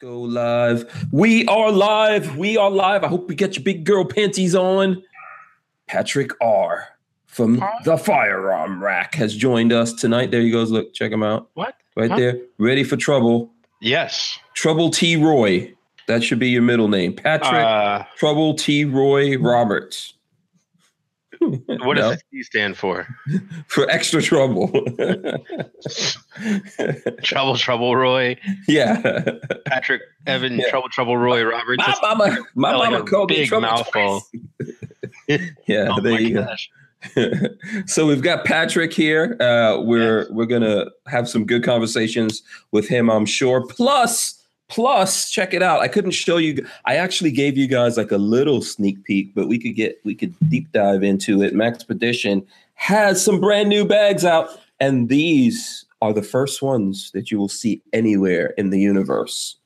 Go live. We are live. We are live. I hope you get your big girl panties on. Patrick R from the Firearm Rack has joined us tonight. There he goes. Look, check him out. What? Right Huh? there. Ready for trouble. Yes. Trouble T. Roy. That should be your middle name. Patrick Uh, Trouble T. Roy Roberts. what does No, stand for? for extra trouble? Trouble, Trouble Roy, yeah. Patrick, Evan, Yeah. Trouble, Trouble Roy, Robert. My mama, my mama a called me trouble mouthful. yeah, oh there my you go. gosh. so we've got Patrick here. Uh, we're Yes. we're gonna have some good conversations with him, I'm sure. Plus, plus, check it out. I couldn't show you. I actually gave you guys like a little sneak peek, but we could get we could deep dive into it. Maxpedition has some brand new bags out, and these are the first ones that you will see anywhere in the universe.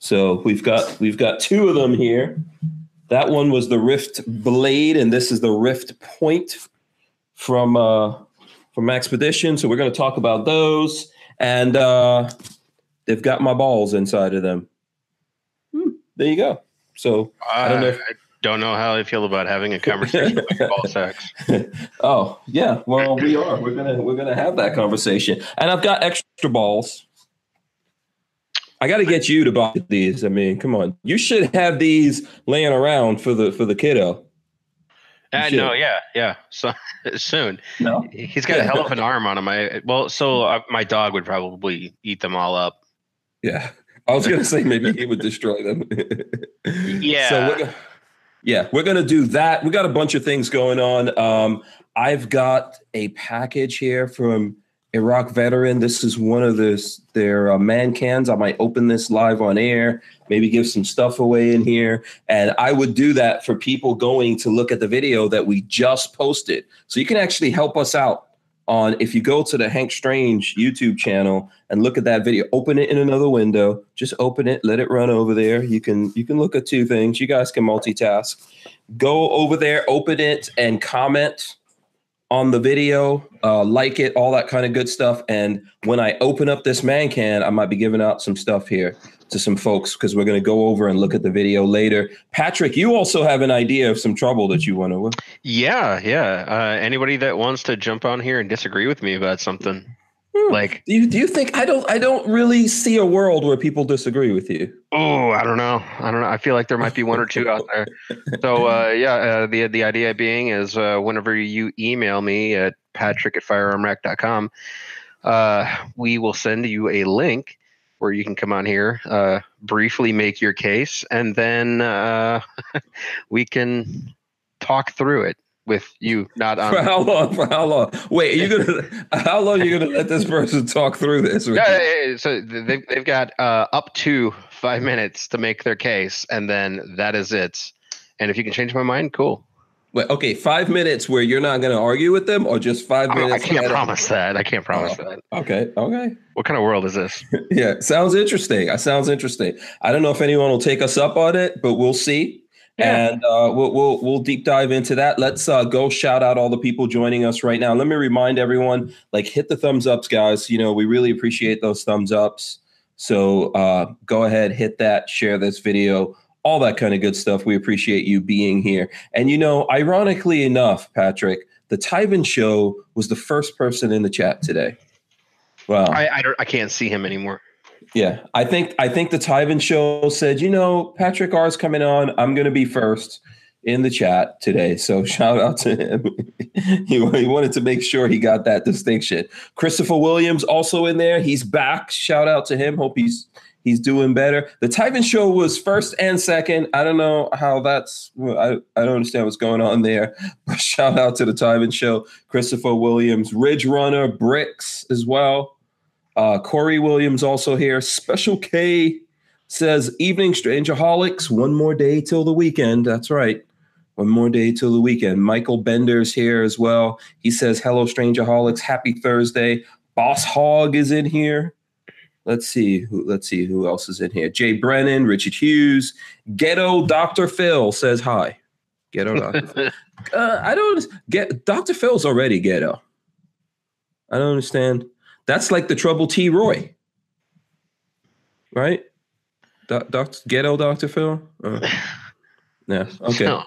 So we've got we've got two of them here. That one was the Rift Blade, and this is the Rift Point from uh, from Maxpedition. So we're going to talk about those, and uh, they've got my balls inside of them. Hmm, there you go. So I don't know if- I don't know how I feel about having a conversation about ball sex. oh yeah, well we are. We're gonna we're gonna have that conversation, and I've got extra balls. I got to get you to buy these. I mean, come on, you should have these laying around for the for the kiddo. You Uh, no, yeah, yeah. So soon. No, He's got a hell of an arm on him. I well, so uh, my dog would probably eat them all up. Yeah, I was gonna say maybe he would destroy them. Yeah. So we're gonna, yeah, we're gonna do that. We got a bunch of things going on. Um, I've got a package here from Iraq veteran. This is one of this their uh, man cans. I might open this live on air. Maybe give some stuff away in here, and I would do that for people going to look at the video that we just posted. So you can actually help us out on if you go to the Hank Strange YouTube channel and look at that video open it in another window. Just open it let it run over there. You can you can look at two things. You guys can multitask. Go over there open it and comment on the video uh, like it all that kind of good stuff and when i open up this man can i might be giving out some stuff here to some folks because we're going to go over and look at the video later patrick you also have an idea of some trouble that you want to Yeah, yeah. Uh, anybody that wants to jump on here and disagree with me about something. Like, do you, do you think i don't i don't really see a world where people disagree with you oh, I don't know, I don't know. I feel like there might be one or two out there. So, uh, yeah, uh, the the idea being is uh, whenever you email me at patrick at firearmrack.com, uh, we will send you a link where you can come on here, uh, briefly make your case, and then uh, we can talk through it with you, not on For how long? For how long? Wait, are you gonna? How long are you gonna let this person talk through this? Yeah, yeah, so they've they've got uh, up to five minutes to make their case, and then that is it. And if you can change my mind, cool. Wait, okay, five minutes where you're not gonna argue with them, or just five I, I can't promise that. I can't promise Oh. that. Okay, okay, What kind of world is this? yeah, sounds interesting. That sounds interesting. I don't know if anyone will take us up on it, but we'll see. Yeah. And uh, we'll, we'll we'll deep dive into that. Let's uh, go shout out all the people joining us right now. Let me remind everyone, like hit the thumbs ups, guys. You know we really appreciate those thumbs ups. So uh, go ahead, hit that, share this video, all that kind of good stuff. We appreciate you being here. And you know, ironically enough, Patrick, the Tyven Show was the first person in the chat today. Wow. I I, don't, I can't see him anymore. Yeah, I think I think the Tyven show said, you know, Patrick R is coming on. I'm going to be first in the chat today. So shout out to him. he, he wanted to make sure he got that distinction. Christopher Williams also in there. He's back. Shout out to him. Hope he's he's doing better. The Tyven show was first and second. I don't know how that's. I I don't understand what's going on there. But shout out to the Tyven show. Christopher Williams, Ridge Runner, Bricks as well. Uh, Corey Williams also here. Special K says, Evening Strangerholics, one more day till the weekend. That's right. One more day till the weekend. Michael Bender's here as well. He says, Hello, Strangerholics. Happy Thursday. Boss Hog is in here. Let's see who let's see who else is in here. Jay Brennan, Richard Hughes, Ghetto Dr. Phil says hi. Ghetto Dr. Uh, I don't get Dr. Phil's already ghetto. I don't understand. That's like the trouble T Roy. Right? Do- Doc- ghetto Dr. Phil? Uh, yeah. Okay.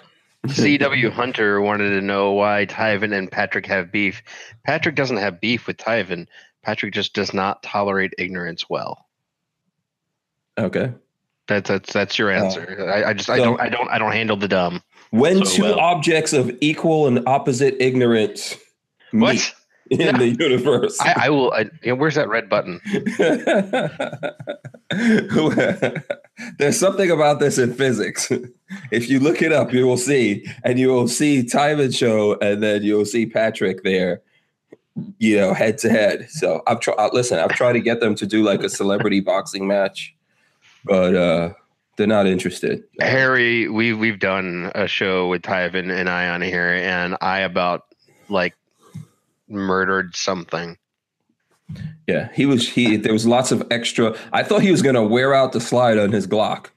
CW Hunter wanted to know why Tyven and Patrick have beef. Patrick doesn't have beef with Tyven. Patrick just does not tolerate ignorance well. Okay. That's that's that's your answer. I, I just I don't I don't I don't handle the dumb. When So two well. objects of equal and opposite ignorance What? In the universe. I, I will. I, you know, where's that red button? There's something about this in physics. If you look it up, you will see, and you will see Tyven show, and then you'll see Patrick there, you know, head to head. So I've tried. Listen, I've tried to get them to do like a celebrity boxing match, but uh they're not interested. Harry, we we've done a show with Tyven and I on here, and I about like murdered something. Yeah, he was. He there was lots of extra. I thought he was gonna wear out the slide on his Glock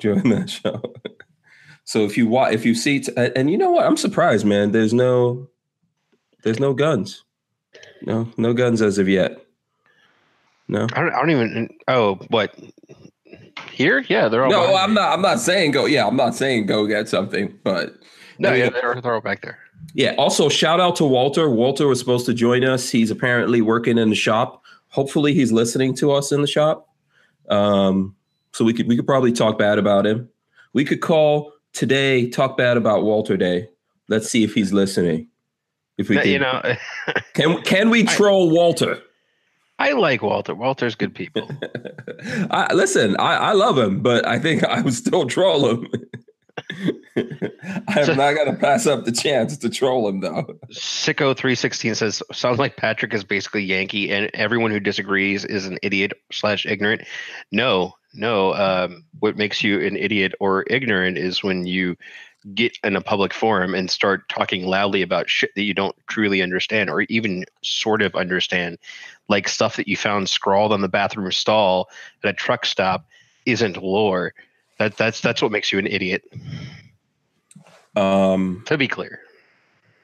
during that show. so if you watch, if you see, t- and you know what, I'm surprised, man. There's no, there's no guns. No, no guns as of yet. No. I don't, I don't even. Oh, what? Here? Yeah, they're all. No, I'm me. not. I'm not saying go. Yeah, I'm not saying go get something. But No, yeah, they're, they're all back there. Yeah. Also, shout out to Walter. Walter was supposed to join us. He's apparently working in the shop. Hopefully, he's listening to us in the shop. Um, so we could we could probably talk bad about him. We could call today talk bad about Walter Day. Let's see if he's listening. If we That- can, you know, can can we troll Walter? I like Walter. Walter's good people. I, listen, I, I love him, but I think I would still troll him. I'm not gonna pass up the chance to troll him though. Sicko three sixteen says sounds like Patrick is basically Yankee, and everyone who disagrees is an idiot slash ignorant. No, no. Um, what makes you an idiot or ignorant is when you get in a public forum and start talking loudly about shit that you don't truly understand or even sort of understand, like stuff that you found scrawled on the bathroom stall at a truck stop isn't lore. That that's that's what makes you an idiot. Um, To be clear.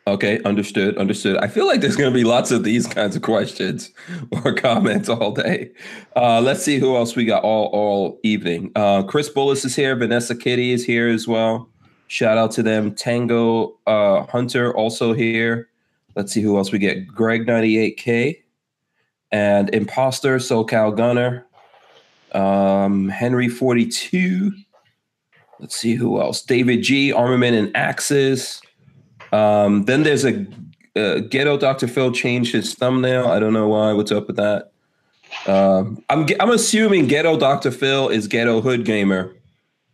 Okay, understood, understood. I feel like there's going to be lots of these kinds of questions or comments all day. Uh, let's see who else we got all all evening. Uh, Chris Bullis is here. Vanessa Kitty is here as well. Shout out to them. Tango uh, Hunter also here. Let's see who else we get. Greg 98K and Imposter SoCal Gunner. Um, Henry 42. Let's see who else. David G. Armament and Axes. Um, then there's a ghetto Dr. Phil changed his thumbnail. I don't know why. What's up with that? Um, I'm I'm assuming ghetto Dr. Phil is ghetto hood gamer,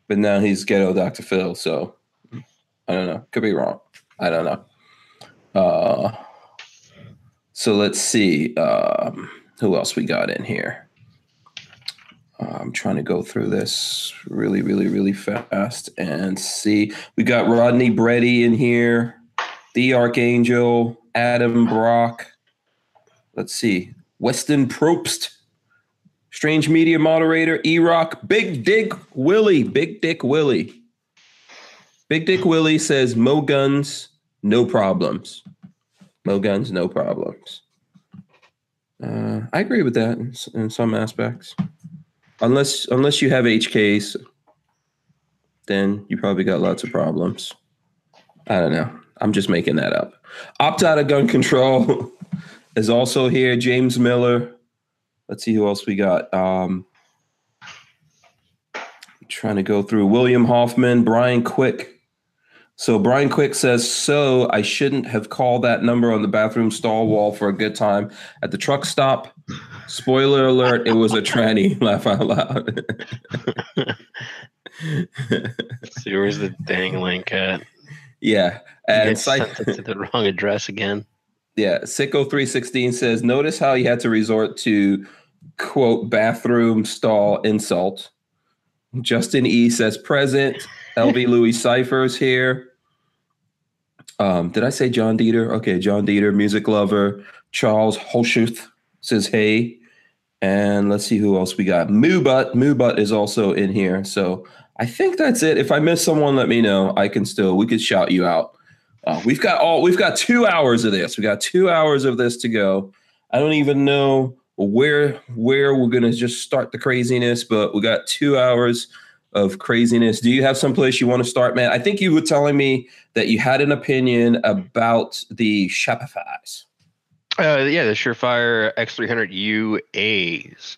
but now he's ghetto Dr. Phil. So I don't know. Could be wrong. I don't know. Uh, so let's see um, who else we got in here. I'm trying to go through this really, really, really fast and see. We got Rodney Bredy in here, the Archangel, Adam Brock. Let's see. Weston Probst, Strange Media Moderator, E Rock, Big Dick Willie, Big Dick Willie. Big Dick Willie says, Mo guns, no problems. Mo guns, no problems. Uh, I agree with that in, in some aspects. Unless unless you have HKs, then you probably got lots of problems. I don't know. I'm just making that up. Opt out of gun control is also here. James Miller. Let's see who else we got. Um, trying to go through William Hoffman, Brian Quick. So Brian Quick says, "So I shouldn't have called that number on the bathroom stall wall for a good time at the truck stop." Spoiler alert: It was a tranny. Laugh out loud. See, where's the dang link at? yeah, And psych- sent it to the wrong address again. Yeah, Sicko three sixteen says, notice how he had to resort to quote bathroom stall insult. Justin E says present. LV Louis Cyphers here. Um, did I say John Dieter? Okay, John Dieter, music lover. Charles Holschuth says hey. And let's see who else we got. Moobut. Moobut is also in here. So I think that's it. If I miss someone, let me know. I can still we could shout you out. Uh, we've got all we've got two hours of this. We got two hours of this to go. I don't even know where where we're gonna just start the craziness. But we got two hours of craziness. Do you have some place you want to start, man? I think you were telling me that you had an opinion about the Shopify's. Uh, yeah, the Surefire X300 UAs.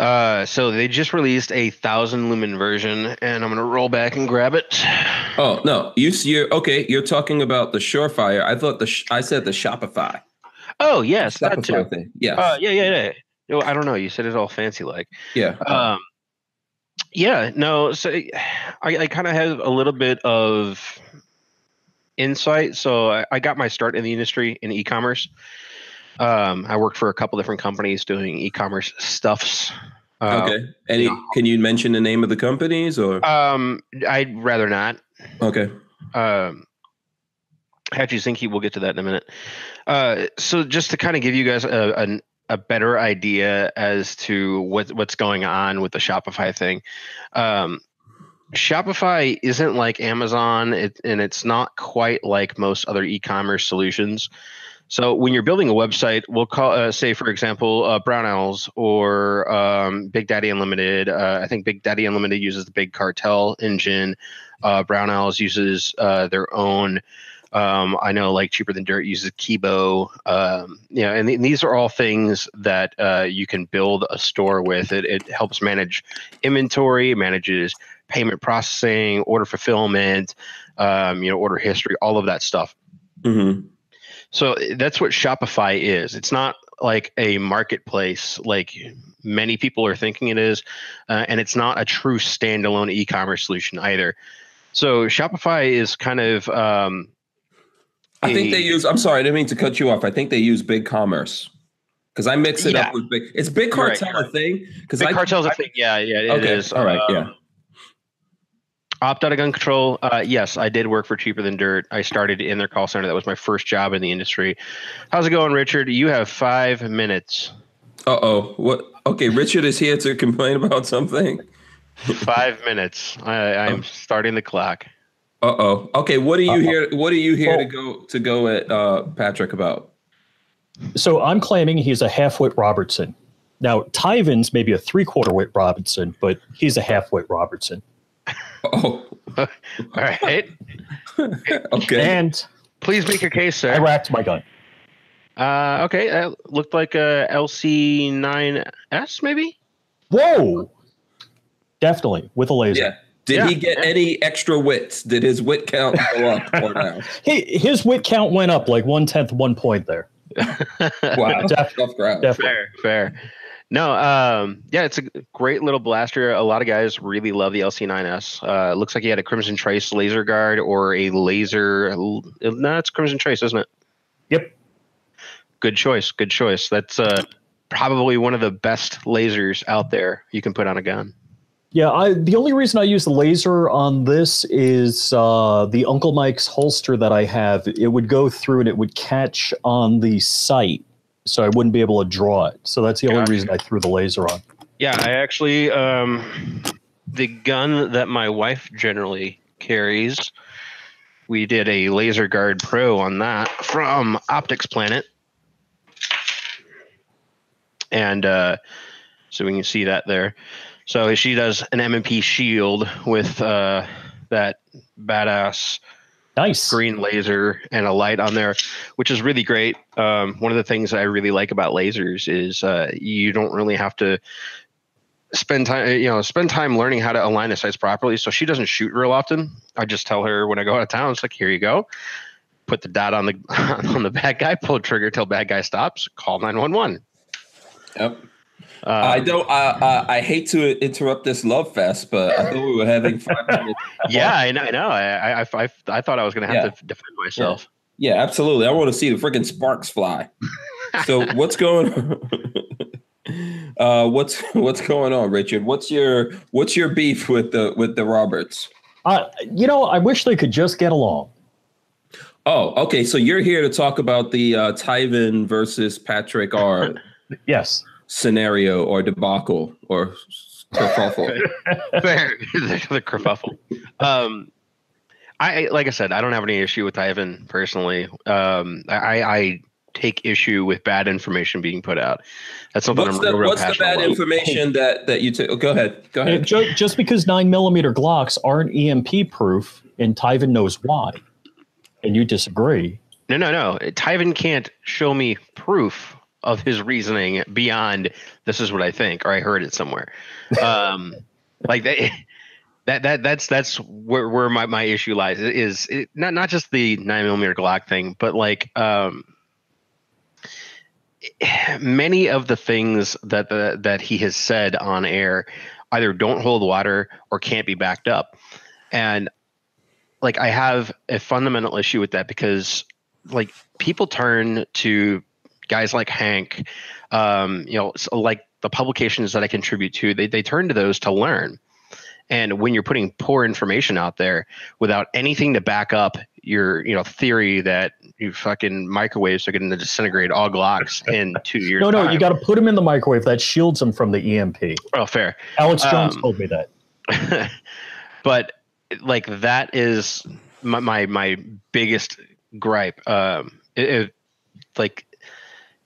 Uh, so they just released a thousand lumen version, and I'm gonna roll back and grab it. Oh no, you you're okay. You're talking about the Surefire. I thought the I said the Shopify. Oh yes, Shopify that too. thing. Yeah, Uh, yeah, yeah, yeah. No, I don't know. You said it all fancy like. yeah. Um, yeah, no. So I, I kind of have a little bit of insight. So I, I got my start in the industry in e-commerce. Um, I worked for a couple different companies doing e-commerce stuffs. Uh, okay. Any? yeah. Can you mention the name of the companies or? Um, I'd rather not. Okay. Um, Hatchie Zinke, we'll get to that in a minute. Uh, so just to kind of give you guys a, an, a better idea as to what what's going on with the Shopify thing. Um, Shopify isn't like Amazon, it, and it's not quite like most other e-commerce solutions. So when you're building a website, we'll call, uh, say, for example, uh, Brown Owls or um, Big Daddy Unlimited. Uh, I think Big Daddy Unlimited uses the Big Cartel engine. Uh, Brown Owls uses uh, their own. Um, I know, like Cheaper Than Dirt uses Kibo. Um, you know, and, th- these are all things that uh, you can build a store with. It, it helps manage inventory, manages payment processing, order fulfillment, um, you know, order history, all of that stuff. hmm So that's what Shopify is. It's not like a marketplace like many people are thinking it is, uh, and it's not a true standalone e-commerce solution either. So Shopify is kind of um, I think a- they use. I'm sorry, I didn't mean to cut you off. I think they use Big Commerce because I mix it Yeah. up with Big. It's Big You're right, Cartel a thing? Because Big I Cartel's a I- thing. Yeah, yeah, it is. Okay, all right, yeah. Opt out of gun control. Uh, yes, I did work for Cheaper Than Dirt. I started in their call center. That was my first job in the industry. How's it going, Richard? You have five minutes. Uh oh. What? Okay, Richard is here to complain about something. Five minutes. I, I'm starting the clock. Uh oh. Okay, what are you Uh-oh. here? What are you here to go to go at uh, Patrick about? So I'm claiming he's a half-wit Robertson. Now Tyvens may be a three-quarter-wit Robertson, but he's a half-wit Robertson. Oh, All right. okay. And Please make your case, sir. I sir. racked my gun. Uh, okay. Uh, looked like a LC9S, maybe? Whoa! Definitely with a laser. Yeah. Did Yeah. he get any extra wits? Did his wit count go up or down? He, his wit count went up like one tenth, one point there. Wow, Def- tough crowd. Definitely. Fair, fair. No, um, yeah, it's a great little blaster. A lot of guys really love the LC9S. Uh, it looks like he had a Crimson Trace laser guard or a laser. No, it's Crimson Trace, isn't it? Yep. Good choice. Good choice. That's uh, probably one of the best lasers out there you can put on a gun. Yeah, I the only reason I use the laser on this is uh, the Uncle Mike's holster that I have. It would go through and it would catch on the sight, so I wouldn't be able to draw it. So that's the only reason I threw the laser on. Yeah, I actually um the gun that my wife generally carries, we did a laser guard pro on that from Optics Planet. And uh so we can see that there. So she does an M&P shield with uh that badass Nice. green laser and a light on there, which is really great. Um, one of the things I really like about lasers is uh, you don't really have to spend time, you know, spend time learning how to align the sights properly. So she doesn't shoot real often. I just tell her when I go out of town, it's like, here you go. Put the dot on the on the bad guy, pull the trigger till bad guy stops, call nine one one. Um, I don't. I, I I hate to interrupt this love fest, but I thought we were having fun. Yeah, I know. I know. I, I, I, I thought I was going to have Yeah. to defend myself. Yeah, absolutely. I want to see the freaking sparks fly. So what's going? uh, what's what's going on, Richard? What's your what's your beef with the with the Roberts? Uh, you know, I wish they could just get along. Oh, okay. So you're here to talk about the uh, Tyven versus Patrick R Yes. Scenario or debacle or kerfuffle. Fair, the, the kerfuffle. Um, I like I said, I don't have any issue with Ivan personally. Um, I, I take issue with bad information being put out. That's something What's I'm the, real, real what's the passionate bad about. information that that you took? Oh, go ahead. Go And ahead. ju- just because nine millimeter Glocks aren't EMP proof, and Tyven knows why, and you disagree. No, no, no. Tyven can't show me proof of his reasoning beyond this is what I think or I heard it somewhere. Um, like that, that that that's that's where, where my, my issue lies is it, not not just the nine millimeter Glock thing, but like um, many of the things that the, that he has said on air either don't hold water or can't be backed up, and like I have a fundamental issue with that because like people turn to guys like Hank, um, you know, so like the publications that I contribute to, they, they turn to those to learn. And when you're putting poor information out there without anything to back up your, you know, theory that you fucking microwaves are going to disintegrate all Glocks in two years. No, no, time. you got to put them in the microwave. That shields them from the EMP. Oh, fair. Alex Jones Um, told me that. but like that is my my, my biggest gripe. Um, it, it- like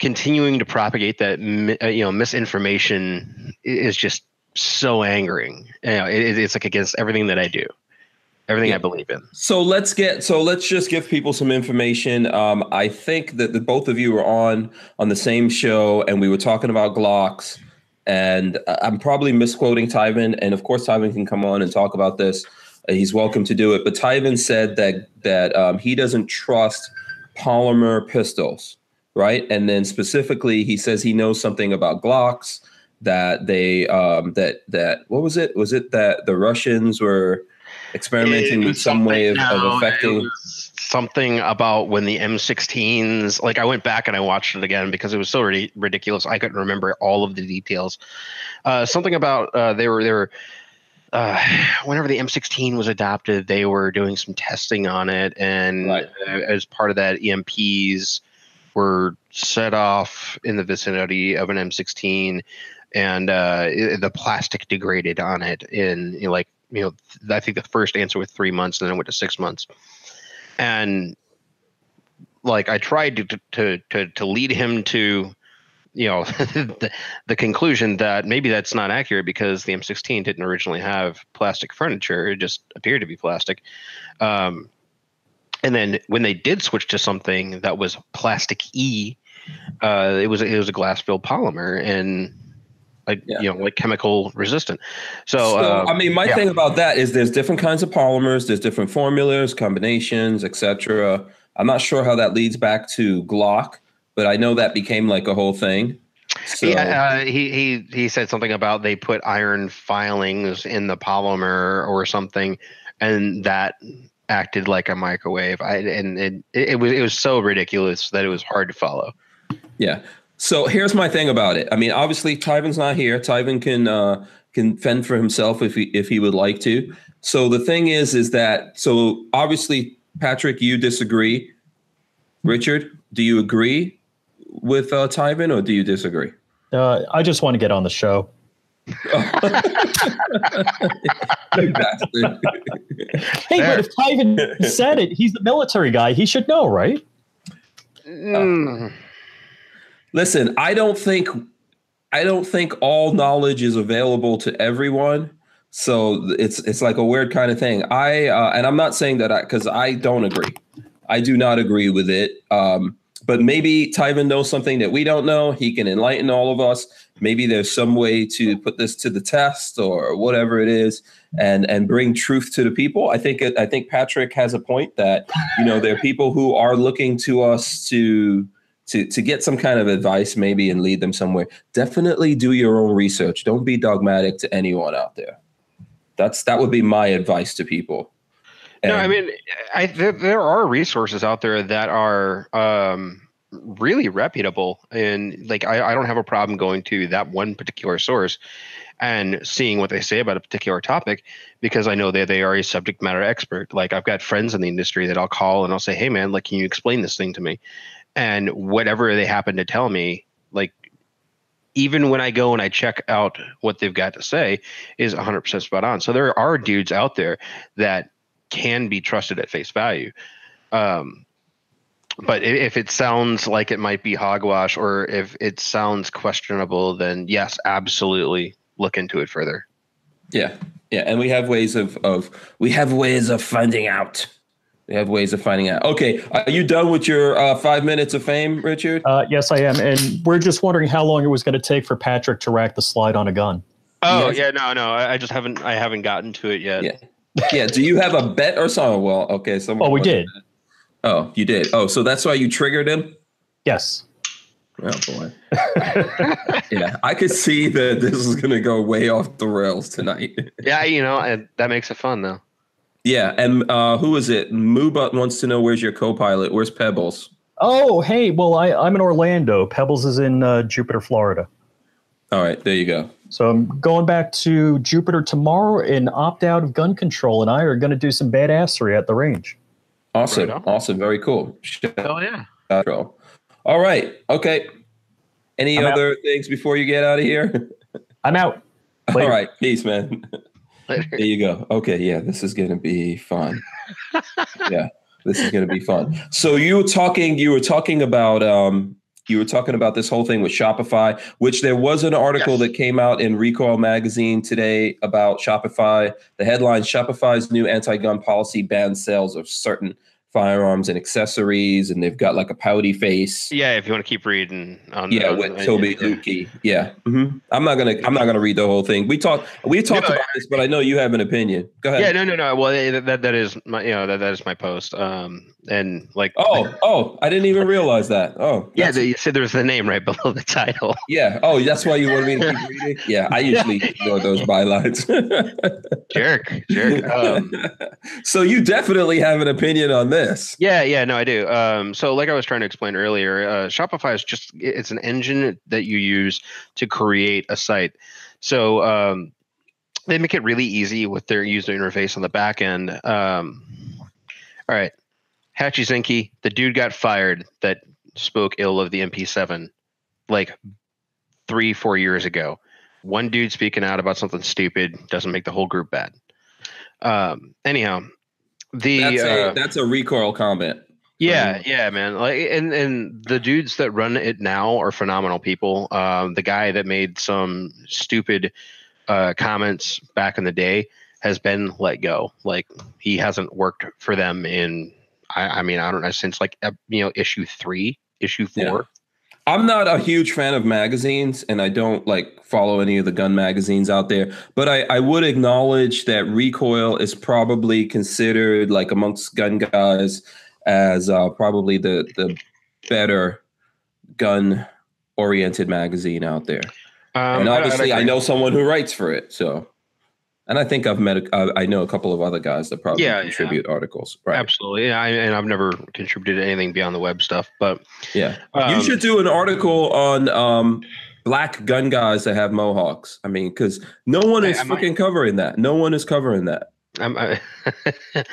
continuing to propagate that uh, you know misinformation is just so angering. You know, it, it's like against everything that I do, everything Yeah. I believe in. So let's get so let's just give people some information. Um, I think that the both of you were on on the same show, and we were talking about Glocks. And uh, I'm probably misquoting Tyven, and of course Tyven can come on and talk about this. Uh, he's welcome to do it. But Tyven said that that um, he doesn't trust polymer pistols, right? And then specifically, he says he knows something about Glocks that they um, that that what was it? Was it that the Russians were experimenting with some way of, of affecting? something about when the M16s. Like I went back and I watched it again because it was so ri- ridiculous. I couldn't remember all of the details. Uh, something about uh, they were they were. Uh, whenever the M16 was adopted, they were doing some testing on it, and Right. as part of that, EMPs were set off in the vicinity of an M16, and uh, i- the plastic degraded on it in you know, like you know th- I think the first answer was three months, and then it went to six months, and like I tried to to to to lead him to you know the, the conclusion that maybe that's not accurate because the M16 didn't originally have plastic furniture; it just appeared to be plastic. Um, and then when they did switch to something that was plastic E, uh, it was it was a glass filled polymer and like Yeah. you know like chemical resistant. So, So, um, I mean, my yeah. thing about that is there's different kinds of polymers, there's different formulas, combinations, etc. I'm not sure how that leads back to Glock, but I know that became like a whole thing. So, Yeah, uh, he he he said something about they put iron filings in the polymer or something, and that acted like a microwave. I and it, it was it was so ridiculous that it was hard to follow. yeah. So here's my thing about it. I mean, obviously Tyven's not here. Tyven can uh, can fend for himself if he if he would like to. So the thing is, is that so obviously Patrick, you disagree. Richard, do you agree with uh, Tyven or do you disagree? Uh, I just want to get on the show. You bastard. Hey, Fair. but if Tyven said it, he's the military guy. He should know, right? Mm. Listen, I don't think I don't think all knowledge is available to everyone. So it's it's like a weird kind of thing. I uh, and I'm not saying that I because I, don't agree. I do not agree with it. Um, but maybe Tyven knows something that we don't know. He can enlighten all of us. Maybe there's some way to put this to the test or whatever it is, and and bring truth to the people. I think I think Patrick has a point that you know there are people who are looking to us to to to get some kind of advice maybe and lead them somewhere. Definitely do your own research. Don't be dogmatic to anyone out there. That's that would be my advice to people. No, I mean, I there, there are resources out there that are um, really reputable, and like I, I don't have a problem going to that one particular source and seeing what they say about a particular topic because I know that they are a subject matter expert. Like I've got friends in the industry that I'll call and I'll say, "Hey, man, like, can you explain this thing to me?" And whatever they happen to tell me, like. Even when I go and I check out what they've got to say, is 100% spot on. So there are dudes out there that can be trusted at face value. Um, but if it sounds like it might be hogwash or if it sounds questionable, then yes, absolutely look into it further. Yeah, yeah, and we have ways of of we have ways of finding out. We have ways of finding out. Okay, are you done with your uh, five minutes of fame, Richard? Uh, yes, I am. And we're just wondering how long it was going to take for Patrick to rack the slide on a gun. Oh Yes. yeah, no, no, I, I just haven't I haven't gotten to it yet. Yeah. yeah. Do you have a bet or something? Well, okay. Someone Oh, we did. Oh, you did. Oh, so that's why you triggered him. Yes. Oh boy. yeah, I could see that this is going to go way off the rails tonight. Yeah, you know, and that makes it fun though. yeah, and uh, who is it? Moobut wants to know where's your co-pilot? Where's Pebbles? Oh, hey. Well, I, I'm in Orlando. Pebbles is in uh, Jupiter, Florida. All right, there you go. So I'm going back to Jupiter tomorrow and opt out of gun control, and I are going to do some badassery at the range. Awesome, Right awesome, very cool. Shout Oh yeah. All right, okay. Any I'm out. other things before you get out of here? I'm out. All Later. right, peace, man. Later. There you go. Okay, yeah, this is gonna be fun. yeah, this is gonna be fun. So you were talking, you were talking about, um, you were talking about this whole thing with Shopify, which there was an article Yes. that came out in Recoil magazine today about Shopify. The headline: Shopify's new anti-gun policy bans sales of certain firearms and accessories, and they've got like a pouty face. Yeah, if you want to keep reading on Yeah, on- with on- Toby yeah. Lutke. Yeah, hmm I'm not gonna. I'm not gonna read the whole thing. We talked. We talked No, about this, but I know you have an opinion. Go ahead. Yeah, no, no, no. Well, eh, that that is my you know that that is my post. Um, and like Oh, oh, I didn't even realize that. Oh, yeah, the, you said there's the name right below the title. yeah. Oh, that's why you wanted me to keep reading. Yeah, I usually ignore those bylines. jerk, jerk. Um, so you definitely have an opinion on this. Yeah, yeah, no, I do. Um, so, like I was trying to explain earlier, uh, Shopify is just it's an engine that you use to create a site. So um, they make it really easy with their user interface on the back end. Um, all right, Hatchy Zinky, the dude got fired that spoke ill of the MP7 like three, four years ago. One dude speaking out about something stupid doesn't make the whole group bad. Um, anyhow, the That's a uh, that's a recoil comment. yeah, yeah, man. Like, and and the dudes that run it now are phenomenal people. Um, the guy that made some stupid uh, comments back in the day has been let go. Like he hasn't worked for them in, I, I mean, I don't know since like you know issue three, issue four. Yeah. I'm not a huge fan of magazines and I don't like follow any of the gun magazines out there, but I, I would acknowledge that Recoil is probably considered like amongst gun guys as uh, probably the the better gun oriented magazine out there. Um, and I- obviously I know someone who writes for it, so and I think I've met a, I know a couple of other guys that probably Yeah, yeah. contribute articles. Right. absolutely. Yeah, I, and I've never contributed anything beyond the web stuff, but Yeah. um, you should do an article on um, black gun guys that have mohawks. I mean, because no one I- is I might- freaking covering that. No one is covering that. I'm, I, I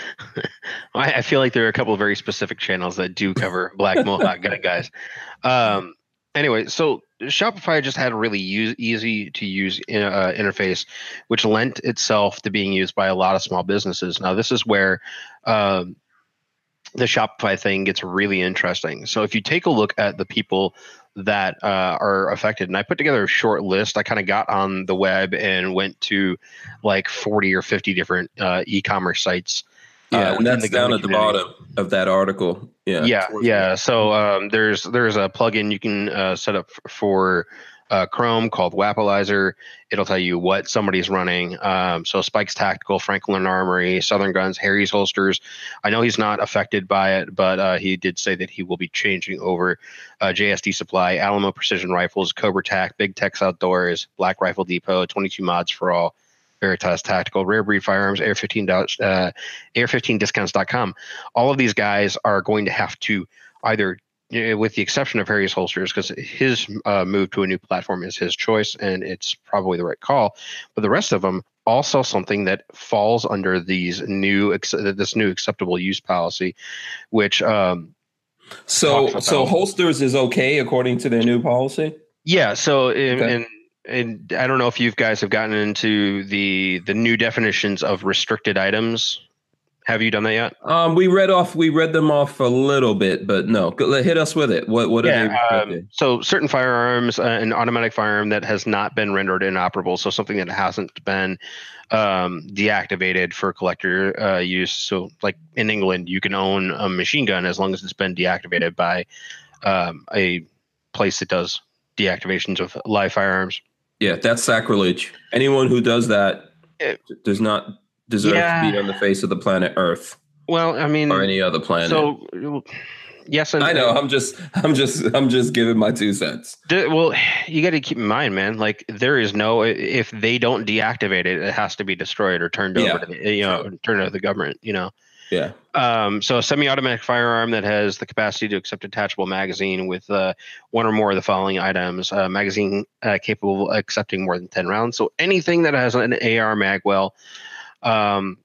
I feel like there are a couple of very specific channels that do cover Black Mohawk gun guys. Um, anyway, so Shopify just had a really use, easy to use uh, interface, which lent itself to being used by a lot of small businesses. Now, this is where um, the Shopify thing gets really interesting. So, if you take a look at the people that uh, are affected, and I put together a short list, I kind of got on the web and went to like 40 or 50 different uh, e-commerce sites. Uh, Yeah, and that's down at the community. bottom of that article. Yeah. Yeah, yeah. So um, there's there's a plugin you can uh, set up for uh, Chrome called Wappalyzer. It'll tell you what somebody's running. Um, so Spike's Tactical, Franklin Armory, Southern Guns, Harry's Holsters. I know he's not affected by it, but uh, he did say that he will be changing over. Uh, JSD Supply, Alamo Precision Rifles, Cobra Tac, Big Tex Outdoors, Black Rifle Depot, 22 Mods for All. Veritas Tactical, Rare Breed Firearms, AR 15, dollars, uh, AR15discounts.com. All of these guys are going to have to either, you know, with the exception of Harry's Holsters, because his uh, move to a new platform is his choice and it's probably the right call. But the rest of them all sell something that falls under these new this new acceptable use policy, which um, So, so holsters is okay according to their new policy. Yeah. So, in, Okay. and and I don't know if you guys have gotten into the the new definitions of restricted items Have you done that yet? Um, we read off. We read them off a little bit, but no. Hit us with it. What? What are they? um, so certain firearms, uh, an automatic firearm that has not been rendered inoperable, so something that hasn't been um, deactivated for collector uh, use. So, like in England, you can own a machine gun as long as it's been deactivated by um, a place that does deactivations of live firearms. Yeah, that's sacrilege. Anyone who does that It- does not deserve Yeah. to be on the face of the planet Earth Well, I mean, or any other planet. so yes, and I know. I'm just. I'm just. I'm just giving my two cents. The- well, you got to keep in mind, man. Like there is no if they don't deactivate it, it has to be destroyed or turned Yeah, over to the, you know turned over to the government. You know. Yeah. Um, so a semi-automatic firearm that has the capacity to accept detachable magazine with uh, one or more of the following items: a magazine uh, capable of accepting more than ten rounds. So anything that has an AR magwell, um,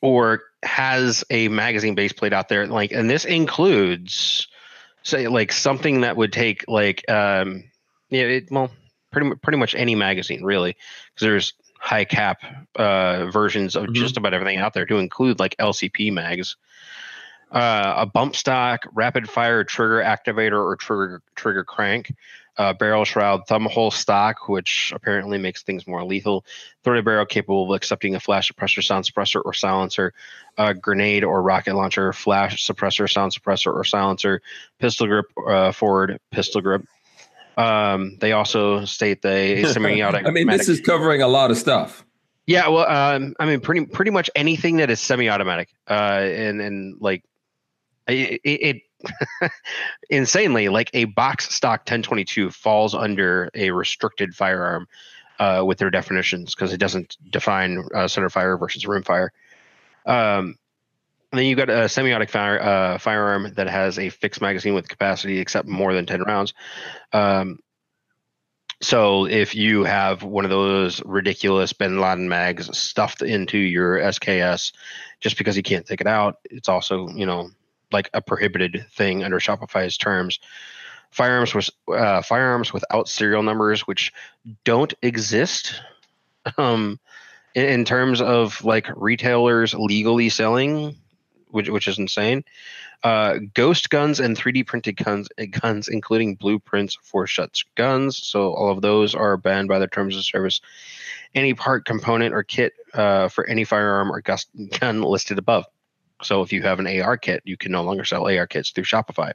or has a magazine base plate out there, like, and this includes, say, like something that would take like, um, yeah, it, well, pretty pretty much any magazine really, because there's high cap uh, versions of Mhm. just about everything out there to include like LCP mags, uh, a bump stock, rapid fire trigger activator or trigger trigger crank, uh, barrel shroud, thumb hole stock, which apparently makes things more lethal, 30 barrel capable of accepting a flash suppressor, sound suppressor, or silencer, a grenade or rocket launcher, flash suppressor, sound suppressor, or silencer, pistol grip, uh, forward pistol grip. Um, they also state they semi-automatic. I mean, this is covering a lot of stuff. Yeah, well, um, I mean, pretty pretty much anything that is semi-automatic, uh, and and like it, it, it insanely like a box stock 1022 falls under a restricted firearm uh, with their definitions because it doesn't define uh, center fire versus rim fire. Um, and then you've got a semi-automatic fire, uh, firearm that has a fixed magazine with capacity except more than 10 rounds. Um, so if you have one of those ridiculous Bin Laden mags stuffed into your SKS just because you can't take it out, it's also you know like a prohibited thing under Shopify's terms. Firearms with uh, firearms without serial numbers, which don't exist, um, in, in terms of like retailers legally selling, which which is insane. Uh, ghost guns and 3D printed guns, guns, including blueprints for Shuts guns. So all of those are banned by their terms of service. Any part, component, or kit uh, for any firearm or gun listed above. So if you have an AR kit, you can no longer sell AR kits through Shopify.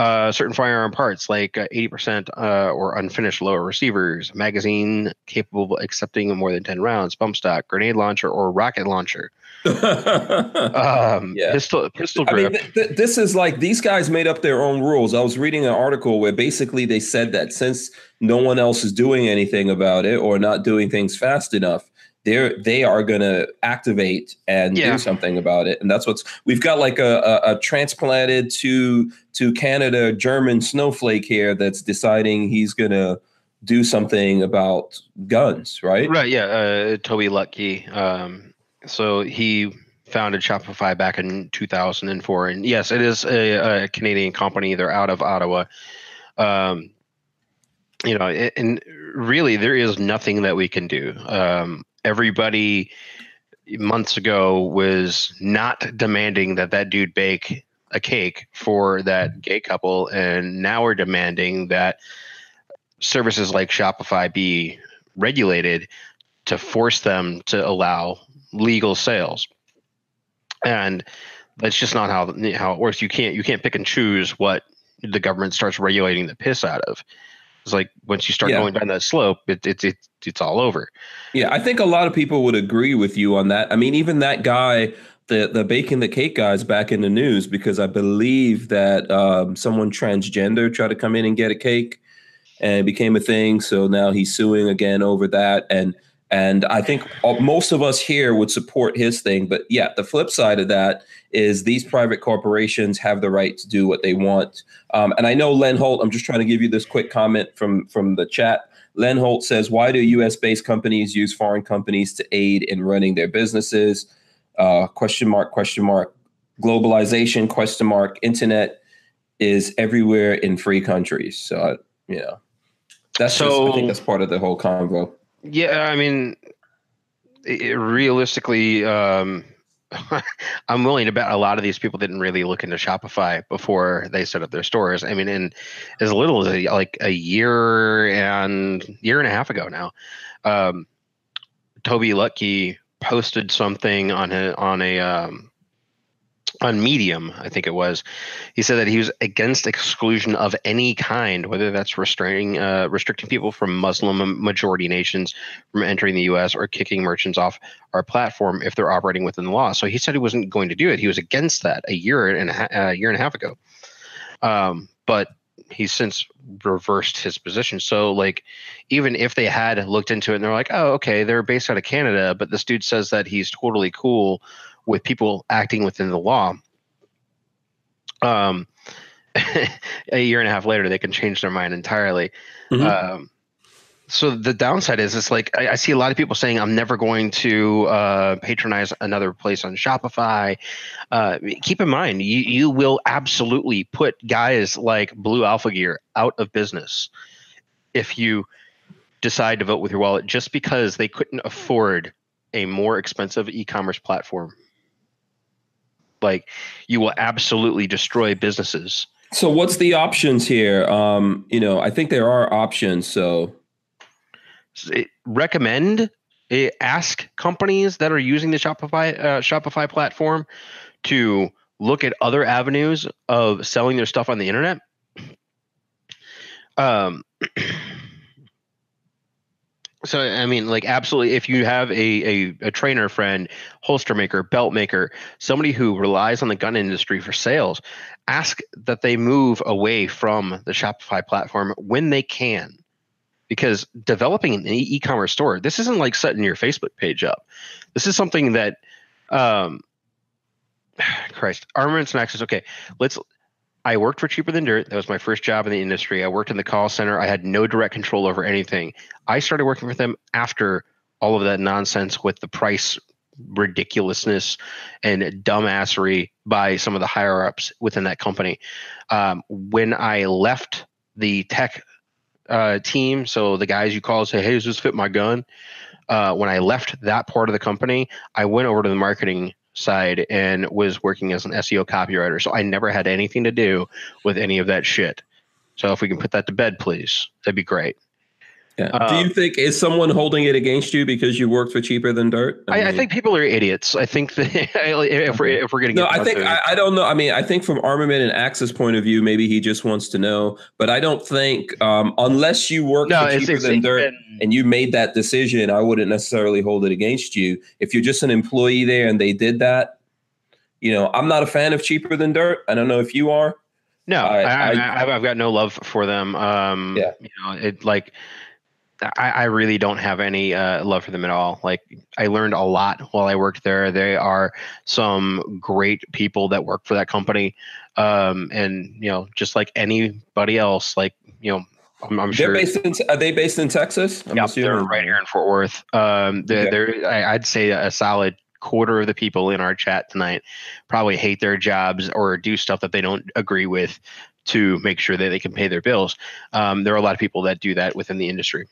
Uh, certain firearm parts like uh, 80% uh, or unfinished lower receivers, magazine capable of accepting more than 10 rounds, bump stock, grenade launcher, or rocket launcher, um, Yeah. pistol pistol I mean, th- th- this is like these guys made up their own rules. I was reading an article where basically they said that since no one else is doing anything about it or not doing things fast enough, they're they are going to activate and Yeah. do something about it. And that's what's we've got like a, a, a transplanted to to Canada German snowflake here that's deciding he's going to do something about guns, right? Right, yeah, uh, Toby Lutke. Um, so he founded Shopify back in 2004, and yes, it is a, a Canadian company. They're out of Ottawa. Um, you know, and really, there is nothing that we can do. Um, everybody months ago was not demanding that that dude bake a cake for that gay couple, and now we're demanding that services like Shopify be regulated to force them to allow legal sales. And that's just not how how it works. You can't you can't pick and choose what the government starts regulating the piss out of. It's like once you start Yeah. going down that slope, it, it, it it's all over. Yeah, I think a lot of people would agree with you on that. I mean, even that guy, the the baking the cake guy, is back in the news because I believe that um, someone transgender tried to come in and get a cake, and it became a thing. So now he's suing again over that. And and I think most of us here would support his thing. But yeah, the flip side of that is these private corporations have the right to do what they want. Um, and I know Len Holt. I'm just trying to give you this quick comment from from the chat. Len Holt says, "Why do U.S. based companies use foreign companies to aid in running their businesses?" Uh, question mark? Question mark? Globalization? Question mark? Internet is everywhere in free countries. So you know, that's just, I think that's part of the whole convo. Yeah, I mean, i i- realistically, um, I'm willing to bet a lot of these people didn't really look into Shopify before they set up their stores. I mean, in as little as a, like a year and year and a half ago now, um, Toby Lutke posted something on a on a um, on Medium, I think it was. He said that he was against exclusion of any kind, whether that's restraining uh, restricting people from Muslim majority nations from entering the U.S. or kicking merchants off our platform if they're operating within the law. So he said he wasn't going to do it. He was against that a year and a, a year and a half ago. Um, but he's since reversed his position. So like even if they had looked into it and they're like, oh, okay, they're based out of Canada, but this dude says that he's totally cool with people acting within the law. Um, a year and a half later, they can change their mind entirely. Mm-hmm. Um, so the downside is it's like I, I, see a lot of people saying i'm never going to uh, patronize another place on shopify uh, keep in mind you, you will absolutely put guys like blue alpha gear out of business if you decide to vote with your wallet just because they couldn't afford a more expensive e-commerce platform like you will absolutely destroy businesses. So what's the options here? Um, you know, I think there are options. So recommend eh, ask companies that are using the Shopify uh, Shopify platform to look at other avenues of selling their stuff on the internet. Um, So I mean, like absolutely, if you have a, a, a trainer friend, holster maker, belt maker, somebody who relies on the gun industry for sales, ask that they move away from the Shopify platform when they can. Because developing an e-commerce store, this isn't like setting your Facebook page up. This is something that um Christ, armaments and access. Okay, let's I worked for Cheaper Than Dirt. That was my first job in the industry. I worked in the call center. I had no direct control over anything. I started working for them after all of that nonsense with the price ridiculousness and dumbassery by some of the higher ups within that company. Um, when I left the tech uh, team, so the guys you call say, "Hey, does this fit my gun?" Uh, when I left that part of the company, I went over to the marketing side and was working as an SEO copywriter. So I never had anything to do with any of that shit. So if we can put that to bed, please, that'd be great. Yeah. Um, Do you think is someone holding it against you because you worked for cheaper than dirt? I, I, mean, I think people are idiots. I think that if we're if we're gonna no, I think I, I, don't know. I mean, I think from armament and access point of view, maybe he just wants to know. But I don't think um, unless you work no, for cheaper it's, than it's dirt been, and you made that decision, I wouldn't necessarily hold it against you. If you're just an employee there and they did that, you know, I'm not a fan of cheaper than dirt. I don't know if you are. No, I, have got no love for them. Um, yeah, you know, it like I, I really don't have any uh, love for them at all. Like I learned a lot while I worked there. They are some great people that work for that company, um, and you know, just like anybody else, like you know, I'm, I'm they're sure. based in. Are they based in Texas? Yeah, they're right here in Fort Worth. Um, they're, okay. they're I, I'd say a solid quarter of the people in our chat tonight probably hate their jobs or do stuff that they don't agree with to make sure that they can pay their bills. Um, there are a lot of people that do that within the industry.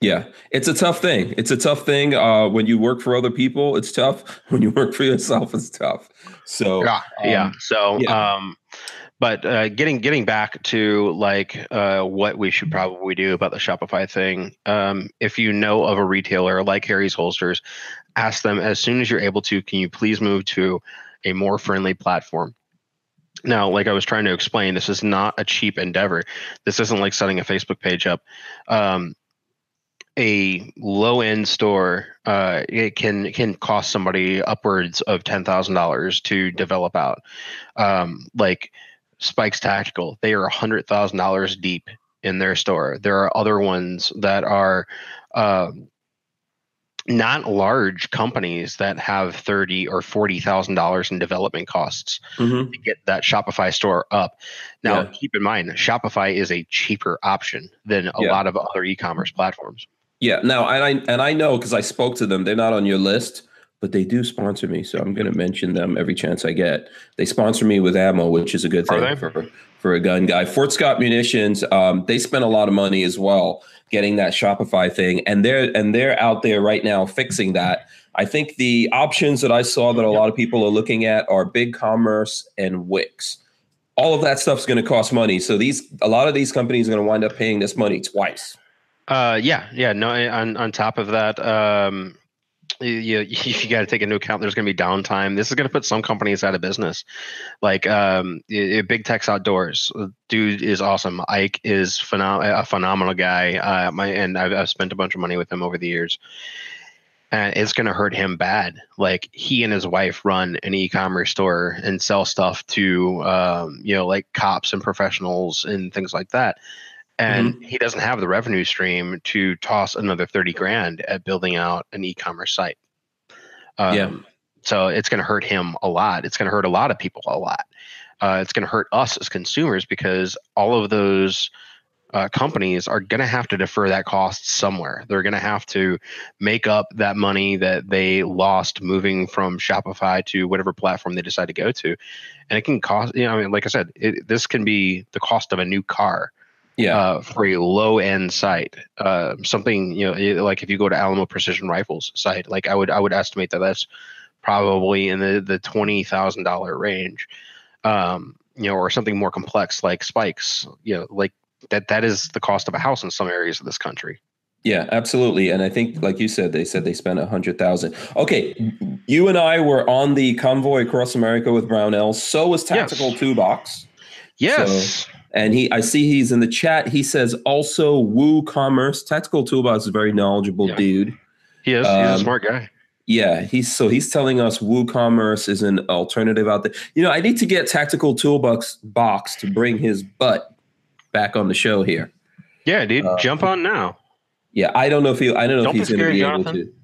Yeah, it's a tough thing. It's a tough thing uh, when you work for other people. It's tough when you work for yourself. It's tough. So yeah, um, yeah. So, yeah. Um, but uh, getting getting back to like uh, what we should probably do about the Shopify thing. Um, if you know of a retailer like Harry's Holsters, ask them as soon as you're able to. Can you please move to a more friendly platform? Now, like I was trying to explain, this is not a cheap endeavor. This isn't like setting a Facebook page up. Um, a low end store uh, it can can cost somebody upwards of ten thousand dollars to develop out. Um, like Spikes Tactical, they are a hundred thousand dollars deep in their store. There are other ones that are uh, not large companies that have thirty or forty thousand dollars in development costs mm-hmm. to get that Shopify store up. Now, yeah. keep in mind, Shopify is a cheaper option than a yeah. lot of other e-commerce platforms. Yeah. Now, and I and I know because I spoke to them. They're not on your list, but they do sponsor me, so I'm going to mention them every chance I get. They sponsor me with ammo, which is a good thing for for a gun guy. Fort Scott Munitions. Um, they spent a lot of money as well getting that Shopify thing, and they're and they're out there right now fixing that. I think the options that I saw that a lot of people are looking at are Big Commerce and Wix. All of that stuff's going to cost money, so these a lot of these companies are going to wind up paying this money twice. Uh, yeah, yeah. No, on on top of that, um, you you, got to take into account there's going to be downtime. This is going to put some companies out of business. Like um, Big Tex Outdoors, dude is awesome. Ike is phenom- a phenomenal guy. Uh, my and I've, I've spent a bunch of money with him over the years. And it's going to hurt him bad. Like he and his wife run an e-commerce store and sell stuff to, um, you know, like cops and professionals and things like that and mm-hmm. he doesn't have the revenue stream to toss another 30 grand at building out an e-commerce site um, yeah so it's going to hurt him a lot it's going to hurt a lot of people a lot uh, it's going to hurt us as consumers because all of those uh, companies are going to have to defer that cost somewhere. They're going to have to make up that money that they lost moving from Shopify to whatever platform they decide to go to, and it can cost. You know, I mean, like I said, it, this can be the cost of a new car yeah. Uh, for a low end site. Uh, something you know, like if you go to Alamo Precision Rifles site, like I would I would estimate that that's probably in the the twenty thousand dollar range. Um, you know, or something more complex like spikes. You know, like that that is the cost of a house in some areas of this country. Yeah, absolutely. And I think, like you said, they said they spent a hundred thousand. Okay, you and I were on the convoy across America with Brownell. So was Tactical yes. Toolbox. Yes. So, and he, I see he's in the chat. He says also WooCommerce Tactical Toolbox is a very knowledgeable yeah. dude. He is. Um, he's a um, smart guy. Yeah, he's so he's telling us WooCommerce is an alternative out there. You know, I need to get Tactical Toolbox box to bring his butt back on the show here. Yeah, dude, uh, jump on now. Yeah, I don't know if he. I don't know don't if he's going to be Jonathan. able to.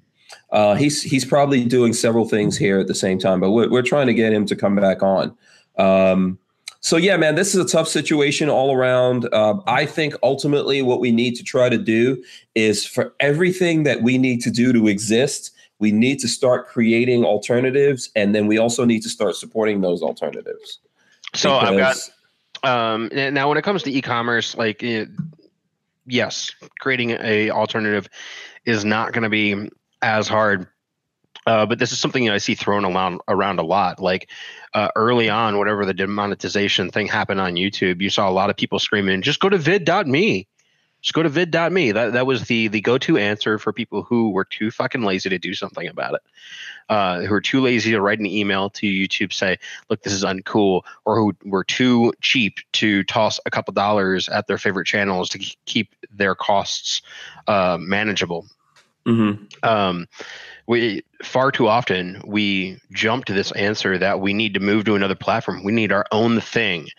Uh, he's he's probably doing several things here at the same time, but we're we're trying to get him to come back on. Um, so yeah, man, this is a tough situation all around. Uh, I think ultimately what we need to try to do is for everything that we need to do to exist, we need to start creating alternatives, and then we also need to start supporting those alternatives. So I've got um, now when it comes to e-commerce, like it, yes, creating a alternative is not going to be as hard uh, but this is something I see thrown around around a lot. Like uh, early on, whatever the demonetization thing happened on YouTube, you saw a lot of people screaming, "Just go to vid.me." Just go to vid.me. That that was the the go to answer for people who were too fucking lazy to do something about it. Uh, who are too lazy to write an email to YouTube say, "Look, this is uncool," or who were too cheap to toss a couple dollars at their favorite channels to keep their costs uh, manageable. Mm-hmm. Um, we far too often we jump to this answer that we need to move to another platform. We need our own thing.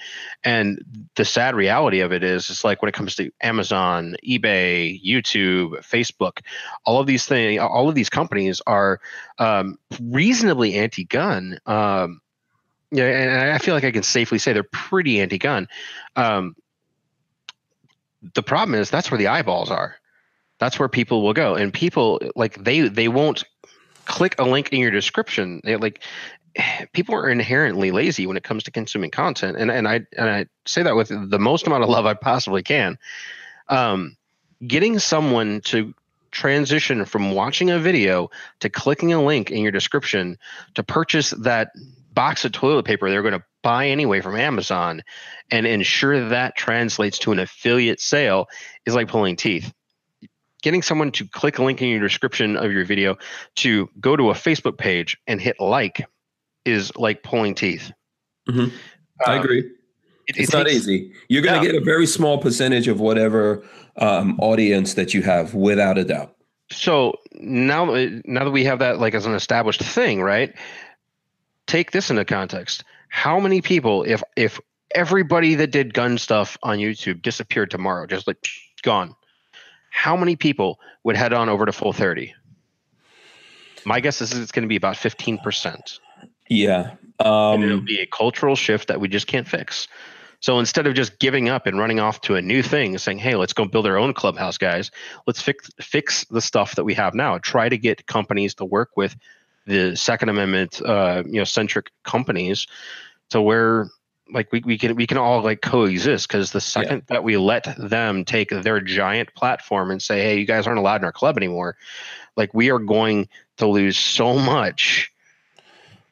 And the sad reality of it is it's like when it comes to amazon ebay youtube facebook all of these things all of these companies are um, reasonably anti-gun. Um, yeah and i feel like i can safely say they're pretty anti-gun. Um, the problem is that's where the eyeballs are. That's where people will go. And people like they they won't click a link in your description. It, like people are inherently lazy when it comes to consuming content, and and I and I say that with the most amount of love I possibly can. Um, getting someone to transition from watching a video to clicking a link in your description to purchase that box of toilet paper they're going to buy anyway from Amazon and ensure that translates to an affiliate sale is like pulling teeth getting someone to click a link in your description of your video to go to a Facebook page and hit like is like pulling teeth. Mm-hmm. I um, agree. It, it's it not takes, easy. You're going to yeah. get a very small percentage of whatever um, audience that you have, without a doubt. So now, now that we have that like as an established thing, right? Take this into context. How many people, if if everybody that did gun stuff on YouTube disappeared tomorrow, just like gone, how many people would head on over to full 30 my guess is it's going to be about 15% yeah um, it'll be a cultural shift that we just can't fix. So instead of just giving up and running off to a new thing saying hey let's go build our own clubhouse guys. Let's fix fix the stuff that we have now. Try to get companies to work with the second amendment uh, you know centric companies to where like we, we can we can all like coexist because the second yeah. that we let them take their giant platform and say hey you guys aren't allowed in our club anymore like we are going to lose so much.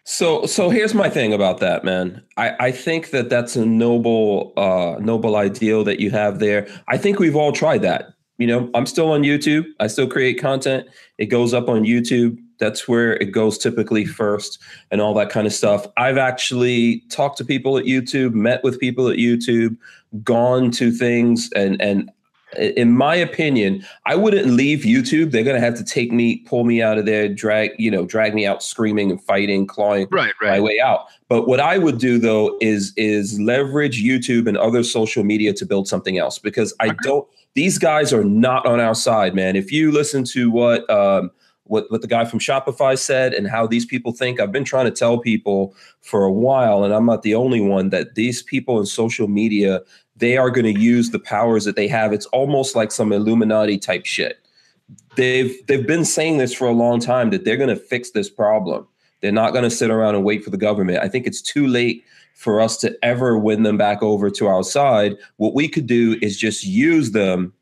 So so here's my thing about that man. I i think that that's a noble uh noble ideal that you have there. I think we've all tried that. You know i'm still on youtube. I still create content. It goes up on youtube that's where it goes typically first and all that kind of stuff. I've actually talked to people at YouTube, met with people at YouTube, gone to things and and in my opinion, I wouldn't leave YouTube. They're gonna have to take me, pull me out of there, drag, you know, drag me out screaming and fighting, clawing right, right. my way out. But what I would do though is is leverage YouTube and other social media to build something else because I don't these guys are not on our side, man. If you listen to what um, what, what the guy from Shopify said and how these people think. I've been trying to tell people for a while, and I'm not the only one, that these people in social media, they are going to use the powers that they have. It's almost like some Illuminati type shit. They've they've been saying this for a long time that they're going to fix this problem. They're not going to sit around and wait for the government. I think it's too late for us to ever win them back over to our side. What we could do is just use them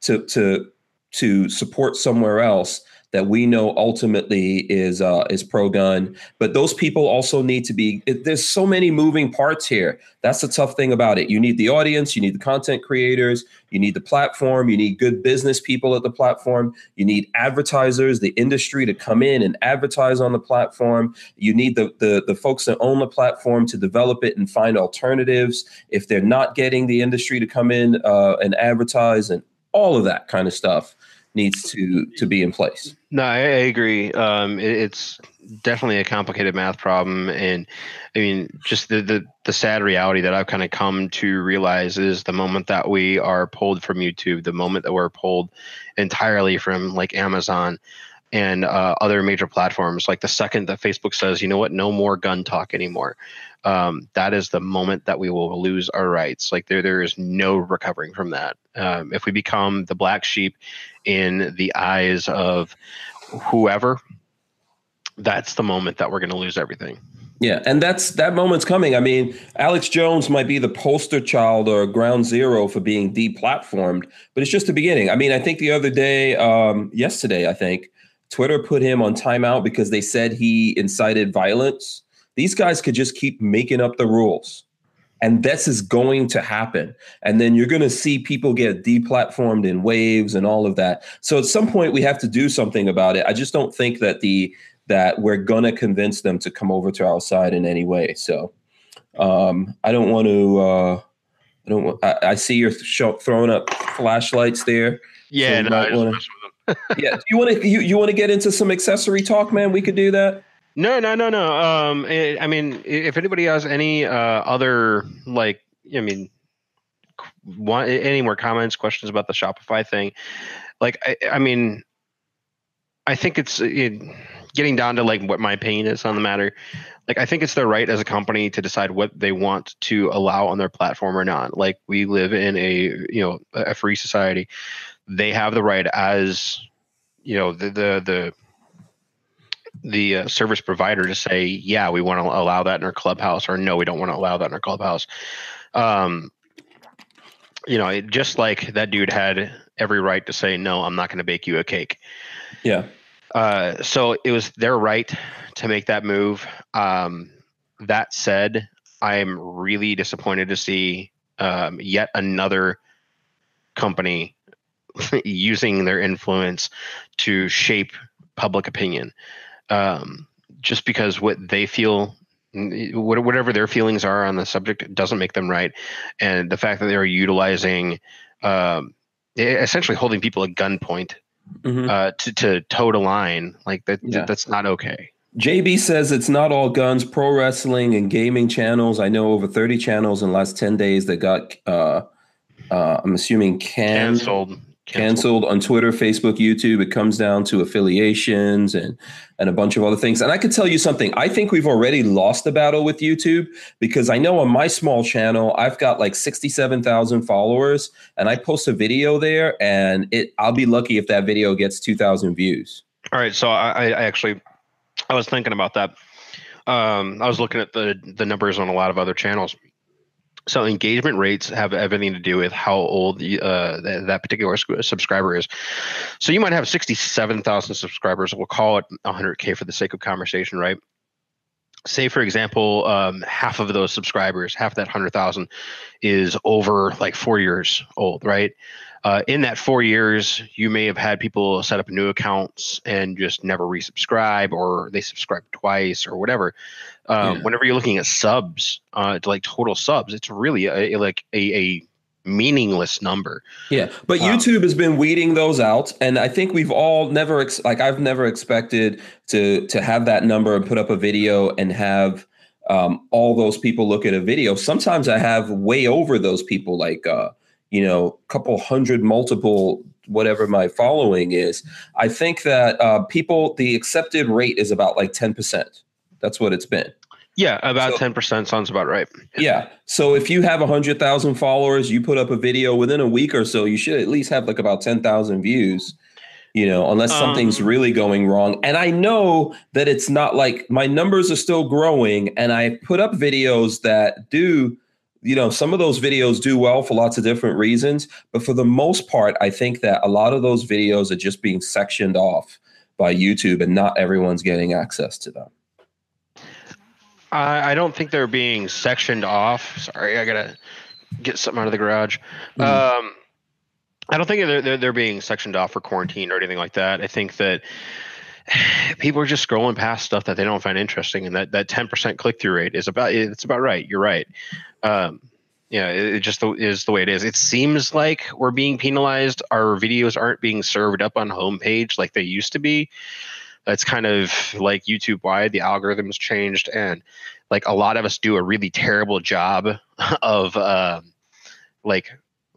to to to support somewhere else that we know ultimately is uh, is pro gun. But those people also need to be. It, there's so many moving parts here. That's the tough thing about it. You need the audience, you need the content creators, you need the platform, you need good business people at the platform, you need advertisers, the industry to come in and advertise on the platform. You need the the, the folks that own the platform to develop it and find alternatives if they're not getting the industry to come in uh, and advertise and all of that kind of stuff needs to to be in place. No, I, agree. Um, it, it's definitely a complicated math problem, and I mean, just the the, the sad reality that I've kind of come to realize is the moment that we are pulled from YouTube, the moment that we're pulled entirely from like Amazon and uh, other major platforms, like the second that Facebook says, you know what, no more gun talk anymore, um, that is the moment that we will lose our rights. Like there, there is no recovering from that. Um, if we become the black sheep in the eyes of whoever, that's the moment that we're going to lose everything. Yeah, and that's that moment's coming. I mean, Alex Jones might be the poster child or ground zero for being deplatformed, but it's just the beginning. I mean, I think the other day, um, yesterday, I think Twitter put him on timeout because they said he incited violence. These guys could just keep making up the rules. And this is going to happen. And then you're going to see people get deplatformed in waves and all of that. So at some point we have to do something about it. I just don't think that the that we're going to convince them to come over to our side in any way. So um, I don't want to uh, I don't I, I see you're sh- throwing up flashlights there. Yeah, so no, wanna, yeah. Do you want to you, you want to get into some accessory talk, man? We could do that. No, no, no, no. Um, it, I mean, if anybody has any uh, other like, I mean, want any more comments, questions about the Shopify thing? Like, I, I mean, I think it's it, getting down to like what my opinion is on the matter. Like, I think it's their right as a company to decide what they want to allow on their platform or not. Like, we live in a you know a free society. They have the right as you know the the the the uh, service provider to say, yeah, we want to allow that in our clubhouse, or no, we don't want to allow that in our clubhouse. Um, you know, it, just like that dude had every right to say, no, I'm not going to bake you a cake. Yeah. Uh, so it was their right to make that move. Um, that said, I'm really disappointed to see um, yet another company using their influence to shape public opinion um, just because what they feel whatever their feelings are on the subject doesn't make them right and the fact that they're utilizing um, essentially holding people at gunpoint mm-hmm. uh, to, to tote a line like that yeah. that's not okay JB says it's not all guns, pro wrestling and gaming channels. I know over 30 channels in the last 10 days that got, uh, uh, I'm assuming, canceled canceled on Twitter, Facebook, YouTube. It comes down to affiliations and and a bunch of other things. And I could tell you something. I think we've already lost the battle with YouTube because I know on my small channel I've got like sixty seven thousand followers, and I post a video there, and it I'll be lucky if that video gets two thousand views. All right, so I, I actually I was thinking about that. Um, I was looking at the the numbers on a lot of other channels, So engagement rates have everything to do with how old uh, that, particular subscriber is. So you might have 67,000 subscribers. We'll call it 100K for the sake of conversation, right? Say, for example, um, half of those subscribers, half that 100,000 is over like four years old, right? Uh, in that four years, you may have had people set up new accounts and just never resubscribe, or they subscribe twice, or whatever. Um, yeah. Whenever you're looking at subs, uh, like total subs, it's really a, like a, a meaningless number. Yeah, but um, YouTube has been weeding those out, and I think we've all never ex- like I've never expected to to have that number and put up a video and have um, all those people look at a video. Sometimes I have way over those people, like uh, you know, a couple hundred multiple whatever my following is. I think that uh, people the accepted rate is about like ten percent. That's what it's been. Yeah, about ten so, percent sounds about right. Yeah. So if you have a hundred thousand followers, you put up a video within a week or so, you should at least have like about ten thousand views. You know, unless something's um, really going wrong. And I know that it's not like my numbers are still growing, and I put up videos that do you know, some of those videos do well for lots of different reasons, but for the most part, I think that a lot of those videos are just being sectioned off by YouTube and not everyone's getting access to them. I, I don't think they're being sectioned off. Sorry, I gotta get something out of the garage. Mm-hmm. Um, I don't think they're, they're, they're being sectioned off for quarantine or anything like that. I think that people are just scrolling past stuff that they don't find interesting, and that that ten percent click through rate is about it's about right. You're right. Um, yeah, it, it just is the way it is. It seems like we're being penalized. Our videos aren't being served up on homepage like they used to be that's kind of like YouTube wide. The algorithms changed, and like a lot of us do a really terrible job of uh, like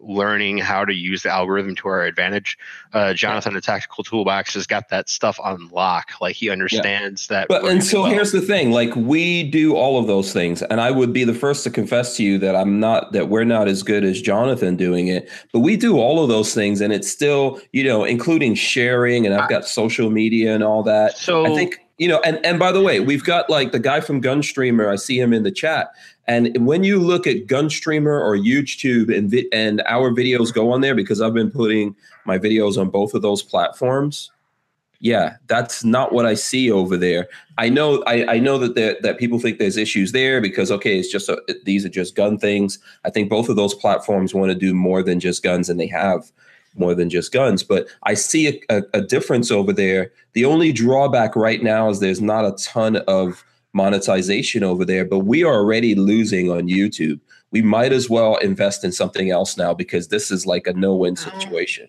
learning how to use the algorithm to our advantage. Uh, Jonathan, the Tactical Toolbox, has got that stuff on lock. Like he understands yeah. that. But and so well. here's the thing: like we do all of those things, and I would be the first to confess to you that I'm not that we're not as good as Jonathan doing it. But we do all of those things, and it's still you know including sharing, and I've got social media and all that. So I think you know, and and by the way, we've got like the guy from Gunstreamer. I see him in the chat. And when you look at Gunstreamer or YouTube and vi- and our videos go on there because I've been putting my videos on both of those platforms. Yeah, that's not what I see over there. I know I, I know that there, that people think there's issues there because okay, it's just a, these are just gun things. I think both of those platforms want to do more than just guns, and they have more than just guns. But I see a, a, a difference over there. The only drawback right now is there's not a ton of monetization over there, but we are already losing on YouTube. We might as well invest in something else now because this is like a no-win situation.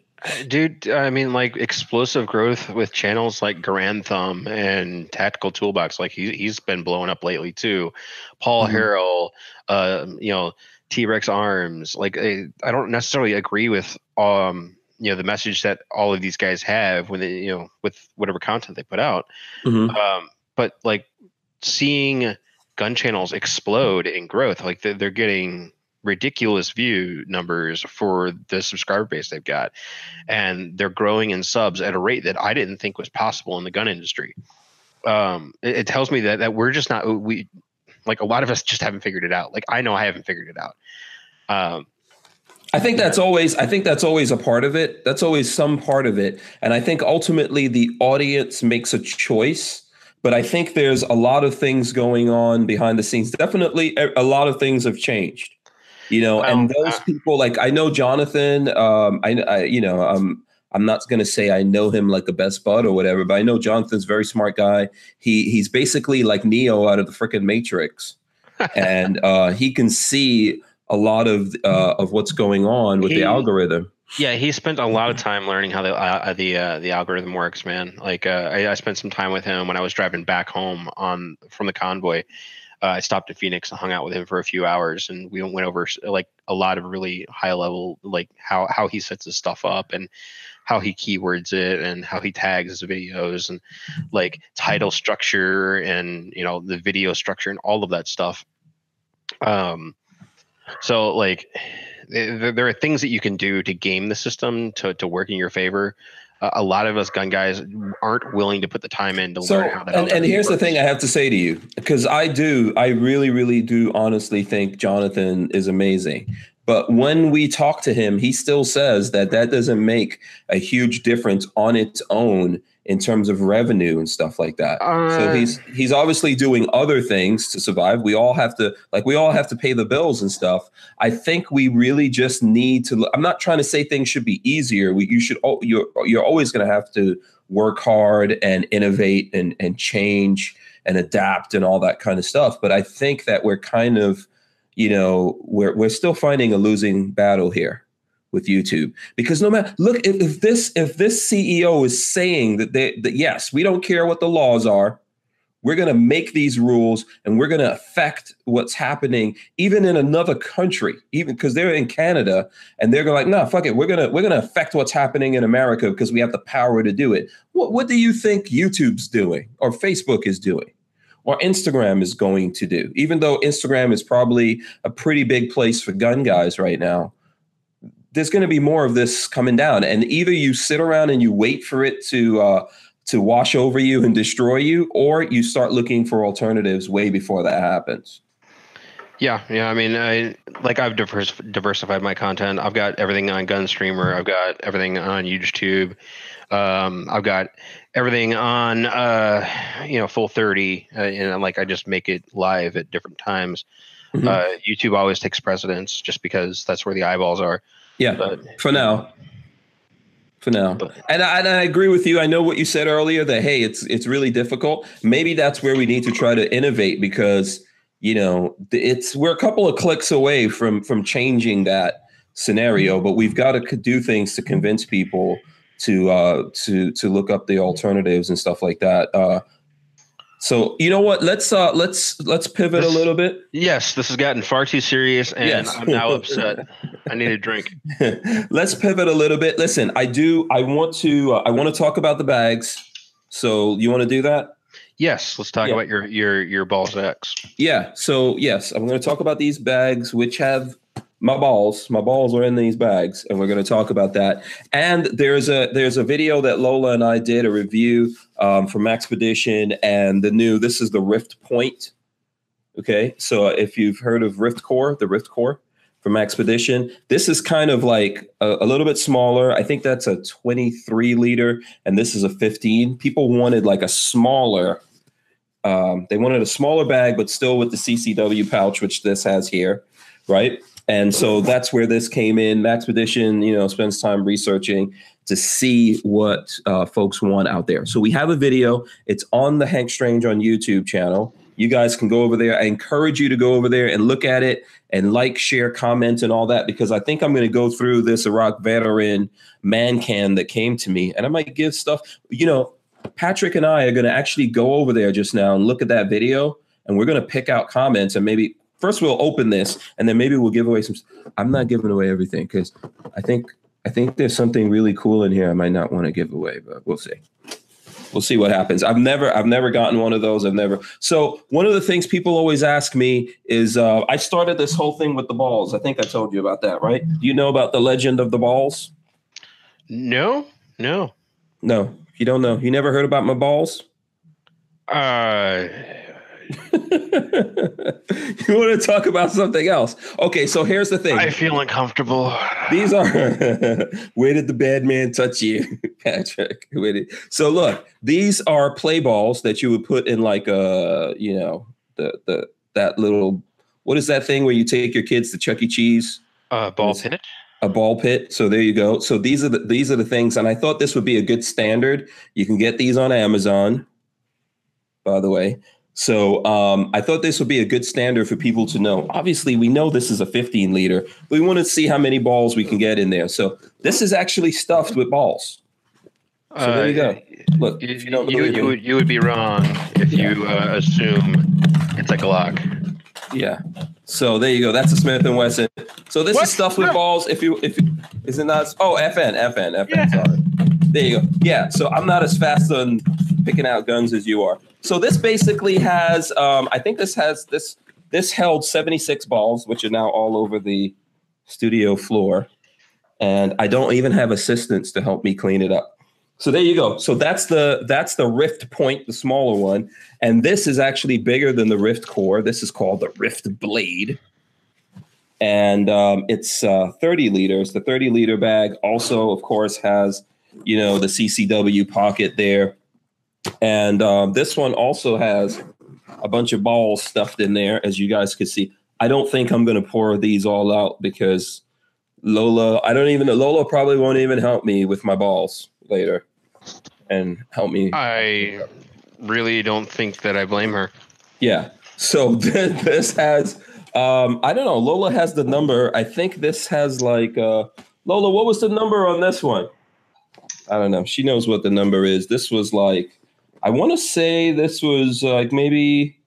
Dude, I mean, like explosive growth with channels like Garand Thumb and Tactical Toolbox. Like he he's been blowing up lately too. Paul mm-hmm. Harrell, uh, you know, T Rex Arms. Like I, I don't necessarily agree with um you know the message that all of these guys have when they you know with whatever content they put out. Mm-hmm. Um, but like seeing gun channels explode in growth. Like they're, they're getting ridiculous view numbers for the subscriber base they've got, and they're growing in subs at a rate that I didn't think was possible in the gun industry. Um, it, it tells me that that we're just not we like a lot of us just haven't figured it out. Like I know I haven't figured it out. Um, I think that's always I think that's always a part of it. That's always some part of it. And I think ultimately the audience makes a choice but I think there's a lot of things going on behind the scenes. Definitely, a lot of things have changed. You know, and those people, like I know Jonathan. Um, I, I you know, um, I'm not going to say I know him like a best bud or whatever, but I know Jonathan's very smart guy. He he's basically like Neo out of the freaking Matrix, and uh, he can see a lot of uh, of what's going on with he, the algorithm. Yeah, he spent a lot of time learning how the uh, the uh, the algorithm works, man. Like uh, I, I, spent some time with him when I was driving back home on from the convoy. Uh, I stopped at Phoenix and hung out with him for a few hours, and we went over like a lot of really high level, like how how he sets his stuff up and how he keywords it and how he tags his videos and like title structure and you know the video structure and all of that stuff. Um, so like there, there are things that you can do to game the system to, to work in your favor. uh, a lot of us gun guys aren't willing to put the time in to So, learn how that. and, and here's the thing I have to say to you, because I do, I really, really do honestly think Jonathan is amazing. But when we talk to him, he still says that that doesn't make a huge difference on its own in terms of revenue and stuff like that. so Uh, he's he's obviously doing other things to survive. We all have to like we all have to pay the bills and stuff. I think we really just need to. I'm not trying to say things should be easier. We, you should you're you're always going to have to work hard and innovate and and change and adapt and all that kind of stuff. But I think that we're kind of, you know, we're we're still finding a losing battle here with YouTube. Because no matter look if, if this if this CEO is saying that they that yes we don't care what the laws are we're going to make these rules and we're going to affect what's happening even in another country even because they're in Canada and they're going like no fuck it we're going to we're going to affect what's happening in America because we have the power to do it. What what do you think YouTube's doing or Facebook is doing or Instagram is going to do even though Instagram is probably a pretty big place for gun guys right now there's going to be more of this coming down and either you sit around and you wait for it to uh, to wash over you and destroy you or you start looking for alternatives way before that happens Yeah, yeah. I mean, I like I've divers- diversified my content. I've got everything on Gunstreamer. I've got everything on YouTube. Um, I've got everything on uh, you know full thirty, uh, and like I just make it live at different times. Mhm. Uh, YouTube always takes precedence just because that's where the eyeballs are. yeah But for now for now But- and I, and I agree with you i know what you said earlier that hey it's it's really difficult maybe that's where we need to try to innovate because you know it's we're a couple of clicks away from from changing that scenario but we've got to do things to convince people to uh to to look up the alternatives and stuff like that uh so you know what let's uh let's let's pivot a little bit yes, this has gotten far too serious, and Yes. I'm now upset. I need a drink. let's pivot a little bit listen i do i want to uh, i want to talk about the bags so you want to do that Yes, let's talk Yeah. about your your your balls X. yeah so yes i'm going to talk about these bags which have my balls my balls are in these bags and we're going to talk about that. And there's a there's a video that lola and i did a review um, from Maxpedition and the new this is the rift point. Okay so if you've heard of rift core the rift core from Maxpedition this is kind of like a, a little bit smaller. I think that's a 23 liter and this is a 15 people wanted like a smaller um, they wanted a smaller bag but still with the ccw pouch which this has here right and so that's where this came in. Maxpedition you know spends time researching to see what uh, folks want out there. So we have a video. It's on the hank strange on youtube channel. You guys can go over there. I encourage you to go over there and look at it and like share comment and all that because i think i'm going to go through this iraq veteran man can that came to me and i might give stuff you know patrick and i are going to actually go over there just now and look at that video and we're going to pick out comments and maybe first we'll open this and then maybe we'll give away some i'm not giving away everything because i think i think there's something really cool in here i might not want to give away but we'll see. We'll see what happens. I've never i've never gotten one of those i've never so one of the things people always ask me is uh, i started this whole thing with the balls. I think i told you about that right? Do you know about the legend of the balls? No, no. no. You don't know? You never heard about my balls? Uh, you want to talk about something else okay so here's the thing I feel uncomfortable. These are where did the bad man touch you, Patrick? Where did- so look, these are play balls that you would put in like a you know the the that little what is that thing where you take your kids to Chuck E. Cheese? Uh, ball pit. A ball pit. So there you go. So these are the these are the things, and I thought this would be a good standard. You can get these on Amazon, by the way. So um, I thought this would be a good standard for people to know. Obviously, we know this is a 15 liter. We want to see how many balls we can get in there. So this is actually stuffed with balls. So there you go. Look, You, you you, would, you would be wrong if you uh, assume it's a Glock. yeah. So there you go. That's a Smith and Wesson. So this What? is stuffed with balls. If you if you, is it not? Oh, FN, FN, FN. Yeah. Sorry. There you go. Yeah. So I'm not as fast on picking out guns as you are. So this basically has. Um, I think this has this. This held 76 balls, which are now all over the studio floor, and I don't even have assistants to help me clean it up. So there you go. So that's the that's the Rift Point, the smaller one, and this is actually bigger than the Rift Core. This is called the Rift Blade, and um, it's uh, 30 liters. The 30 liter bag also, of course, has you know the CCW pocket there, and um, this one also has a bunch of balls stuffed in there, as you guys could see. I don't think I'm going to pour these all out because Lola, I don't even know. Lola probably won't even help me with my balls later and help me. I really don't think that I blame her. Yeah. So this, this has, um, I don't know. Lola has the number. I think this has like, uh, Lola, what was the number on this one? I don't know. She knows what the number is. This was like, I want to say this was uh, like maybe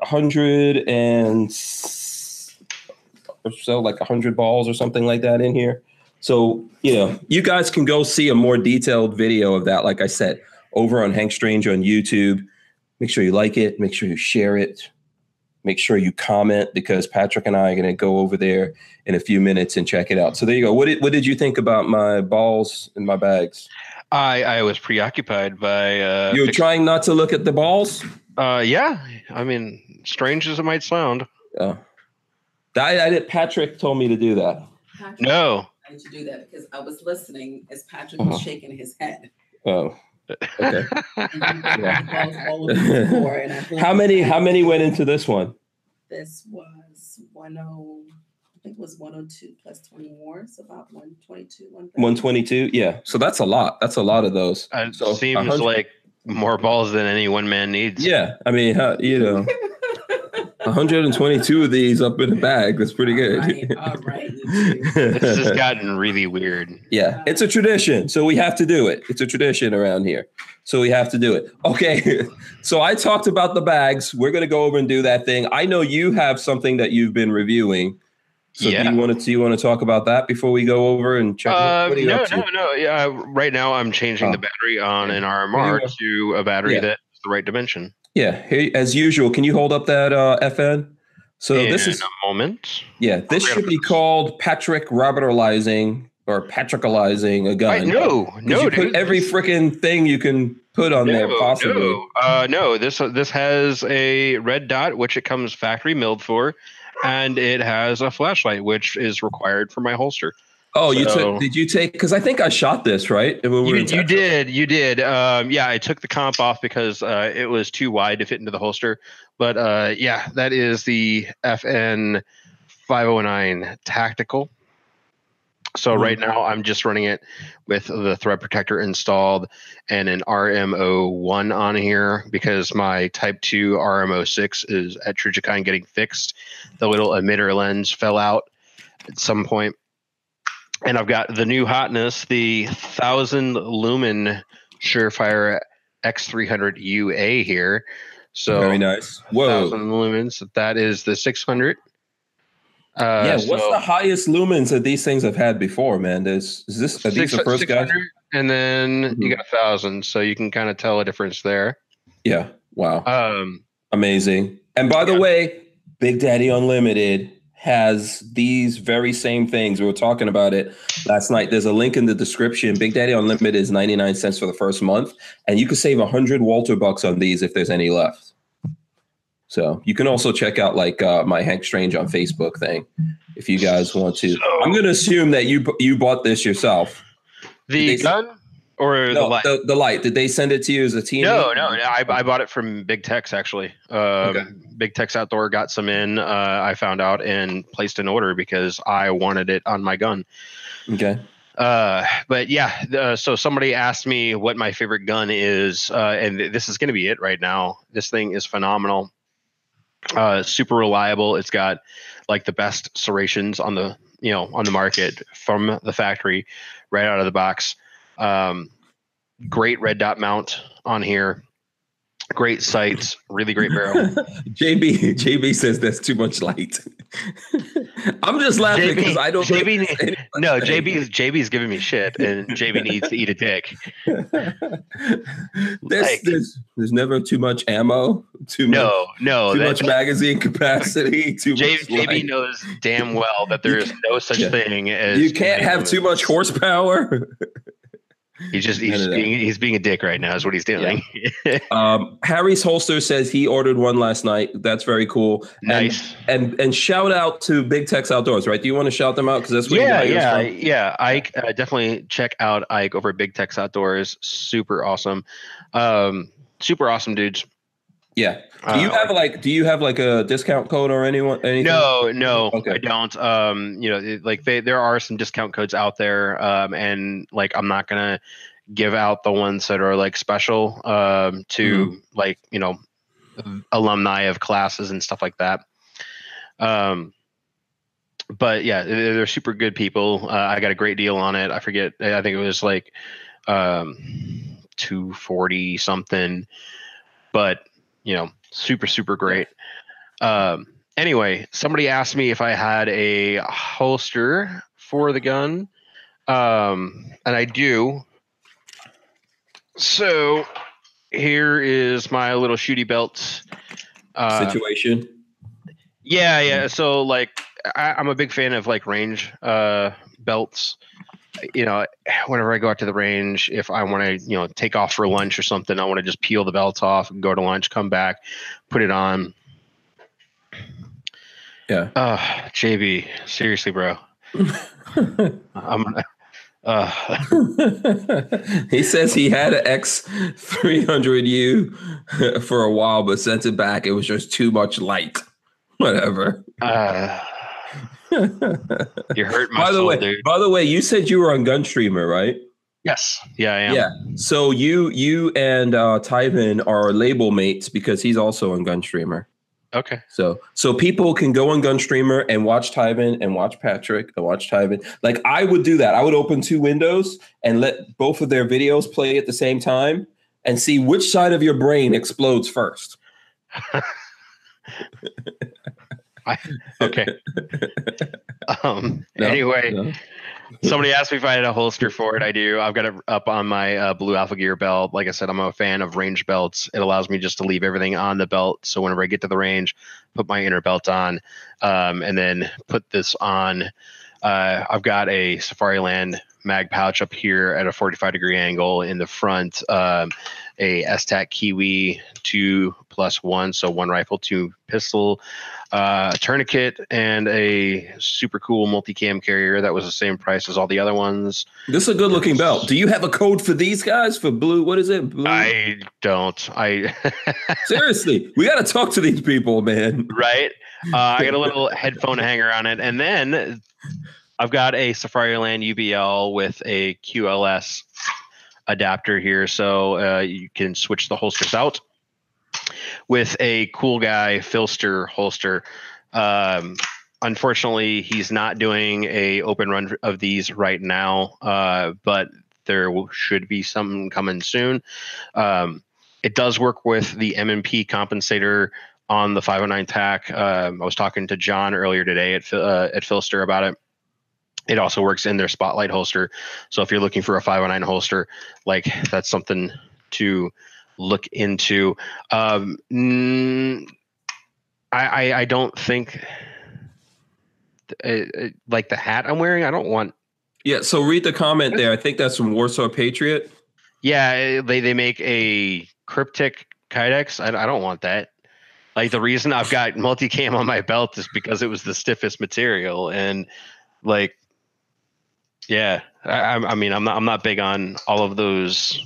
a hundred and or so, like a hundred balls or something like that in here. So, you know, you guys can go see a more detailed video of that. Like I said, over on Hank Strange on YouTube. Make sure you like it. Make sure you share it. Make sure you comment because Patrick and I are going to go over there in a few minutes and check it out. So there you go. What did what did you think about my balls and my bags? I I was preoccupied by uh, You were trying not to look at the balls. uh yeah. I mean, strange as it might sound. Oh, I, I did. Patrick told me to do that. Patrick, No. Why did you do that? Because I was listening as Patrick Uh-huh. was shaking his head. Oh, okay. And you put the balls all over the floor, and I pulled how many? How many went into this one? This was one oh, I think it was one oh two plus twenty more, so about one twenty two, one. One twenty-two. Yeah. So that's a lot. That's a lot of those. It So, seems 100 like more balls than any one man needs. Yeah. I mean, how, you know, 122 of these up in a bag. That's pretty good. All right, all right. This has gotten really weird. yeah, it's a tradition. So we have to do it. It's a tradition around here. So we have to do it. Okay. so I talked about the bags. We're going to go over and do that thing. I know you have something that you've been reviewing. So Yeah. do you want to do you want to talk about that before we go over and check? Uh, what are you no, no, no. Yeah, right now I'm changing Oh. the battery on an RMR to a battery Yeah. that's the right dimension. Yeah. Here, as usual, can you hold up that uh, FN? So In this is a moment. yeah. This should be called Patrick Robertalizing or Patrickalizing a gun. I no, no, you put every freaking thing you can put on there possibly. No, uh, no. This this has a red dot, which it comes factory milled for, and it has a flashlight, which is required for my holster. Oh, you took? Did you take? Because I think I shot this right. You, you did, you did. Um, yeah, I took the comp off because uh, it was too wide to fit into the holster. But uh, yeah, that is the FN 509 tactical. So mm-hmm. right now I'm just running it with the thread protector installed and an RMO1 on here because my Type 2 RMO6 is at Trijicon getting fixed. The little emitter lens fell out at some point. And I've got the new hotness, the 1000 lumen Surefire X300 UA here. So Very nice. Whoa. 1000 lumens. That is the 600. Uh, yeah. What's so- the highest lumens that these things have had before, man? Is, is this are these Six- the first guys? and then Mhm. you got a thousand, so you can kind of tell a difference there. Yeah. Wow. Um, Amazing. And by the way, Big Daddy Unlimited has these very same things. We were talking about it last night. There's a link in the description. Big Daddy Unlimited is 99 cents for the first month, and you can save 100 Walter bucks on these if there's any left. So you can also check out like uh, my Hank Strange on Facebook thing if you guys want to. I'm going to assume that you you bought this yourself. the Did they- gun or the light? the, the light. Did they send it to you as a team? no, no, no, I, I bought it from Big Tex actually. Um, Okay. Big Tex Outdoor got some in. Uh, I found out and placed an order because I wanted it on my gun. Okay. Uh, but yeah, uh, so somebody asked me what my favorite gun is, uh, and th- this is going to be it right now. This thing is phenomenal, uh, super reliable. It's got like the best serrations on the you know on the market from the factory, right out of the box. Um, great red dot mount on here. Great sights, really great barrel. JB JB says that's too much light. I'm just laughing because I don't. JB, no, such thing. JB, JB's giving me shit, and JB needs to eat a dick. there's, Like- there's there's never too much ammo, too No, no, too that- much magazine capacity, too J- much JB light. knows damn well that there is no such Yeah. thing as You can't have too much horsepower. He's just he's being he's being a dick right now. Is what he's doing. Um, Harry's holster says he ordered one last night. That's very cool. And- nice. And and shout out to Big Tex Outdoors, right? Do you want to shout them out because that's you yeah, yeah, yeah. Ike, uh, definitely check out Ike over at Big Tex Outdoors. Super awesome, um, super awesome dudes. Yeah. Do you Uh, have like do you have like a discount code or anyone anything? No, no, Okay. I don't. Um, you know, it, like they, there are some discount codes out there, um, and like I'm not gonna give out the ones that are like special um, to Mm-hmm. like you know alumni of classes and stuff like that. Um, but yeah, they're, they're super good people. Uh, I got a great deal on it. I forget. I think it was like um, two forty something, but you know, super super great. Um, anyway, somebody asked me if I had a holster for the gun, um, and I do. So here is my little shooty belt. Uh, situation. yeah, yeah. So like, I, I'm a big fan of like range uh, belts. You know, whenever I go out to the range, if I want to, you know, take off for lunch or something, I want to just peel the belts off, and go to lunch, come back, put it on. Yeah. Uh, JB, seriously, bro. I'm. Uh, he says he had an X three hundred U for a while, but sent it back. It was just too much light. Whatever. uh, you hurt my by the way, by the way, you said you were on Gunstreamer, right? Yes. Yeah, I am. Yeah. So you you and uh Tyven are label mates because he's also on Gunstreamer. Okay. So so people can go on Gunstreamer and watch Tyven and watch Patrick and watch Tyven. Like I would do that. I would open two windows and let both of their videos play at the same time and see which side of your brain explodes first. Okay. Um. No? anyway, No? Somebody asked me if I had a holster for it. I do. I've got it up on my uh, Blue Alpha Gear belt. Like I said, I'm a fan of range belts. It allows me just to leave everything on the belt. So whenever I get to the range, put my inner belt on, um, and then put this on. Uh, I've got a Safariland mag pouch up here at a 45 degree angle in the front. Um, Esstac KYWI two plus one, so one rifle, two pistol, uh, a tourniquet, and a super cool multicam carrier that was the same price as all the other ones. This is a good looking belt. Do you have a code for these guys for blue? What is it? Blue? I don't. I Seriously, we got to talk to these people, man. right. Uh, I got a little headphone hanger on it, and then I've got a Safariland UBL with a QLS adapter here, so uh, you can switch the holsters out with a cool guy PHLster holster. Um, unfortunately, he's not doing a open run of these right now, uh, but there should be something coming soon. Um, it does work with the M&P compensator on the 509 TAC. Um, I was talking to John earlier today at uh, at PHLster about it. It also works in their Spotlight holster. So if you're looking for a 509 holster, like that's something to look into. Um, I, I I don't think uh, uh, like the hat I'm wearing. I don't want. Yeah, so read the comment there. I think that's from Warsaw Patriot. Yeah, they they make a Kryptek kydex. I, I don't want that. Like the reason I've got multicam on my belt is because it was the stiffest material, and like, yeah, I, I mean, I'm not I'm not big on all of those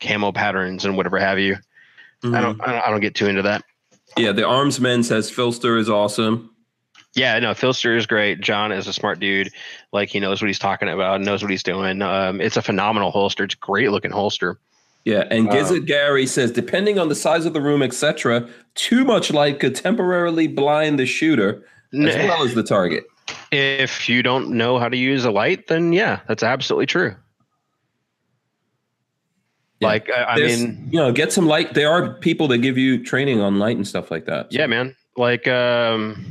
camo patterns and whatever have you. I don't I don't- I don't get too into that. Yeah, the Armsman says PHLster is awesome. Yeah, no, PHLster is great. John is a smart dude. Like he knows what he's talking about, knows what he's doing. Um, it's a phenomenal holster. It's a great looking holster. Yeah, and Um, Gizzard Gary says depending on the size of the room, etc., too much light could temporarily blind the shooter as well as the target. If you don't know how to use a light, then yeah, that's absolutely true. Yeah. Like I, I mean, you know, get some light. There are people that give you training on light and stuff like that. yeah, man. Like um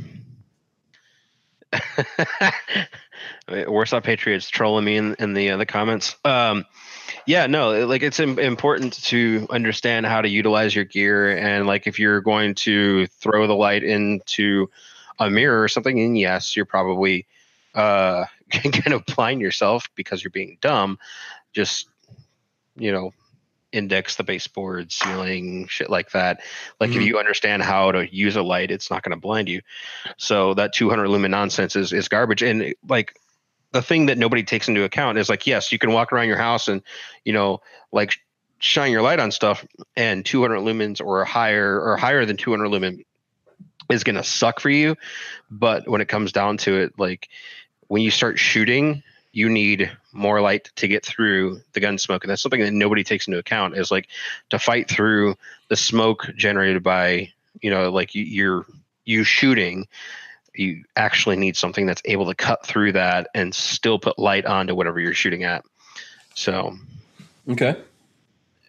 Warsaw Patriots trolling me in, in the uh, the comments. Um yeah, no, like it's im- important to understand how to utilize your gear and like if you're going to throw the light into a mirror or something, and yes, you're probably uh going to blind yourself because you're being dumb. Just you know, index the baseboard, ceiling, shit like that. Like Mhm. if you understand how to use a light, it's not going to blind you. So that 200 lumen nonsense is is garbage. And like the thing that nobody takes into account is like, yes, you can walk around your house and you know, like shine your light on stuff, and 200 lumens or higher or higher than 200 lumen is going to suck for you. But when it comes down to it, like when you start shooting, you need more light to get through the gun smoke. And that's something that nobody takes into account is like to fight through the smoke generated by, you know, like you, you're you shooting, you actually need something that's able to cut through that and still put light onto whatever you're shooting at. So Okay.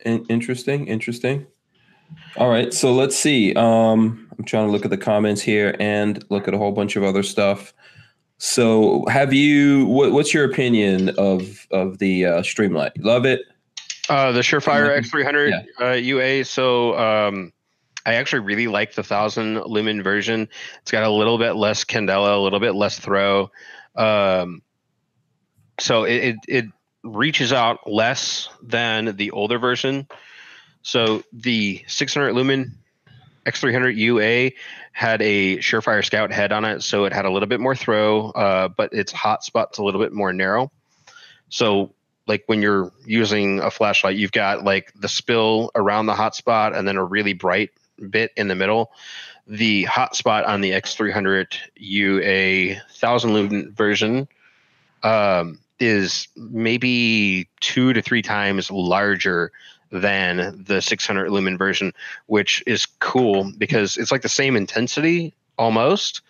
In- interesting. Interesting. All right. So let's see. Um, I'm trying to look at the comments here and look at a whole bunch of other stuff. So, have you? What, what's your opinion of of the uh, Streamlight? Love it. Uh, the Surefire Mhm. X300 uh, UA. So um, I actually really like the thousand lumen version. It's got a little bit less candela, a little bit less throw. Um, so it, it it reaches out less than the older version. So the 600 lumen X300 UA had a Surefire Scout head on it, so it had a little bit more throw, uh, but its hot spot's a little bit more narrow. So like when you're using a flashlight, you've got like the spill around the hot spot and then a really bright bit in the middle. The hot spot on the X300 UA 1000 lumen version um, is maybe two to three times larger than the 600 lumen version, which is cool because it's like the same intensity almost.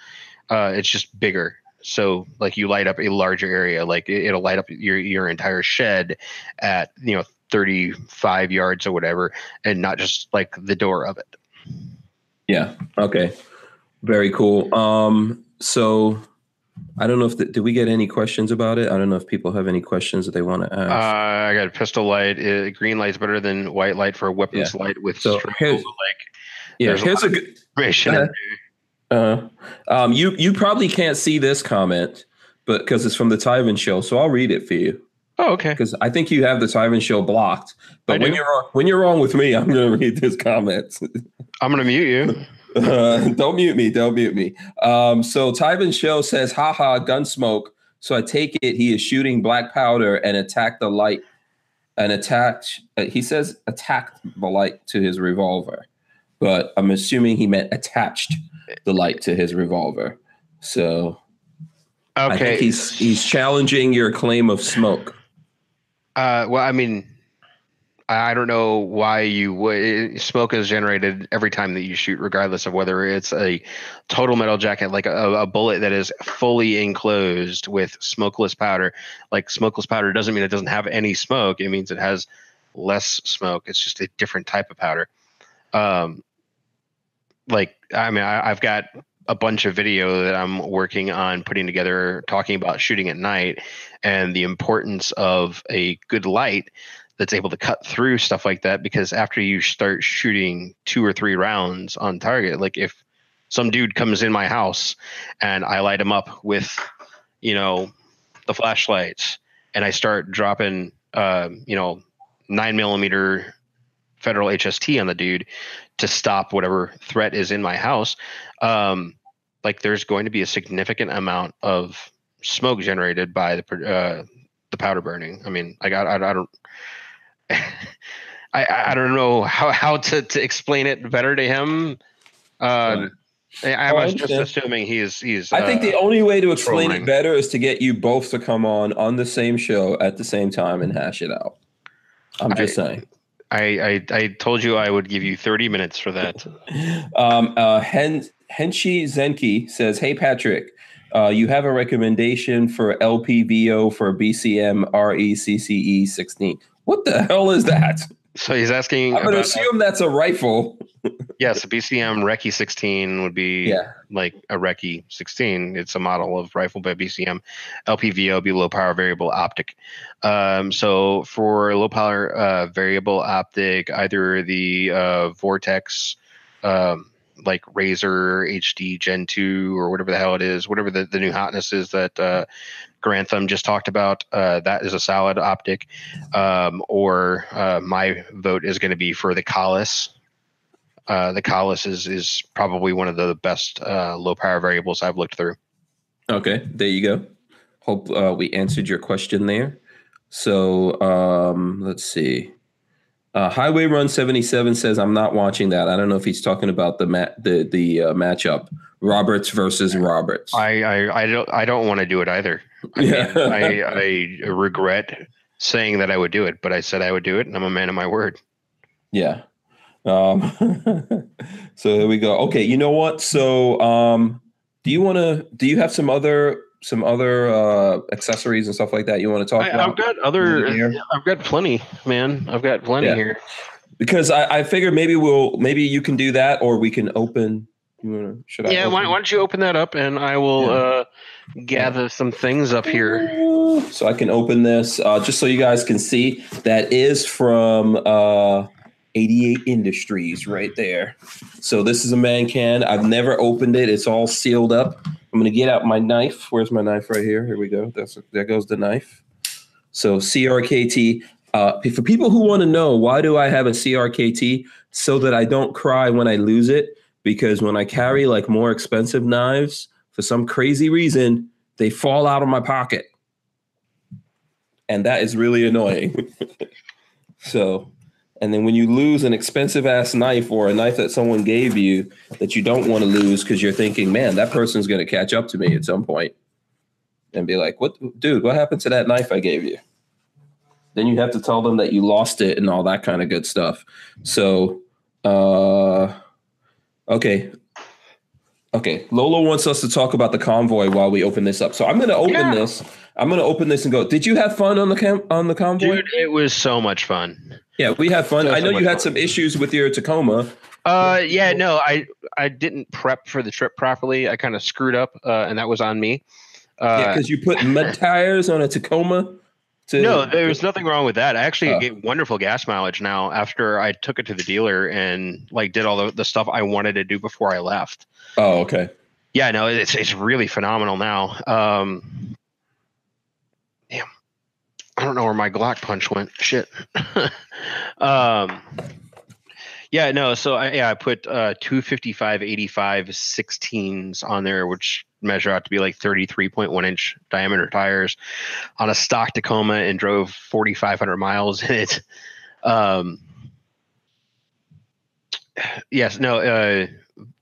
Uh, it's just bigger. So like you light up a larger area, like it- it'll light up your your entire shed at you know 35 yards or whatever, and not just like the door of it. Yeah. Okay. Very cool. Um, so I don't know if the, did we get any questions about it? I don't know if people have any questions that they want to Uh, ask. I got a pistol light. Uh, green light's better than white light for a weapons light with So here's- like yeah. a Here's a lot good. Uh, Uh, um, you you probably can't see this comment, but because it's from the Tyven show, so I'll read it for you oh, okay. because I think you have the Tyven show blocked. But I when do. you're when you're wrong with me, I'm going to read this comment. I'm gonna mute you. Uh, don't mute me. Don't mute me. Um, so Tyven show says, "Haha, gun smoke." So I take it he is shooting black powder and attacked the light and attacked. Uh, he says attacked the light to his revolver, but I'm assuming he meant attached the light to his revolver. So I Okay. think he's he's challenging your claim of smoke. Uh, well, I mean, I don't know why you would. Smoke is generated every time that you shoot, regardless of whether it's a total metal jacket, like a, a bullet that is fully enclosed with smokeless powder. Like smokeless powder doesn't mean it doesn't have any smoke. It means it has less smoke. It's just a different type of powder. Um, like I mean, I, I've got a bunch of video that I'm working on putting together, talking about shooting at night and the importance of a good light that's able to cut through stuff like that. Because after you start shooting two or three rounds on target, like if some dude comes in my house and I light him up with, you know, the flashlights and I start dropping, um, you know, nine millimeter federal HST on the dude to stop whatever threat is in my house. Um, like there's going to be a significant amount of smoke generated by the uh, the powder burning. I mean, I got I don't I I don't know how how to to explain it better to him. Um, I, I Oh, I was just understand. assuming he's he's. I think uh, the only way to explain trolling. it better is to get you both to come on on the same show at the same time and hash it out. I'm just saying. I, I I told you I would give you 30 minutes for that. Um, uh, Hen Henshi Zenki says, "Hey Patrick, uh, you have a recommendation for LPVO for BCM RECCE 16. What the hell is that? So he's asking I'm going to assume that's a rifle. yes, a BCM Recce 16 would be Yeah. like a Recce 16. It's a model of rifle by BCM. LPVO be low power variable optic. Um, so for low power uh, variable optic, either the uh, Vortex, um, like Razor HD Gen 2 or whatever the hell it is, whatever the, the new hotness is that uh, Grantham just talked about. Uh, that is a solid optic. Um, or uh, my vote is going to be for the Kahles. Uh, the Kahles is is probably one of the best uh, low power variables I've looked through. Okay, there you go. Hope uh, we answered your question there. So um, let's see. Uh, Highway Run seventy seven says I'm not watching that. I don't know if he's talking about the ma- the the uh, matchup Roberts versus Roberts. I I, I don't I don't want to do it either. I, Yeah. mean, I I regret saying that I would do it, but I said I would do it, and I'm a man of my word. Yeah. Um, so there we go. Okay, you know what? So um, do you want to? Do you have some other some other uh, accessories and stuff like that you want to talk I, about? I've got other. I've got plenty, man. I've got plenty Yeah. here. because I, I figured maybe we'll maybe you can do that or we can open. You wanna, should I? Yeah, why, why don't you open that up and I will Yeah. uh, gather some things up here. So I can open this uh, just so you guys can see. That is from uh, 88 Industries right there. So this is a man can. I've never opened it. It's all sealed up. I'm gonna get out my knife. Where's my knife? Right here. Here we go. That's there goes the knife. So CRKT. Uh, for people who want to know why do I have a CRKT, so that I don't cry when I lose it, because when I carry like more expensive knives, for some crazy reason, they fall out of my pocket. And that is really annoying. so, and then when you lose an expensive ass knife or a knife that someone gave you that you don't want to lose because you're thinking, man, that person's going to catch up to me at some point and be like, what, dude, what happened to that knife I gave you? Then you have to tell them that you lost it and all that kind of good stuff. So, uh, okay. Okay. Lola wants us to talk about the convoy while we open this up. So I'm going to open Yeah. this. I'm going to open this and go. Did you have fun on the cam- on the convoy? Dude, it was so much fun. Yeah, we had fun. So, I know so you had fun. some issues with your Tacoma. Uh, yeah, no, I I didn't prep for the trip properly. I kind of screwed up, uh, and that was on me. Yeah, Uh, because you put mud tires on a Tacoma. To, no, there's nothing wrong with that. I actually Oh. get wonderful gas mileage now after I took it to the dealer and like did all the, the stuff I wanted to do before I left. Oh, okay. Yeah, no, it's it's really phenomenal now. Um, damn, I don't know where my Glock punch went. Shit. um, yeah, no. So I, yeah, I put uh, 255, 85, 16s on there, which measure out to be like 33.1 inch diameter tires on a stock Tacoma and drove 4,500 miles in it. Um, yes, no, uh,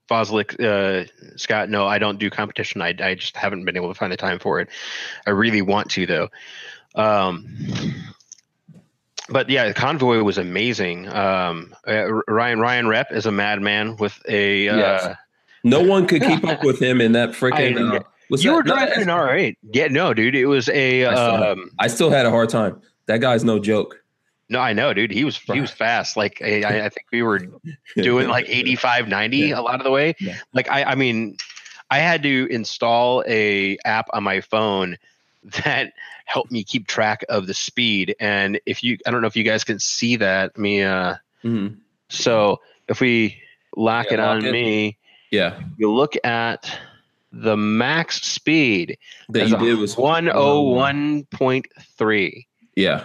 Foslick, uh, Scott, no, I don't do competition. I, I just haven't been able to find the time for it. I really want to though. Um, but yeah, the convoy was amazing. Um, uh, Ryan Ryan Rep is a madman with a. Uh. No one could keep up with him in that freaking. I- Uh, you that- were no, driving an R8. Yeah, no, dude, it was a. I it. Um, I still had a hard time. That guy's no joke. no, I know, dude. He was he was fast. Like I, I think we were doing like 85 90 Yeah. a lot of the way Yeah. like i i mean i had to install a app on my phone that helped me keep track of the speed and if you i don't know if you guys can see that mean uh Mhm. so if we lock Yeah, it on lock me Yeah, you look at the max speed that you did was 101.3 Yeah.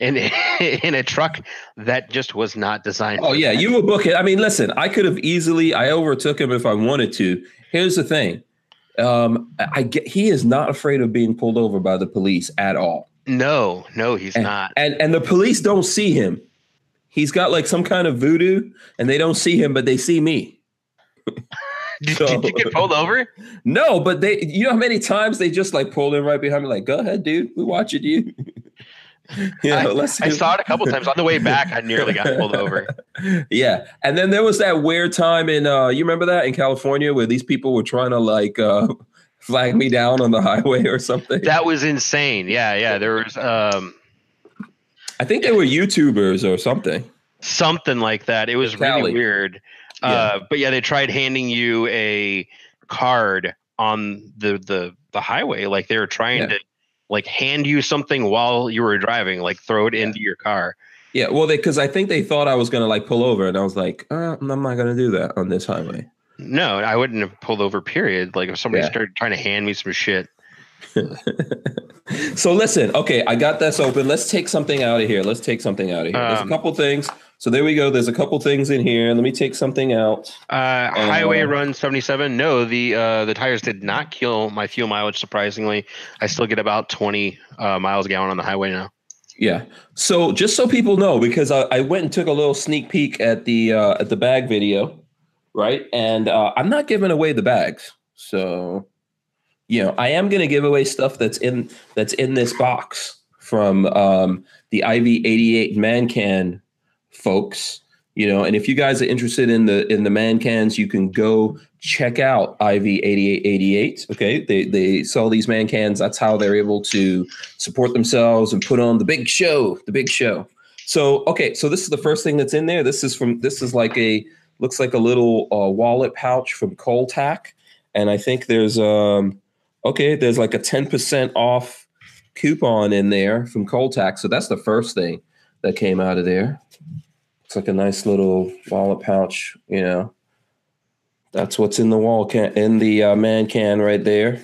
in in a truck that just was not designed Oh yeah, that. you were booking. I mean, listen, I could have easily. I overtook him if I wanted to. Here's the thing. Um, I get he is not afraid of being pulled over by the police at all. no no he's and, not And and the police don't see him. He's got like some kind of voodoo, and they don't see him, but they see me. Did, So- did you get pulled over? No, but they. You know how many times they just like pulled in right behind me, like, "Go ahead, dude, we're watching you." yeah, let's. I saw it a couple times on the way back. I nearly got pulled over. yeah, and then there was that weird time in. uh You remember that in California where these people were trying to like uh flag me down on the highway or something. That was insane. Yeah, yeah. There was um, I think they were YouTubers or something. something like that. It was really weird. Uh, but yeah, they tried handing you a card on the the the highway. Like they were trying Yeah. to like hand you something while you were driving, like throw it into your car. Yeah, well, they because I think they thought I was gonna like pull over, and I was like, uh, I'm not gonna do that on this highway. No, I wouldn't have pulled over. Period. Like if somebody Yeah. started trying to hand me some shit, so listen, okay, I got this open. Let's take something out of here. Let's take something out of here. There's a Um, couple things. So there we go. There's a couple things in here. Let me take something out. Uh, Highway Uh, Run 77. No, the uh, the tires did not kill my fuel mileage. Surprisingly, I still get about 20 uh, miles a gallon on the highway now. Yeah. So just so people know, because I, I went and took a little sneak peek at the uh, at the bag video, right? And uh, I'm not giving away the bags. So, you know, I am going to give away stuff that's in that's in this box from um, the IV88 man can folks. You know, and if you guys are interested in the in the man cans, you can go check out IV8888. Okay, they they sell these man cans. That's how they're able to support themselves and put on the big show. The big show. So okay, so this is the first thing that's in there. This is from this is like a looks like a little uh, wallet pouch from Cole-TAC, and I think there's um okay there's like a ten percent off coupon in there from Cole-TAC. So that's the first thing that came out of there. It's like a nice little wallet pouch, you know. That's what's in the wall can in the uh, man can right there.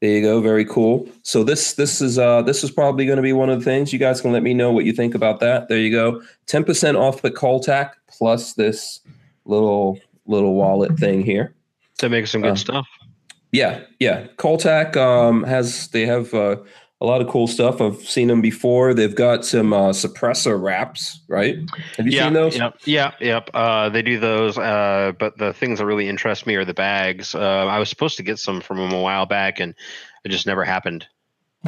There you go, very cool. So this this is uh this is probably going to be one of the things. You guys can let me know what you think about that. There you go, ten percent off at Cole-TAC plus this little little wallet thing here. That makes some good Uh, stuff. Yeah, yeah. Cole-TAC um, has they have uh, a lot of cool stuff. I've seen them before. They've got some uh, suppressor wraps, right? Have you yeah, seen those? Yep, yeah, yep. Uh, they do those, uh, but the things that really interest me are the bags. Uh, I was supposed to get some from them a while back, and it just never happened.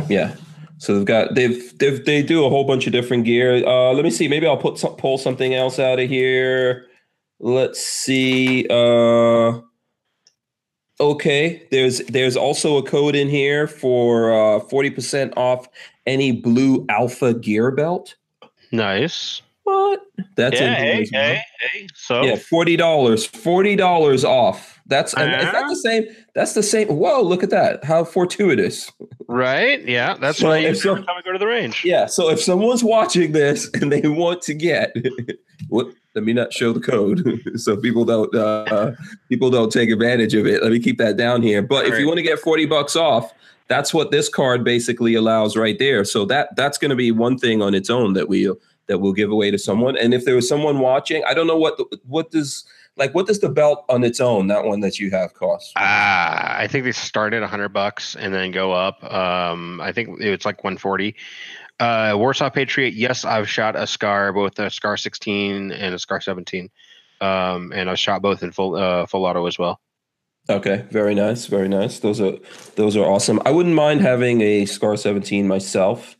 Yeah. So they've got they've they've they do a whole bunch of different gear. Uh, let me see. Maybe I'll put some, pull something else out of here. Let's see. Uh, okay. There's there's also a code in here for uh, forty percent off any blue Alpha gear belt. Nice. What? That's in yeah, hey, well. hey, hey. So Yeah, forty dollars. Forty dollars off. That's and is that Uh-huh. the same? That's the same. Whoa! Look at that. How fortuitous. right, yeah, that's So if use so- every time I go to the range. Yeah. So if someone's watching this and they want to get, what? Let me not show the code so people don't uh, people don't take advantage of it. Let me keep that down here. But if you want to get forty bucks off, that's what this card basically allows right there. So that that's going to be one thing on its own that we that we'll give away to someone. And if there was someone watching, I don't know what the, what does like what does the belt on its own that one that you have cost? Ah, I think they start at 100 bucks and then go up. Um, I think it's like 140. Uh, Warsaw Patriot. Yes, I've shot a Scar, both a Scar 16 and a Scar 17. Um, and I've shot both in full uh, full auto as well. Okay, very nice, very nice. Those are those are awesome. I wouldn't mind having a Scar 17 myself.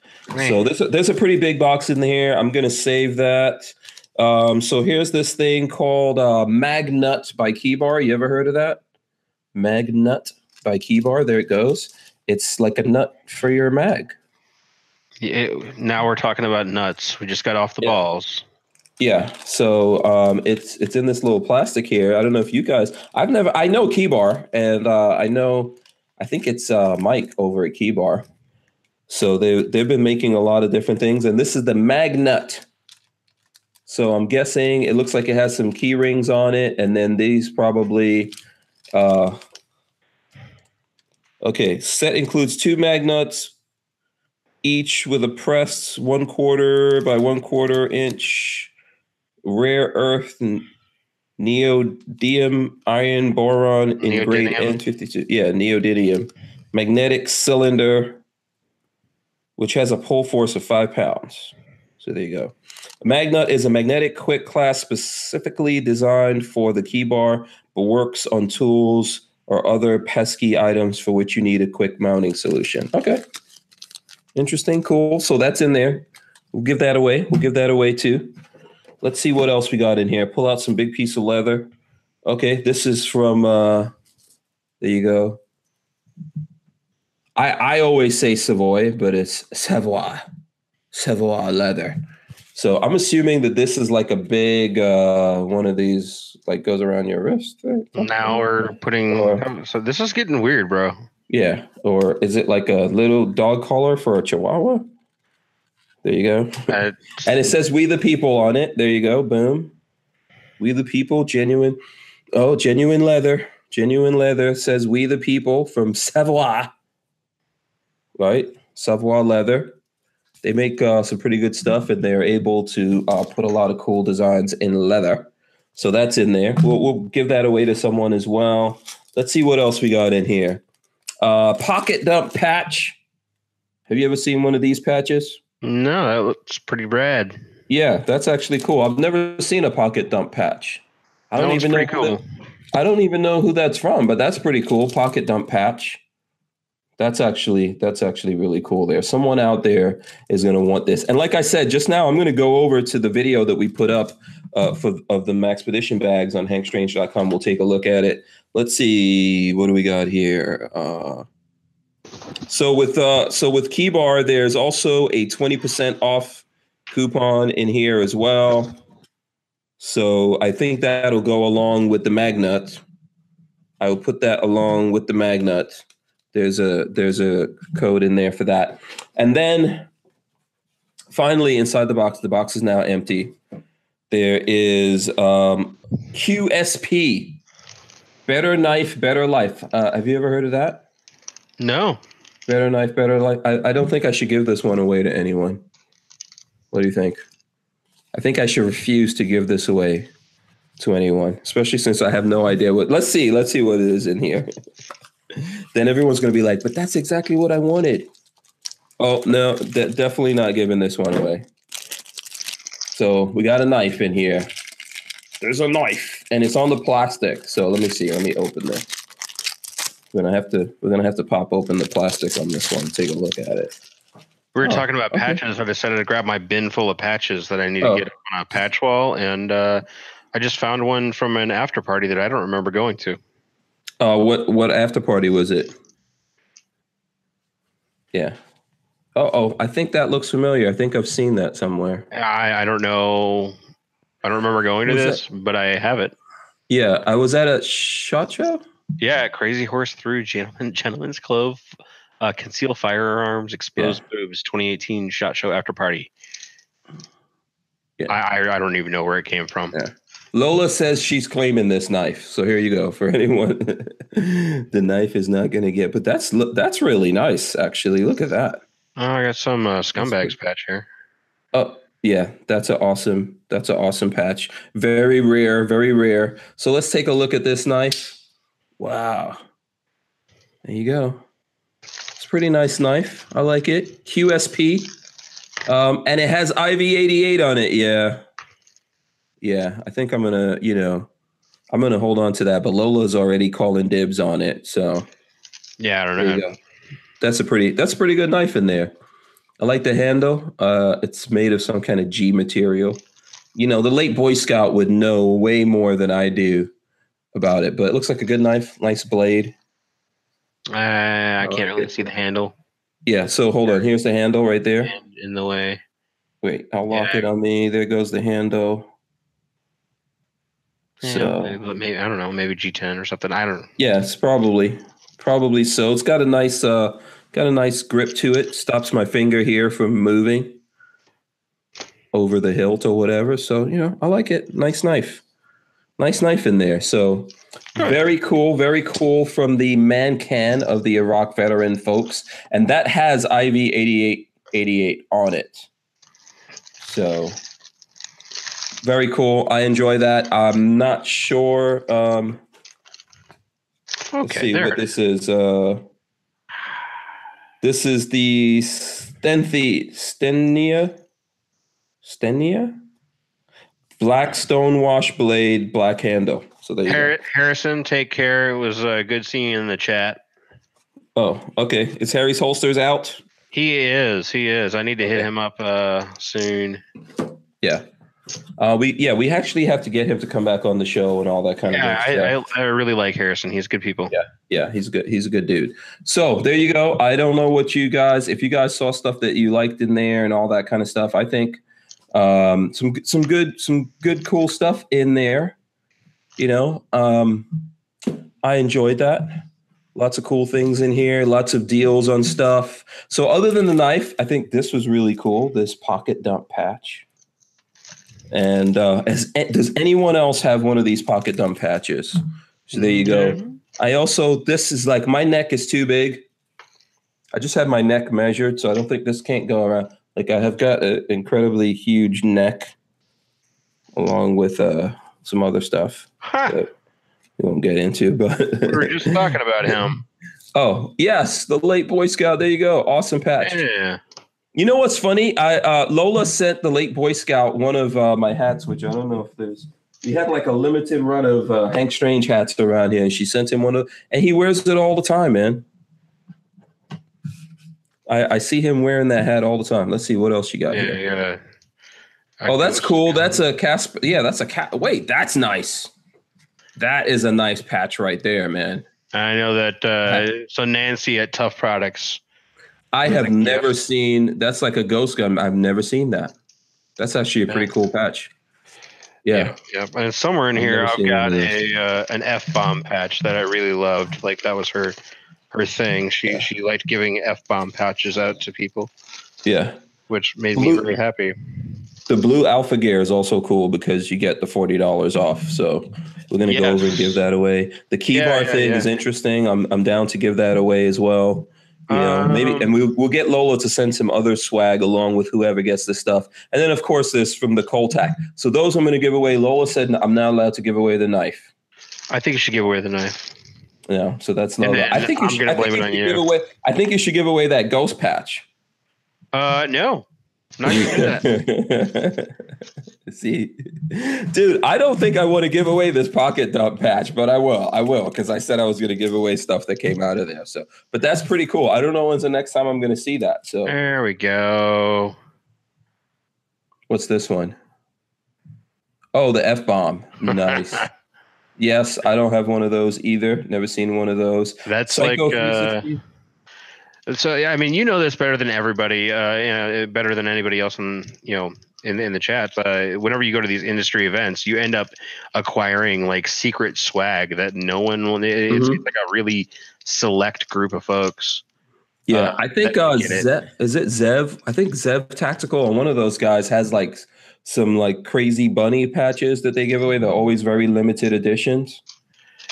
So there's a, there's a pretty big box in here. I'm gonna save that. Um, so here's this thing called uh, Magnut by Keybar. You ever heard of that? Magnut by Keybar. There it goes. It's like a nut for your mag. Yeah, now we're talking about nuts. We just got off the Yeah. balls. Yeah. So um, it's it's in this little plastic here. I don't know if you guys. I've never. I know Keybar, and uh, I know. I think it's uh, Mike over at Keybar. So they they've been making a lot of different things, and this is the Magnut. So I'm guessing it looks like it has some key rings on it, and then these probably. Uh, okay, set includes two magnuts, each with a pressed one quarter by one quarter inch rare earth neodymium iron boron in grade N52. Yeah, neodymium. Magnetic cylinder, which has a pull force of five pounds. So there you go. A Magnut is a magnetic quick class specifically designed for the key bar, but works on tools or other pesky items for which you need a quick mounting solution. Okay. Interesting. Cool. So that's in there. We'll give that away. We'll give that away too. Let's see what else we got in here. Pull out some big piece of leather. Okay, this is from uh there you go. I I always say Savoy, but it's Savoy. Savoy leather. So I'm assuming that this is like a big uh one of these like goes around your wrist. right? Now we're putting. Or- So this is getting weird, bro. Yeah. Or is it like a little dog collar for a chihuahua? There you go. Uh, And it says "We the People" on it. There you go. Boom. We the People, genuine. Oh, genuine leather. Genuine leather says "We the People" from Savoy. right? Savoir leather. They make uh, some pretty good stuff, and they're able to uh, put a lot of cool designs in leather. So that's in there. We'll, we'll give that away to someone as well. Let's see what else we got in here. Uh, pocket dump patch. Have you ever seen one of these patches? No, that looks pretty rad. Yeah, that's actually cool. I've never seen a pocket dump patch. I don't even know. cool. that- I don't even know who that's from, but that's pretty cool. Pocket dump patch. That's actually that's actually really cool. There, someone out there is going to want this. And like I said just now, I'm going to go over to the video that we put up uh, for of the Maxpedition bags on HankStrange.com. We'll take a look at it. Let's see what do we got here. Uh, so with uh, so with Keybar, there's also a 20% off coupon in here as well. So I think that'll go along with the magnet. I will put that along with the magnet. There's a there's a code in there for that. And then finally inside the box, the box is now empty. There is um, QSP, Better Knife, Better Life. Uh, have you ever heard of that? No. Better Knife, Better Life. I, I don't think I should give this one away to anyone. What do you think? I think I should refuse to give this away to anyone, especially since I have no idea what. Let's see. Let's see what it is in here. then everyone's going to be like, but that's exactly what I wanted. Oh, no, de- definitely not giving this one away. So we got a knife in here. There's a knife, and it's on the plastic. So let me see. Let me open this. We're gonna have to. We're gonna have to pop open the plastic on this one. Take a look at it. We were Oh, talking about okay. patches. I decided to grab my bin full of patches that I need Oh. to get on a patch wall, and uh, I just found one from an after party that I don't remember going to. Uh, what what after party was it? Yeah. Oh, oh, I think that looks familiar. I think I've seen that somewhere. I, I don't know. I don't remember going to this, but I have it. Yeah, I was at a shot show. Yeah, Crazy Horse Through Gentleman, Gentleman's Clove, uh, Conceal Firearms, Exposed Boobs, 2018 Shot Show After Party. Yeah. I, I I don't even know where it came from. Yeah. Lola says she's claiming this knife. So here you go for anyone. the knife is not going to get, but that's that's really nice actually. Look at that. Oh, I got some uh, scumbags patch here. Oh, yeah, that's an awesome that's an awesome patch. Very rare, very rare. So let's take a look at this knife. Wow. There you go. It's a pretty nice knife. I like it. QSP. Um, and it has IV88 on it. Yeah. Yeah, I think I'm gonna, you know, I'm gonna hold on to that. But Lola's already calling dibs on it. So Yeah, I don't know. That's a pretty that's a pretty good knife in there. I like the handle. Uh it's made of some kind of G material. You know, the late Boy Scout would know way more than I do about it, but it looks like a good knife, nice blade. Uh, I I can't really see the handle Yeah, so hold on. Here's the handle right there. in, the way. Wait, I'll lock Yeah. it on me. There goes the handle. Yeah, So maybe, maybe I don't know, maybe G10 or something. I don't. Know. Yes, probably. Probably so. It's got a nice uh got a nice grip to it. Stops my finger here from moving over the hilt or whatever. So, you know, I like it. Nice knife. Nice knife in there. So very cool, very cool from the man can of the Iraq veteran folks. And that has IV 8888 on it. So very cool. I enjoy that. I'm not sure um Let's see what this is. Uh, this is the Stenthi Stenia Stenia black Stone Wash blade, black handle. So there you Har- Harrison, take care. It was uh, good seeing you in the chat. Oh, okay. Is Harry's holsters out? He is. He is. I need to hit him up uh, soon. Yeah. Uh, we yeah we actually have to get him to come back on the show and all that kind Yeah, of stuff. I, I, I really like Harrison. He's good people. Yeah. yeah, he's good. He's a good dude. So there you go. I don't know what you guys, if you guys saw stuff that you liked in there and all that kind of stuff. I think um, some some good some good cool stuff in there. You know, um, I enjoyed that. Lots of cool things in here. Lots of deals on stuff. So other than the knife, I think this was really cool. This pocket dump patch. And uh, as, does anyone else have one of these pocket dump patches? So there you go. I also this is like my neck is too big. I just had my neck measured, so I don't think this can't go around. Like I have got an incredibly huge neck, along with uh, some other stuff Ha, that we won't get into. But we were just talking about him. oh yes, the late Boy Scout. There you go. Awesome patch. Yeah. You know what's funny? I uh, Lola sent the late Boy Scout one of uh, my hats, which I don't know if there's. We had like a limited run of uh, Hank Strange hats around here, and she sent him one of, and he wears it all the time, man. I, I see him wearing that hat all the time. Let's see what else you got Yeah. here. yeah. Oh, that's cool. That's a Casper. Yeah, that's a cat. Wait, that's nice. That is a nice patch right there, man. I know that. Uh, so Nancy at Tough Products. I have never seen. That's like a ghost gun. I've never seen that. That's actually a pretty cool patch. Yeah. yeah. And somewhere in I've here, I've got a uh, an F bomb patch that I really loved. Like that was her her thing. She she liked giving F bomb patches out to people, yeah. which made Blue- me really happy. The blue Alpha Gear is also cool because you get the forty dollars off. So we're gonna go over and give that away. The key Yeah, bar yeah, thing yeah. is interesting. I'm I'm down to give that away as well. You know, maybe Um, and we'll we'll get Lola to send some other swag along with whoever gets this stuff. And then of course this from the Cole-TAC. So those I'm gonna give away. Lola said I'm not allowed to give away the knife. I think you should give away the knife. Yeah, so that's And Lola. I think you I'm should, I think you should give away. I think you should give away that ghost patch. Uh, no, I'm not gonna do that. See, dude, I don't think I want to give away this pocket dump patch, but I will. I will because I said I was going to give away stuff that came out of there. So, but that's pretty cool. I don't know when's the next time I'm going to see that. So, There we go. what's this one? Oh, the F bomb. Nice. yes, I don't have one of those either. Never seen one of those. That's Psycho like uh, 360. So yeah, I mean, you know this better than everybody, uh, you know, better than anybody else in you know in in the chat. But whenever you go to these industry events, you end up acquiring like secret swag that no one will. It's, Mhm. it's like a really select group of folks. Yeah, uh, I think uh. Zev, is it Zev? I think Zev Tactical and one of those guys has like some like crazy bunny patches that they give away. They're always very limited editions.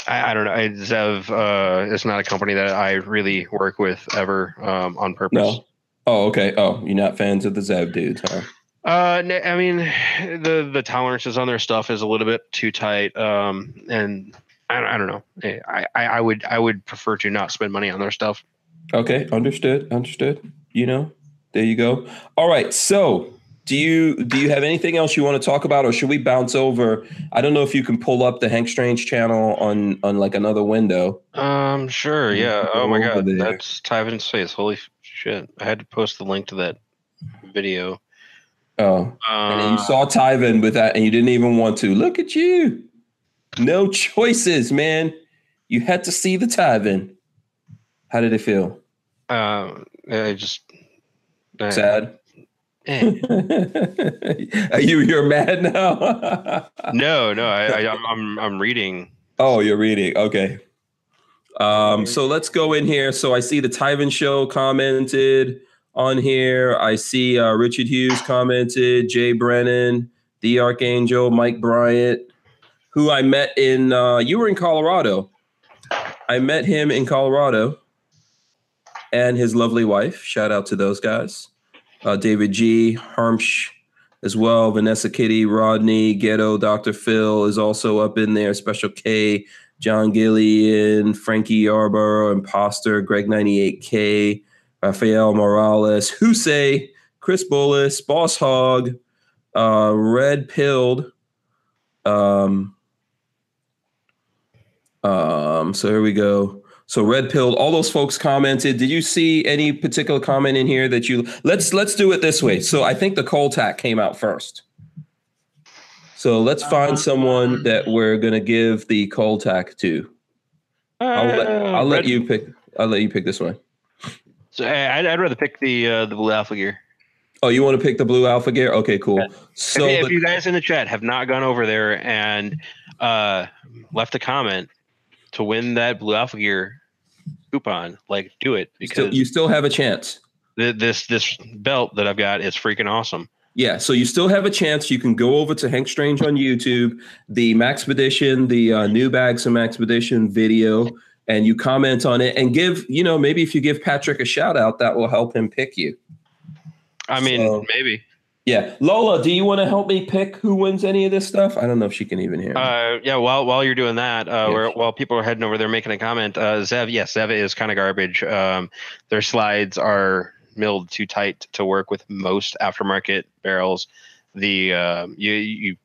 I, I don't know. I, Zev, uh, it's not a company that I really work with ever um, on purpose. No. Oh, okay. Oh, you're not fans of the Zev dudes, huh? Uh, I mean, the the tolerances on their stuff is a little bit too tight. Um, and I, don't- I don't know. Eh, I, I I would I would prefer to not spend money on their stuff. Okay, understood. Understood. You know, there you go. All right. So, do you do you have anything else you want to talk about, or should we bounce over? I don't know if you can pull up the Hank Strange channel on on like another window. Um, sure, yeah. Oh my god, there. that's Tyven's face. Holy shit! I had to post the link to that video. Oh, Uh, and you saw Tyven with that, and you didn't even want to. Look at you. No choices, man. You had to see the Tyvin. How did it feel? uh, I just Sad. Eh. Are you you're mad now? No, no. I, I I'm- I'm I'm reading. oh, you're reading. Okay. Um, so let's go in here. So I see the Tyven show commented on here. I see uh, Richard Hughes commented, Jay Brennan, the Archangel, Mike Bryant, who I met in uh, you were in Colorado. I met him in Colorado and his lovely wife. Shout out to those guys. Uh, David G, Harmsh as well. Vanessa Kitty, Rodney, Ghetto, Dr. Phil is also up in there. Special K, John Gillian, Frankie Yarborough, Imposter, Greg 98K, Rafael Morales, Husey, Chris Bullis, Boss Hog, uh, Red Pilled. Um, um, so here we go. So red pilled, all those folks commented. Did you see any particular comment in here that you let's let's do it this way. So I think the Cole-TAC came out first. So let's find someone that we're gonna give the Cole-TAC to. I'll let I'll let Uh, you pick I'll let you pick this one. So I- I'd, I'd rather pick the uh, the blue alpha gear. Oh, you want to pick the blue alpha gear? Okay, cool. Yeah. So if, if you guys in the chat have not gone over there and uh, left a comment to win that blue alpha gear coupon, like do it you still, because you still have a chance. th- this this belt that I've got is freaking awesome. Yeah, so you still have a chance. You can go over to Hank Strange on YouTube, the Maxpedition, the uh, new bags from Maxpedition video. and you comment on it and give, you know, maybe if you give Patrick a shout out, that will help him pick you. I mean, So- maybe. Yeah. Lola, do you want to help me pick who wins any of this stuff? I don't know if she can even hear me. Uh, yeah. While while you're doing that, uh, where, while people are heading over there making a comment, uh, Zev, yes, Zev is kind of garbage. Um, their slides are milled too tight to work with most aftermarket barrels. The uh, you you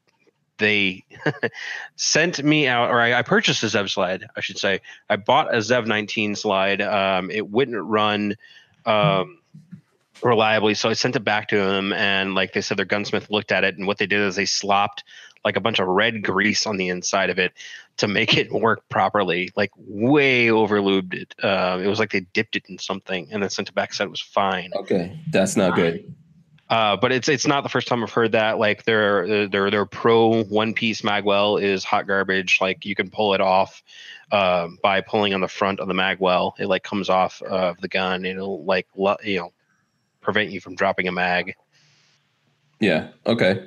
they sent me out, or I, I purchased a Zev slide, I should say. I bought a Zev 19 slide. Um, it wouldn't run. Um, reliably so i sent it back to them and like they said their gunsmith looked at it and what they did is they slopped like a bunch of red grease on the inside of it to make it work properly like way overlubed it uh, it was like they dipped it in something and then sent it back said it was fine okay. That's not good. uh, but it's it's not the first time I've heard that. Like their their their pro one piece magwell is hot garbage. Like you can pull it off uh, by pulling on the front of the magwell. It like comes off of the gun. It'll like you know prevent you from dropping a mag. Yeah. Okay.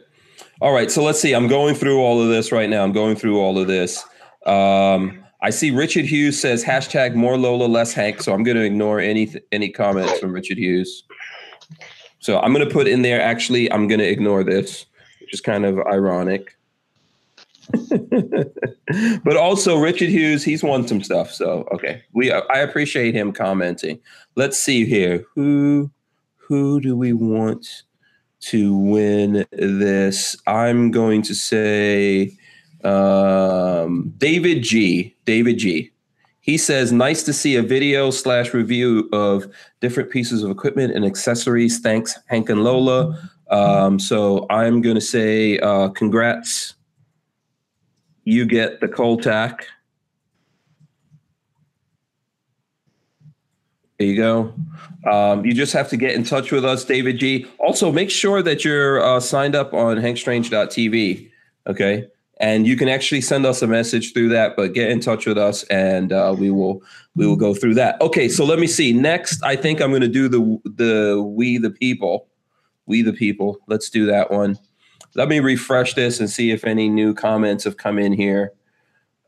All right. So let's see. I'm going through all of this right now. I'm going through all of this. Um, I see Richard Hughes says hashtag more Lola, less Hank. So I'm going to ignore any any comments from Richard Hughes. So I'm going to put in there. Actually, I'm going to ignore this, which is kind of ironic. but also Richard Hughes, he's won some stuff. So okay, we I appreciate him commenting. Let's see here. Who who do we want? to win this. I'm going to say um, David G. David G. He says, "Nice to see a video slash review of different pieces of equipment and accessories. Thanks, Hank and Lola." Um, so I'm going to say, uh, congrats. You get the Cole-TAC. There you go. Um, you just have to get in touch with us, David G. Also, make sure that you're uh, signed up on hankstrange.tv. Okay. And you can actually send us a message through that, but get in touch with us and uh, we will we will go through that. Okay, so let me see. Next, I think I'm going to do the the we the people, we the people. Let's do that one. Let me refresh this and see if any new comments have come in here.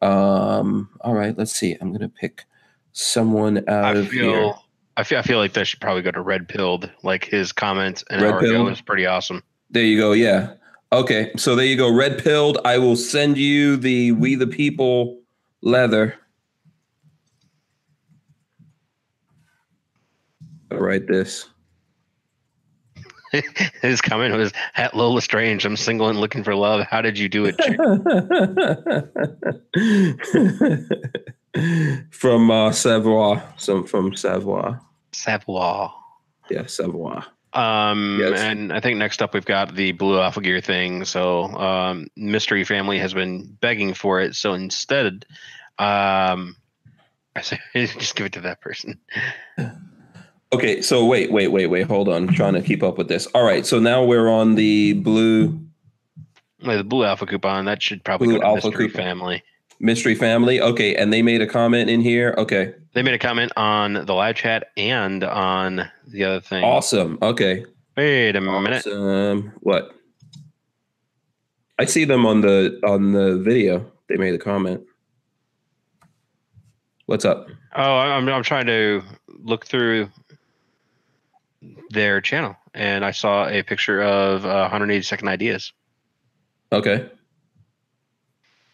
Um, all right, let's see. I'm going to pick someone out I of feel here. I feel I feel like they should probably go to Red Pilled. Like his comment an Red hour ago Pilled? was pretty awesome. There you go. Yeah. Okay. So there you go. Red pilled. I will send you the We the People leather. I'll write this. his comment was at Lola Strange. I'm single and looking for love. How did you do it? chick?" from uh, Savoie. Some from Savoie. Savoie. Yeah, Savoie. Um, Yes. and I think next up we've got the Blue Alpha Gear thing. So, um, Mystery Family has been begging for it. So instead, um, I say just give it to that person. Okay, so wait, wait, wait, wait. Hold on. I'm trying to keep up with this. All right, so now we're on the blue the Blue Alpha coupon that should probably Blue go to Alpha Mystery coupon. Family. Mystery family. Okay, and they made a comment in here. Okay, They made a comment on the live chat and on the other thing. awesome. Okay, Wait a minute. awesome. What? I see them on the on the video. They made a comment. What's up? Oh, I'm I'm trying to look through their channel, and I saw a picture of uh, 180 second ideas. Okay.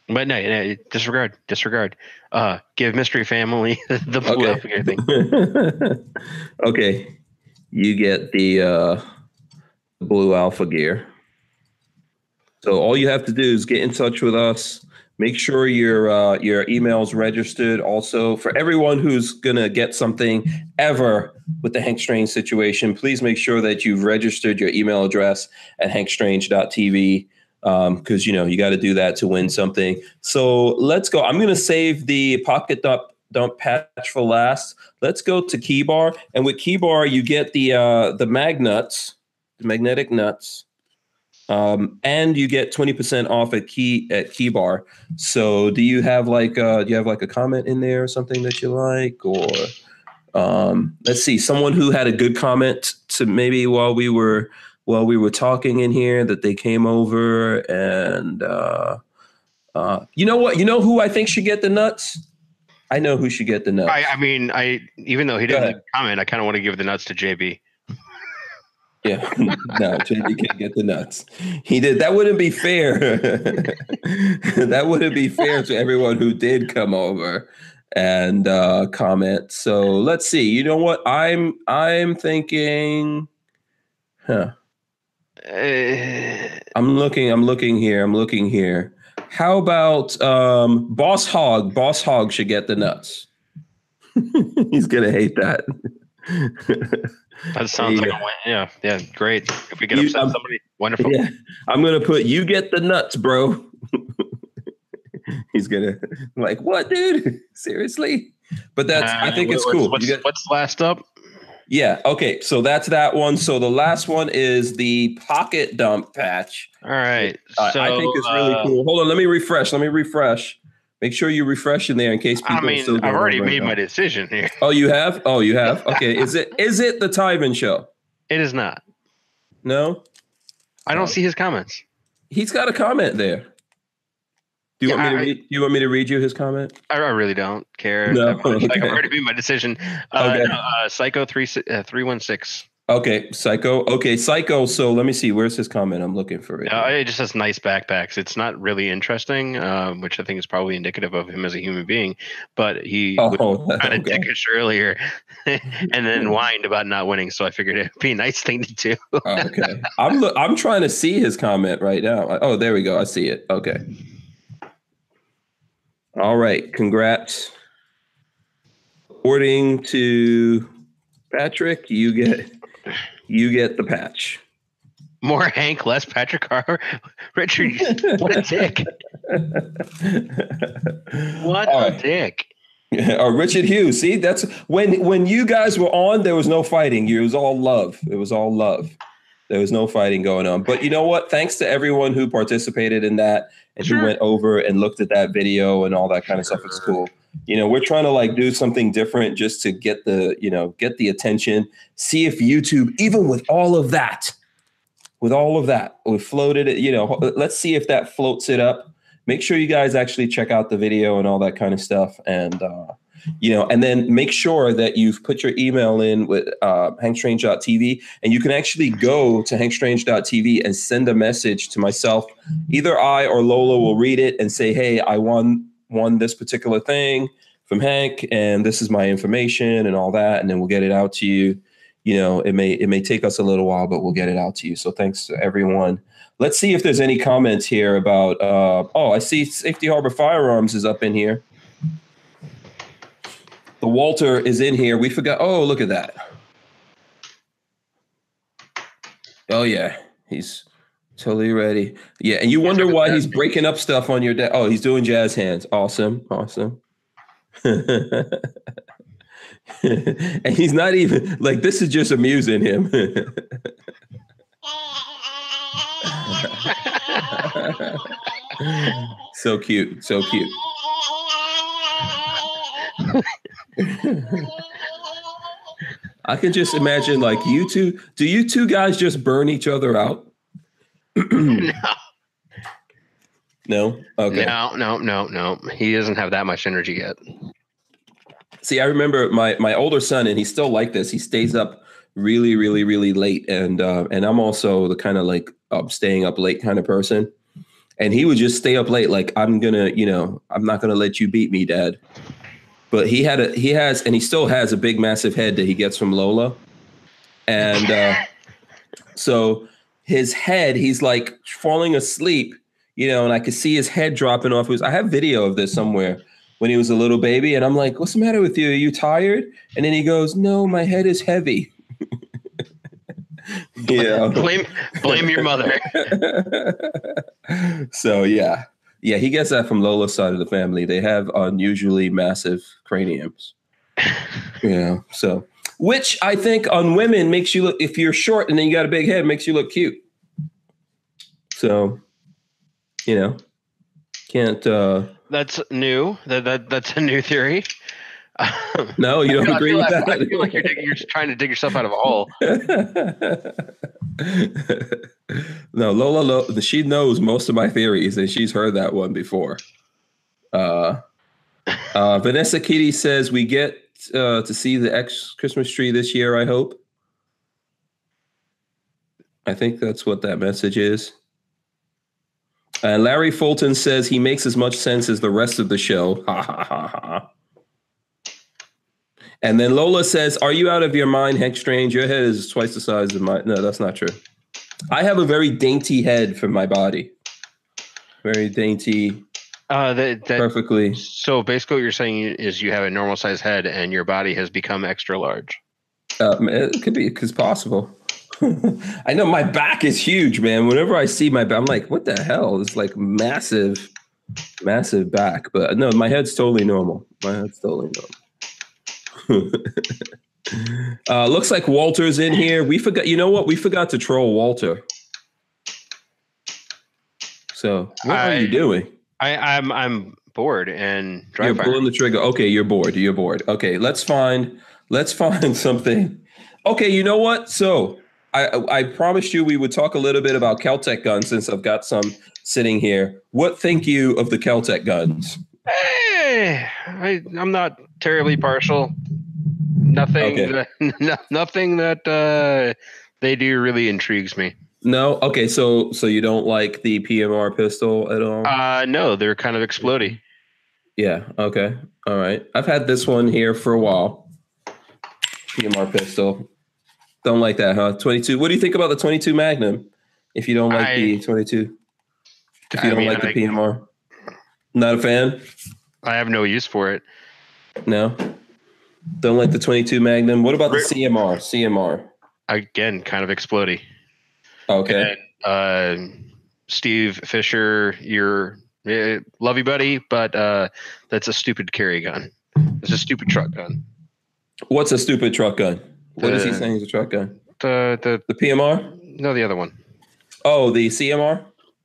But no, no, disregard, disregard. Uh, give Mystery Family the blue Okay. alpha gear thing. okay. You get the uh, blue alpha gear. So all you have to do is get in touch with us. Make sure your uh, your email's registered. Also, for everyone who's gonna get something ever with the Hank Strange situation, please make sure that you've registered your email address at hankstrange.tv because you know you got to do that to win something. So let's go. I'm gonna save the pocket dump dump patch for last. Let's go to Keybar, and with Keybar you get the uh, the mag nuts, the magnetic nuts, um, and you get twenty percent off at Key at Keybar. So do you have like uh, do you have like a comment in there or something that you like or um, let's see someone who had a good comment to maybe while we were while we were talking in here that they came over and uh, uh, you know what you know who I think should get the nuts I know who should get the nuts. I, I mean, I even though he Go didn't comment, I kind of want to give the nuts to JB. Yeah, no, JB can't get the nuts. He did. That wouldn't be fair. that wouldn't be fair to everyone who did come over and uh, comment. So let's see. You know what? I'm I'm thinking. Huh. Uh, I'm looking. I'm looking here. I'm looking here. How about um, Boss Hog? Boss Hog should get the nuts. He's gonna hate that. that sounds you like a win. Yeah, yeah, great. If we get You- upset um, somebody, wonderful. Yeah, I'm gonna put you get the nuts, bro. He's gonna like what, dude? Seriously? But that's I Uh, think it's cool. What's, You get- what's last up? Yeah. Okay. So that's that one. So the last one is the pocket dump patch. All right. I- so, I think it's really uh, cool. Hold on. Let me refresh. Let me refresh. Make sure you refresh in there in case people. I mean, I've already made my decision here. Oh, you have? Oh, you have? Okay. Is it is it the Tyven show? It is not. No? I don't see his comments. He's got a comment there. Do you Yeah, want me to I- read, do you want me to read you his comment? I, really don't care. No, much. Like. I've already made my decision. Uh, Okay. no, uh, Psycho three uh, three one six. Okay, Psycho. Okay, Psycho. So let me see. Where's his comment? I'm looking for it. Uh, it just has nice backpacks. It's not really interesting, um, which I think is probably indicative of him as a human being. But he was oh, kind of okay. dickish earlier, and then whined about not winning. So I figured it'd be a nice thing to do. Oh, okay. I'm. I'm trying to see his comment right now. Oh, there we go. I see it. Okay. All right. Congrats. According to Patrick, you get you get the patch. More Hank, less Patrick Carver. Richard, what a dick! What All a right. dick! Oh, Richard Hughes. See, that's when when you guys were on, there was no fighting. It was all love. It was all love. There was no fighting going on. But you know what? Thanks to everyone who participated in that and who Sure. went over and looked at that video and all that kind of stuff. It's cool. You know, we're trying to like do something different just to get the, you know, get the attention. See if YouTube, even with all of that, with all of that, we floated it, you know, let's see if that floats it up make sure you guys actually check out the video and all that kind of stuff and uh, you know and then make sure that you've put your email in with uh, hankstrange.tv and you can actually go to hankstrange.tv and send a message to myself either i or lola will read it and say hey i won won this particular thing from hank and this is my information and all that and then we'll get it out to you you know it may it may take us a little while but we'll get it out to you so thanks to everyone Let's see if there's any comments here about. Uh, oh, I see Safety Harbor Firearms is up in here. The Walter is in here. We forgot. Oh, look at that. Oh yeah, he's totally ready. Yeah, and you wonder why he's breaking up stuff on your deck. Oh, he's doing jazz hands. Awesome, awesome. and he's not even like this is just amusing him. so cute, so cute. I can just imagine like you two. Do you two guys just burn each other out? no, No. Okay. no, no, no, no. He doesn't have that much energy yet. See, I remember my my older son, and he's still like this. He stays up really, really, really late, and uh, and I'm also the kind of like um, staying up late kind of person. And he would just stay up late, like I'm gonna, you know, I'm not gonna let you beat me, Dad. But he had a he has, and he still has a big, massive head that he gets from Lola, and uh, so his head, he's like falling asleep, you know, and I could see his head dropping off. It was I have video of this somewhere when he was a little baby, and I'm like, "What's the matter with you? Are you tired?" And then he goes, "No, my head is heavy." yeah. Blame, blame your mother. so yeah, yeah, he gets that from Lola's side of the family. They have unusually massive craniums. yeah, so which I think on women makes you look. If you're short and then you got a big head, makes you look cute. So, you know, can't. uh That's new. That, that that's a new theory. No, you don't agree with like, that. I feel like you're, digging, you're trying to dig yourself out of a hole. no, Lola, Lo- she knows most of my theories, and she's heard that one before. Uh, Uh, Vanessa Kitty says we get uh, to see the X Christmas tree this year. I hope. I think that's what that message is. And Larry Fulton says he makes as much sense as the rest of the show. Ha ha ha ha. And then Lola says, "Are you out of your mind, Hank Strange? Your head is twice the size of my." No, that's not true. I have a very dainty head for my body. Very dainty, Uh, that, that perfectly. so basically what you're saying is you have a normal size head and your body has become extra large. Uh, it could be because possible. I know my back is huge, man. Whenever I see my back, I'm like, what the hell? It's like massive, massive back. But no, my head's totally normal. My head's totally normal. uh, looks like Walter's in here. We forgot. You know what? We forgot to troll Walter. So what are you doing? I, I'm I'm bored and You're dry fire. pulling the trigger. Okay, you're bored. You're bored. Okay, let's find let's find something. Okay, you know what? So I I promised you we would talk a little bit about Keltec guns since I've got some sitting here. What think you of the Keltec guns? Eh, I I'm not terribly partial. Nothing Okay. that, no, nothing that uh, they do really intrigues me. No. Okay, so so you don't like the PMR pistol at all? Uh no, they're kind of explodey. yeah. Okay. All right. I've had this one here for a while. PMR pistol. Don't like that, huh? 22. What do you think about the 22 Magnum? If you don't like I- the 22, if you I don't mean, like the I- PMR, not a fan. I have no use for it. No, don't like the 22 Magnum. What about the CMR? CMR. Again, kind of explodey. Okay. And, uh, Steve Fisher, you're eh, love you, buddy, but uh, that's a stupid carry gun. It's a stupid truck gun. What's a stupid truck gun? What is he saying is a truck gun? The the The PMR? no, the other one. Oh, the CMR.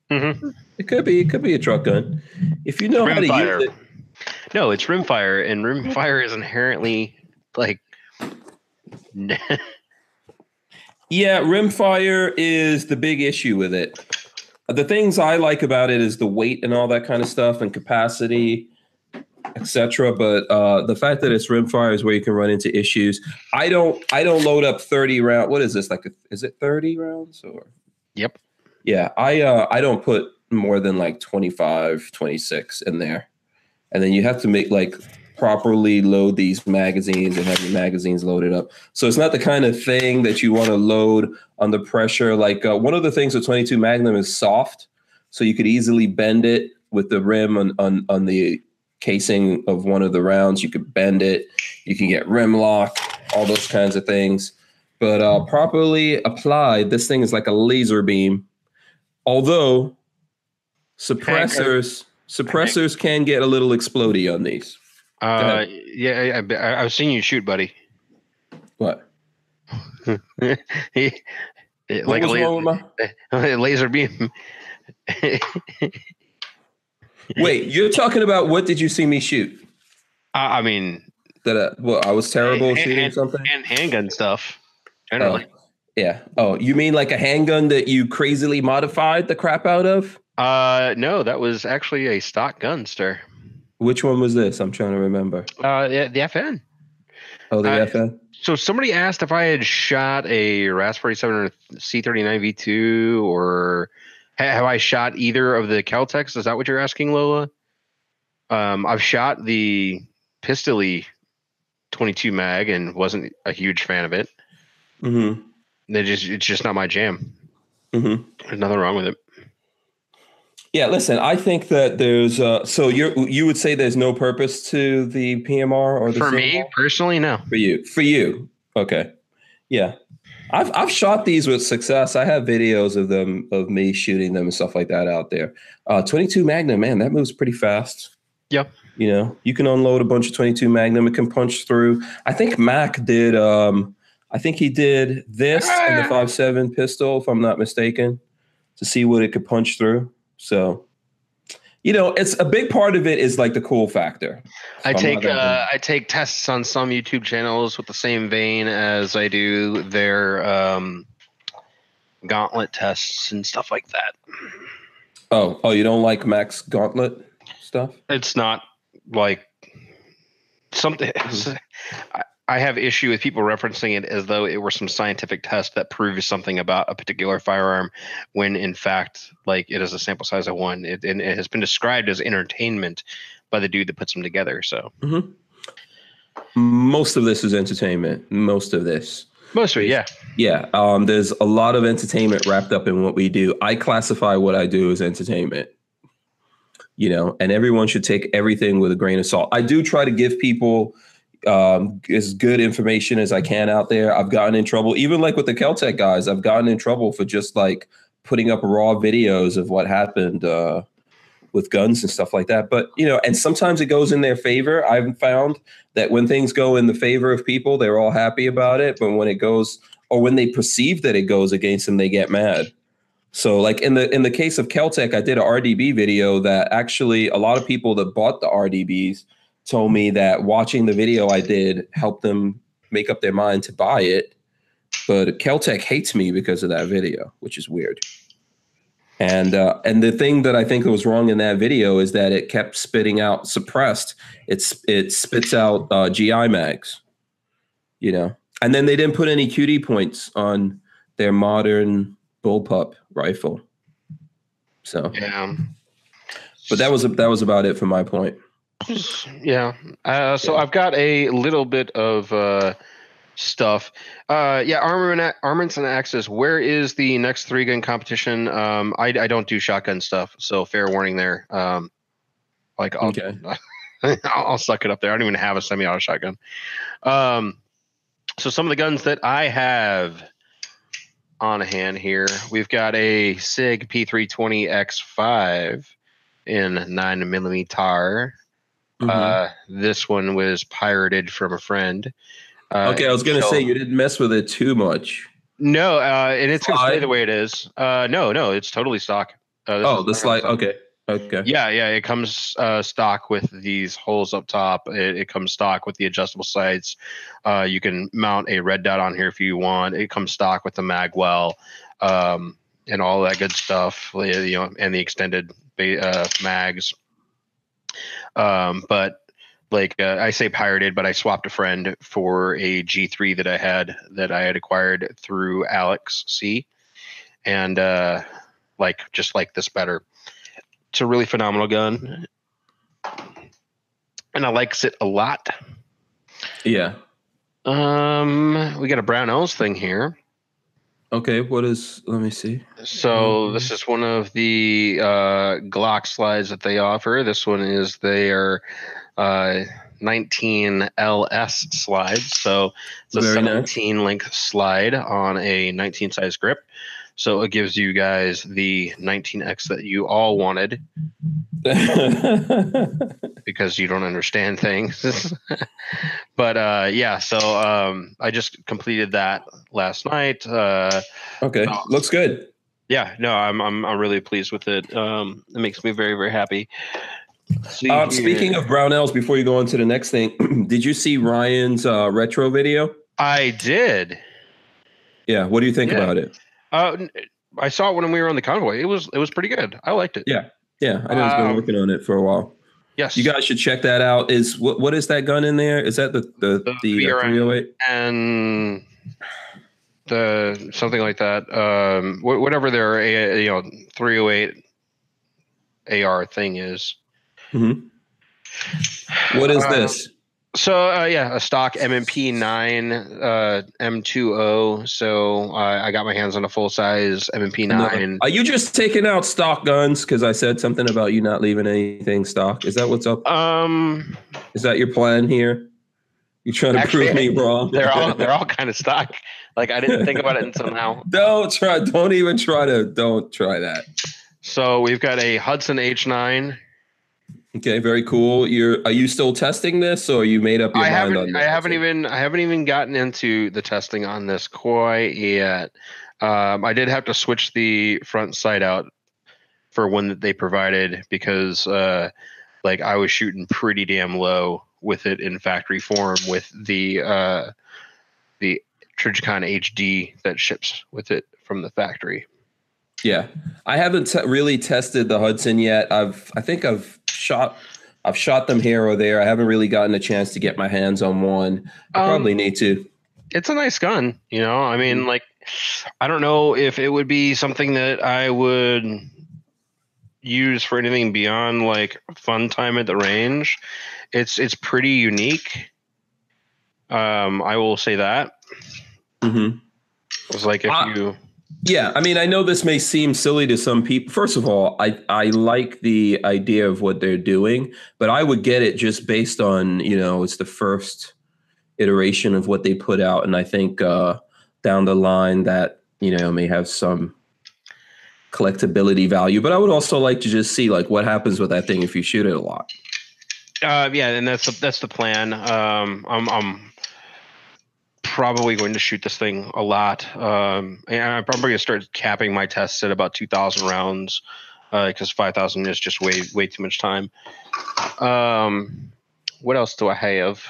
Mm-hmm. It could be. It could be a truck gun. If you know how to Rimfire. use it. No, it's rimfire, and rimfire is inherently like. Yeah, rimfire is the big issue with it. The things I like about it is the weight and all that kind of stuff and capacity, etc. But uh, the fact that it's rimfire is where you can run into issues. I don't. I don't load up thirty round. What is this like? A, is it thirty rounds or? Yep. Yeah, I uh, I don't put more than like 25, 26 in there, and then you have to make like properly load these magazines and have your magazines loaded up. So it's not the kind of thing that you want to load under pressure. Like uh, one of the things with 22 Magnum is soft, so you could easily bend it with the rim on, on on the casing of one of the rounds. You could bend it. You can get rim lock, all those kinds of things. But uh, properly applied, this thing is like a laser beam. Although suppressors suppressors can get a little explody on these. Uh, yeah, I, I, I've seen you shoot, buddy. What? He- it- What like a was wrong laser, with my? laser beam. Wait, you're talking about what did you see me shoot? I I mean, That uh, well, I was terrible And- shooting and- something. and handgun stuff. Generally, Oh, yeah. Oh, you mean like a handgun that you crazily modified the crap out of? Uh, no, that was actually a stock gun, sir. Which one was this? I'm trying to remember. Uh, the, the FN. Oh, the Uh, FN. So somebody asked if I had shot a Raspberry 7 or C39 V2 or ha- have I shot either of the Keltecs? Is that what you're asking, Lola? Um, I've shot the Pistoly 22 mag and wasn't a huge fan of it. Mm-hmm. They just it's just not my jam. Mm-hmm. There's nothing wrong with it. Yeah, listen, I think that there's uh so you you would say there's no purpose to the PMR or the For me personally, no. For you. For you. Okay. Yeah. I've I've shot these with success. I have videos of them of me shooting them and stuff like that out there. Uh 22 Magnum, man, that moves pretty fast. Yep. You know, you can unload a bunch of 22 Magnum. It can punch through. I think Mac did um I think he did this and the 5.7 pistol, if I'm not mistaken, to see what it could punch through. So you know, it's a big part of it is like the cool factor. I I'm take uh, I take tests on some YouTube channels with the same vein as I do their um, gauntlet tests and stuff like that. Oh, oh, you don't like Mac's Gauntlet stuff? It's not like something. I, I have issue with people referencing it as though it were some scientific test that proves something about a particular firearm, when in fact, like it is a sample size of one. It, and it has been described as entertainment by the dude that puts them together. So Most of this is entertainment. Most of this. most of it, yeah. Yeah, um, there's a lot of entertainment wrapped up in what we do. I classify what I do as entertainment, you know, and everyone should take everything with a grain of salt. I do try to give people um, as good information as I can out there. I've gotten in trouble, even like with the Keltec guys, I've gotten in trouble for just like putting up raw videos of what happened uh, with guns and stuff like that. But, you know, and sometimes it goes in their favor. I've found that when things go in the favor of people, they're all happy about it. But when it goes, or when they perceive that it goes against them, they get mad. So, like in the in the case of Keltec, I did a RDB video that actually a lot of people that bought the RDBs told me that watching the video I did helped them make up their mind to buy it. But Keltec hates me because of that video, which is weird. And uh, and the thing that I think was wrong in that video is that it kept spitting out suppressed. It's it spits out uh, GI mags, you know. And then they didn't put any QD points on their modern bullpup rifle. So, Yeah. but that was that was about it for my point. Yeah. Uh, so I've got a little bit of uh, stuff. Uh, yeah, armament, armaments and axes. Where is the next three gun competition? Um, I, I don't do shotgun stuff, so fair warning there. Um, like I'll, Okay. I'll, I'll suck it up there. I don't even have a semi-auto shotgun. Um, so some of the guns that I have on hand here, we've got a Sig P320X5 in nine millimeter. Mhm. Uh, this one was pirated from a friend. Uh, okay, I was gonna so- say you didn't mess with it too much. no, uh, and it's gonna stay the way it is. Uh, no, no, it's totally stock. Uh, Oh, the slide. Okay, okay. Yeah, yeah, it comes uh, stock with these holes up top. It, it comes stock with the adjustable sights. Uh, you can mount a red dot on here if you want. It comes stock with the mag well um, and all that good stuff. You know, and the extended uh, mags. Um, but like uh, I say pirated, but I swapped a friend for a G3 that I had that I had acquired through Alex C, and uh, like just like this better. It's a really phenomenal gun, and I likes it a lot. Yeah. Um, we got a brown Brownells thing here. Okay. What is? Let me see. So this is one of the uh, Glock slides that they offer. This one is their uh, 19 LS slide. So it's a Very nice. 17 length slide on a 19 size grip. So it gives you guys the 19X that you all wanted because you don't understand things. but uh, yeah, so um, I just completed that last night. Uh, okay. Oh. Looks good. yeah, no, I'm I'm I'm really pleased with it. Um, it makes me very very happy. Um, speaking of Brownells, before you go on to the next thing, did you see Ryan's uh, retro video? I did. Yeah. What do you think Yeah. about it? Uh, I saw it when we were on the convoy. It was it was pretty good. I liked it. Yeah. Yeah, I know he's been Um, working on it for a while. Yes. You guys should check that out. Is what what is that gun in there? Is that the the The uh, 308? and the something like that. Um, wh- whatever their you know 308 AR thing is. Hmm. What is Uh, this? So uh, yeah, a stock MMP nine uh, M20. So uh, I got my hands on a full size MMP nine. Are you just taking out stock guns? Because I said something about you not leaving anything stock. Is that what's up? Um, Is that your plan here? You trying to Actually, prove me wrong? they're all they're all kind of stock. Like I didn't think about it until now. don't try. Don't even try to. Don't try that. So we've got a Hudson H9. Okay, very cool. You're. Are you still testing this, or you made up your I mind on this? I haven't even I haven't even gotten into the testing on this quite yet. Um, I did have to switch the front sight out for one that they provided because uh, like I was shooting pretty damn low with it in factory form with the uh, the Trijicon HD that ships with it from the factory. Yeah, I haven't te- really tested the Hudson yet. I've. I think I've shot I've shot them here or there. I haven't really gotten a chance to get my hands on one. I Um, probably need to. it's a nice gun, you know. I mean, Mm. like, I don't know if it would be something that I would use for anything beyond like fun time at the range. It's it's pretty unique. Um, I will say that. hmm It's like if Uh, you Yeah, I mean, I know this may seem silly to some people. First of all, I I like the idea of what they're doing, but I would get it just based on you know it's the first iteration of what they put out, and I think uh, down the line that you know may have some collectability value. But I would also like to just see like what happens with that thing if you shoot it a lot. Uh, yeah, and that's the, that's the plan. Um, I'm I'm probably going to shoot this thing a lot. Um, and I'm probably going to start capping my tests at about 2,000 rounds uh, because 5,000 is just way way too much time. Um, what else do I have?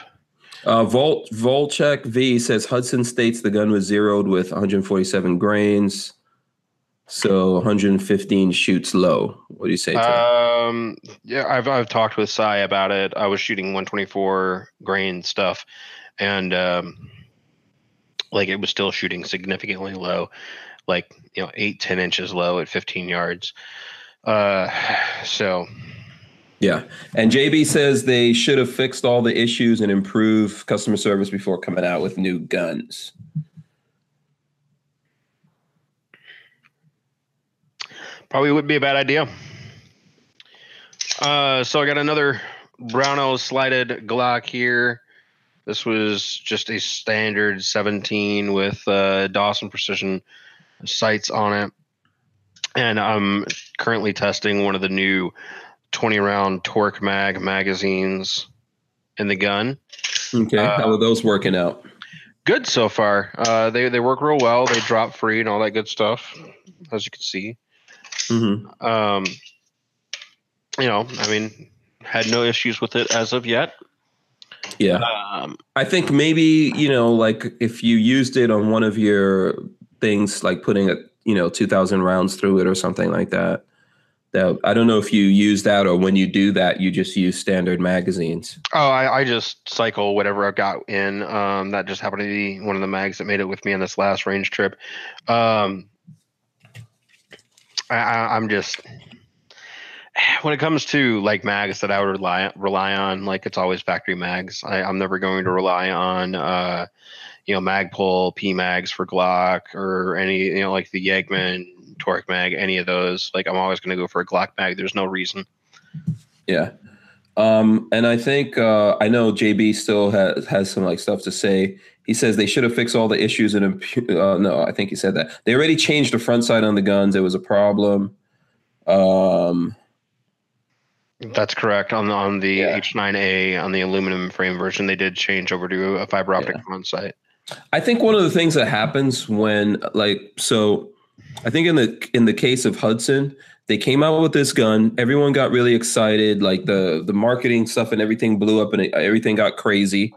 Uh, Volt Volcheck V says Hudson states the gun was zeroed with 147 grains, so 115 shoots low. What do you say? To that? Um, yeah, I've I've talked with Sai about it. I was shooting 124 grain stuff, and um, like it was still shooting significantly low, like you know eight ten inches low at 15 yards. Uh, so Yeah, and JB says they should have fixed all the issues and improve customer service before coming out with new guns. probably would be a bad idea. Uh, so I got another Browno slided Glock here. This was just a standard 17 with uh, Dawson Precision sights on it. And I'm currently testing one of the new 20 round Torque Mag magazines in the gun. Okay, Uh, how are those working out? Good so far. Uh, they, they work real well. They drop free and all that good stuff, as you can see. hmm Um, you know, I mean, had no issues with it as of yet. Yeah, Um, I think maybe you know, like if you used it on one of your things, like putting a you know 2,000 rounds through it or something like that. That I don't know if you use that or when you do that, you just use standard magazines. oh, I, I just cycle whatever I've got in. Um, that just happened to be one of the mags that made it with me on this last range trip. Um, I, I, I'm just when it comes to like mags that I would rely rely on, like it's always factory mags. I, I'm never going to rely on uh, you know Magpul, P mags for Glock or any you know like the Yegman Torque mag, any of those. Like I'm always going to go for a Glock mag. There's no reason. Yeah. Um, and I think uh, I know JB still has has some like stuff to say. He says they should have fixed all the issues and uh, no, I think he said that they already changed the front side on the guns. It was a problem. Um, That's correct. On the on the Yeah. H9A on the aluminum frame version, they did change over to a fiber optic Yeah. front sight. I think one of the things that happens when like so I think in the in the case of Hudson, they came out with this gun, everyone got really excited, like the the marketing stuff and everything blew up and it, everything got crazy.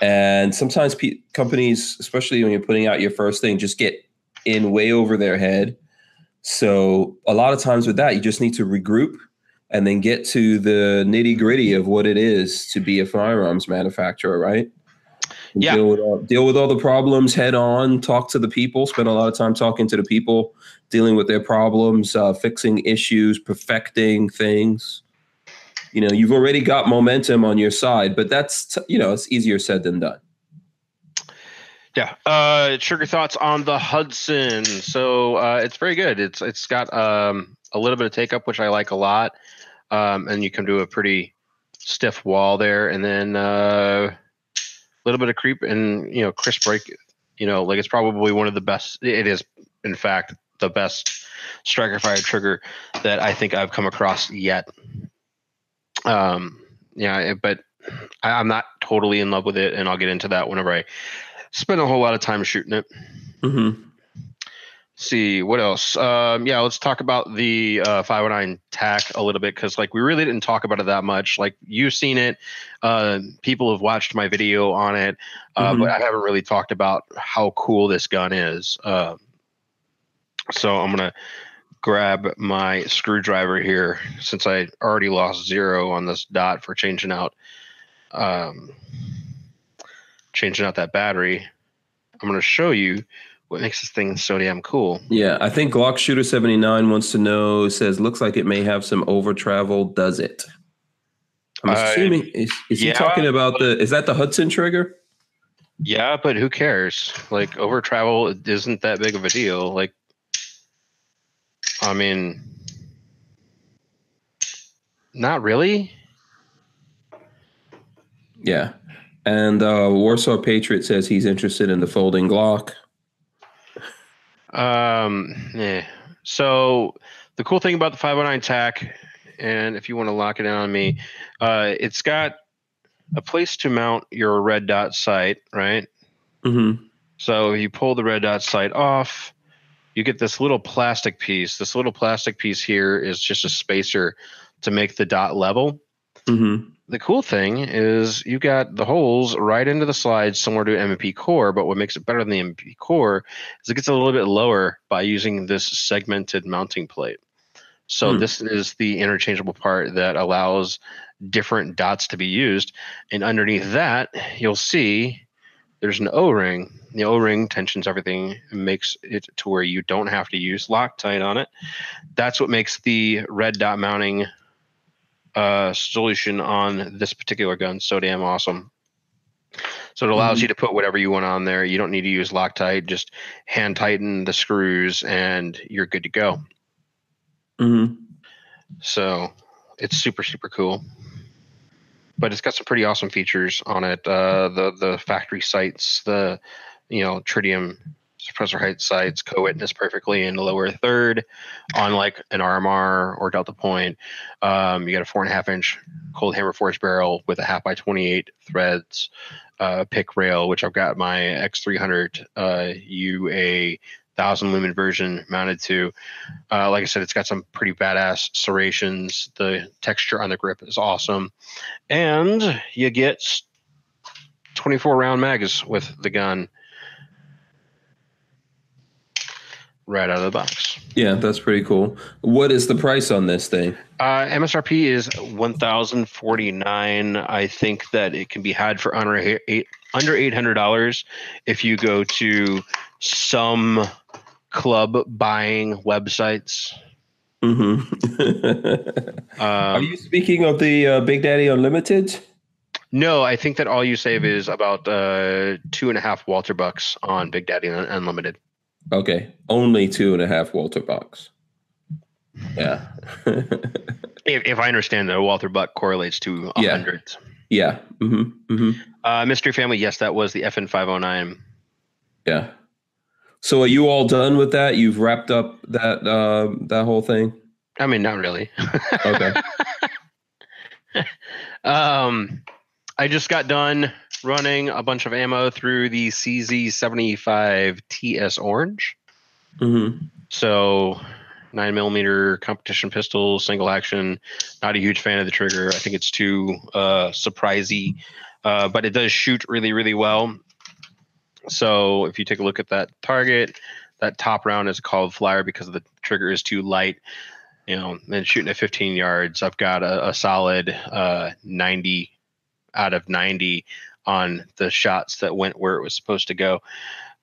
And sometimes pe- companies, especially when you're putting out your first thing, just get in way over their head. So a lot of times with that, you just need to regroup and then get to the nitty gritty of what it is to be a firearms manufacturer, right? And Yeah. Deal with all, deal with all the problems head on. Talk to the people. Spend a lot of time talking to the people, dealing with their problems, uh, fixing issues, perfecting things. You know, you've already got momentum on your side, but that's t- you know, it's easier said than done. Yeah. Uh, trigger thoughts on the Hudson. So uh, it's very good. It's it's got um, a little bit of take up, which I like a lot. Um, and you come to a pretty stiff wall there, and then uh, a little bit of creep and you know crisp break. You know, like it's probably one of the best. It is, in fact, the best striker fire trigger that I think I've come across yet. Um, yeah, but I, I'm not totally in love with it, and I'll get into that whenever I spend a whole lot of time shooting it. hmm see what else um yeah let's talk about the uh 509 tac a little bit because like we really didn't talk about it that much like you've seen it uh people have watched my video on it uh Mhm. but i haven't really talked about how cool this gun is um so i'm gonna grab my screwdriver here since I already lost zero on this dot for changing out um, changing out that battery. I'm going to show you what makes this thing so damn cool. Yeah, I think Glock Shooter 79 wants to know, says, looks like it may have some over travel. Does it? I'm Uh, assuming, is, is yeah, he talking about the, is that the Hudson trigger? Yeah, but who cares? Like over travel isn't that big of a deal. Like, I mean, not really. Yeah. And uh, Warsaw Patriot says he's interested in the folding Glock. Um, yeah. So the cool thing about the 509 TAC, and if you want to lock it in on me, uh, it's got a place to mount your red dot sight, right? Mm-hmm. So you pull the red dot sight off, you get this little plastic piece. This little plastic piece here is just a spacer to make the dot level. Mm-hmm. The cool thing is you got the holes right into the slide similar to MP core, but what makes it better than the MP core is it gets a little bit lower by using this segmented mounting plate. So Hmm. this is the interchangeable part that allows different dots to be used. And underneath that, you'll see there's an O-ring. The O-ring tensions everything and makes it to where you don't have to use Loctite on it. That's what makes the red dot mounting uh, solution on this particular gun so damn awesome. So it allows Mhm. you to put whatever you want on there. You don't need to use Loctite. Just hand tighten the screws and you're good to go. Mm-hmm. So it's super super cool. But it's got some pretty awesome features on it. Uh, the the factory sights, the you know tritium suppressor height sights co-witness perfectly in the lower third on like an RMR or Delta Point. Um, you got a four and a half inch cold hammer forged barrel with a half by 28 threads uh, pic rail, which I've got my X300 uh, UA thousand lumen version mounted to. Uh, like I said, it's got some pretty badass serrations. The texture on the grip is awesome, and you get 24 round mags with the gun right out of the box. Yeah, that's pretty cool. What is the price on this thing? Uh, MSRP is 1,049. I think that it can be had for under eight under eight hundred dollars if you go to some club buying websites. Mm-hmm. Are Um, you speaking of the uh, Big Daddy Unlimited? no, I think that all you save is about uh, two and a half Walter bucks on Big Daddy Unlimited. Okay, only two and a half Walter bucks. Yeah. If, if I understand that a Walter Buck correlates to a Yeah. hundred. yeah. Mm-hmm. Mm-hmm. Uh, Mystery Family, yes, that was the FN five hundred nine. Yeah. So are you all done with that? You've wrapped up that uh, that whole thing. I mean, not really. Okay. Um, I just got done running a bunch of ammo through the CZ75 TS Orange. mm-hmm. So, nine millimeter competition pistol, single action. Not a huge fan of the trigger. I think it's too uh, surprisey, uh, but it does shoot really, really well. So, if you take a look at that target, that top round is called flyer because the trigger is too light. You know, and shooting at 15 yards, I've got a, a solid uh, 90 out of 90 on the shots that went where it was supposed to go.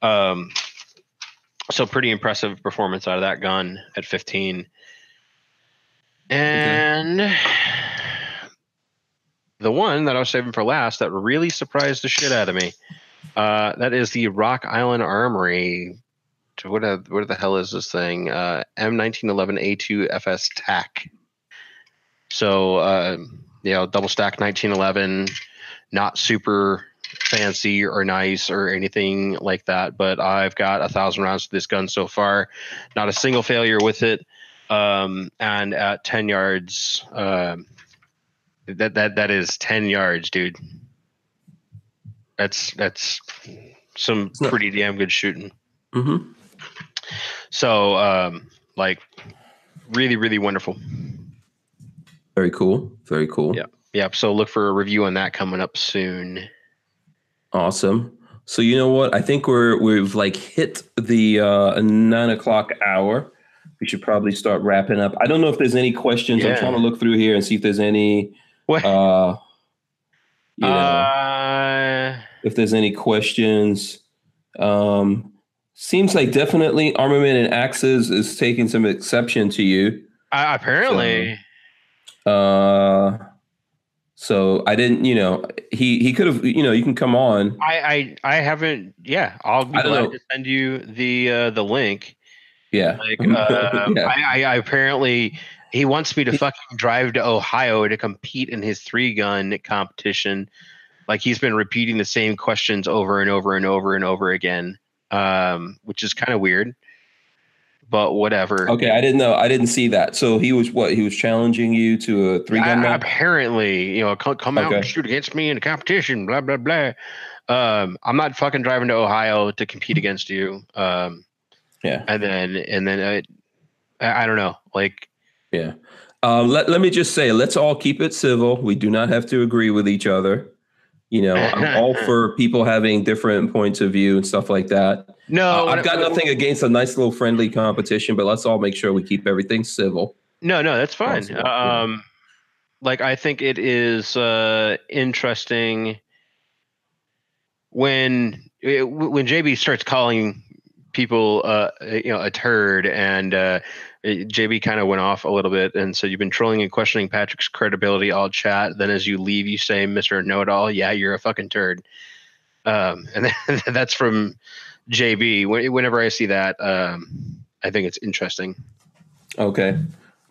Um, so pretty impressive performance out of that gun at 15. And the one that I was saving for last that really surprised the shit out of me. Uh, that is the Rock Island Armory. What the, what the hell is this thing? Uh, M1911A2 FS TAC. So, uh, you know, double stack 1911, not super fancy or nice or anything like that, but I've got a thousand rounds to this gun so far. Not a single failure with it. Um, and at 10 yards, um, that, that, that is 10 yards, dude. That's, that's some pretty damn good shooting. Mm-hmm. So, um, like, really, really wonderful. Very cool. Very cool. Yeah. Yep. So look for a review on that coming up soon. Awesome. So you know what? I think we're we've like hit the uh, nine o'clock hour. we should probably start wrapping up. I don't know if there's any questions. I'm trying to look through here and see if there's any. What? Uh, you know, uh, if there's any questions. Um, seems like definitely armament and axes is taking some exception to you. I, apparently, Uh, so I didn't, you know, he he could have, you know, you can come on. I, I I haven't. Yeah, I'll be glad know. to send you the uh, the link. Yeah. Like, uh, Yeah. I, I, I apparently he wants me to fucking drive to Ohio to compete in his three gun competition. Like he's been repeating the same questions over and over and over and over again, um, which is kind of weird. But whatever. Okay, I didn't know. I didn't see that. So he was what? He was challenging you to a three gun match. apparently, you know, come, come out and shoot against me in a competition. Blah blah blah. Um, I'm not fucking driving to Ohio to compete against you. Um, Yeah. and then and then uh, I, I don't know. Like Yeah. Um, let, let me just say, let's all keep it civil. We do not have to agree with each other. You know, I'm all for people having different points of view and stuff like that. no, Uh, I've got nothing against a nice little friendly competition, but let's all make sure we keep everything civil. No, no, that's fine. Um, like I think it is uh, interesting when when JB starts calling people, uh, you know, a turd, and uh, JB kind of went off a little bit, and so you've been trolling and questioning Patrick's credibility all chat. Then as you leave, you say, "Mister Know It All, yeah, you're a fucking turd," um, and that's from JB. Whenever I see that, um, I think it's interesting. Okay.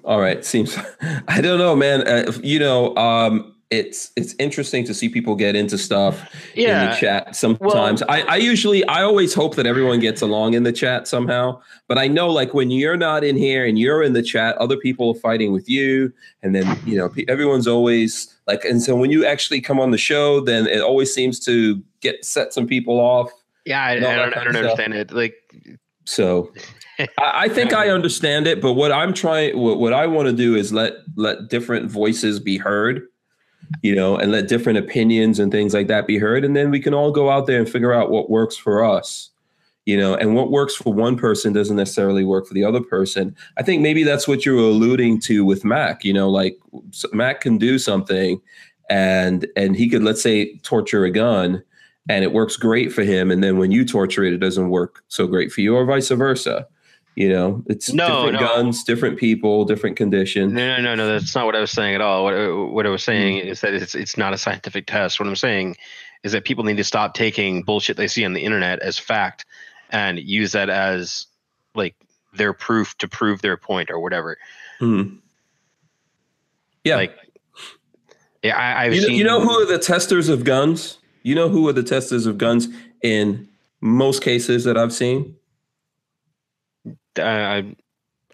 All right. Seems I don't know, man. Uh, you know, um, it's it's interesting to see people get into stuff in the chat sometimes. I, I usually I always hope that everyone gets along in the chat somehow. But I know like when you're not in here and you're in the chat, other people are fighting with you, and then you know everyone's always like. And so when you actually come on the show, then it always seems to get set some people off. Yeah, I, I and all that don't, I don't understand it. Like, So I, I think I understand it, but what I'm trying, what, what I want to do is let let different voices be heard, you know, and let different opinions and things like that be heard, and then we can all go out there and figure out what works for us, you know, and what works for one person doesn't necessarily work for the other person. I think maybe that's what you're alluding to with Mac, you know, like Mac can do something, and and he could let's say torture a gun. And it works great for him, and then when you torture it, it doesn't work so great for you, or vice versa. You know, it's No, different no. guns, different people, different conditions. no, no, no, no. That's not what I was saying at all. What what I was saying Hmm. is that it's it's not a scientific test. What I'm saying is that people need to stop taking bullshit they see on the internet as fact and use that as like their proof to prove their point or whatever. Mhm. Yeah, Like, yeah, I, I've you know, seen. you know who are the testers of guns? You know who are the testers of guns in most cases that I've seen? I, I,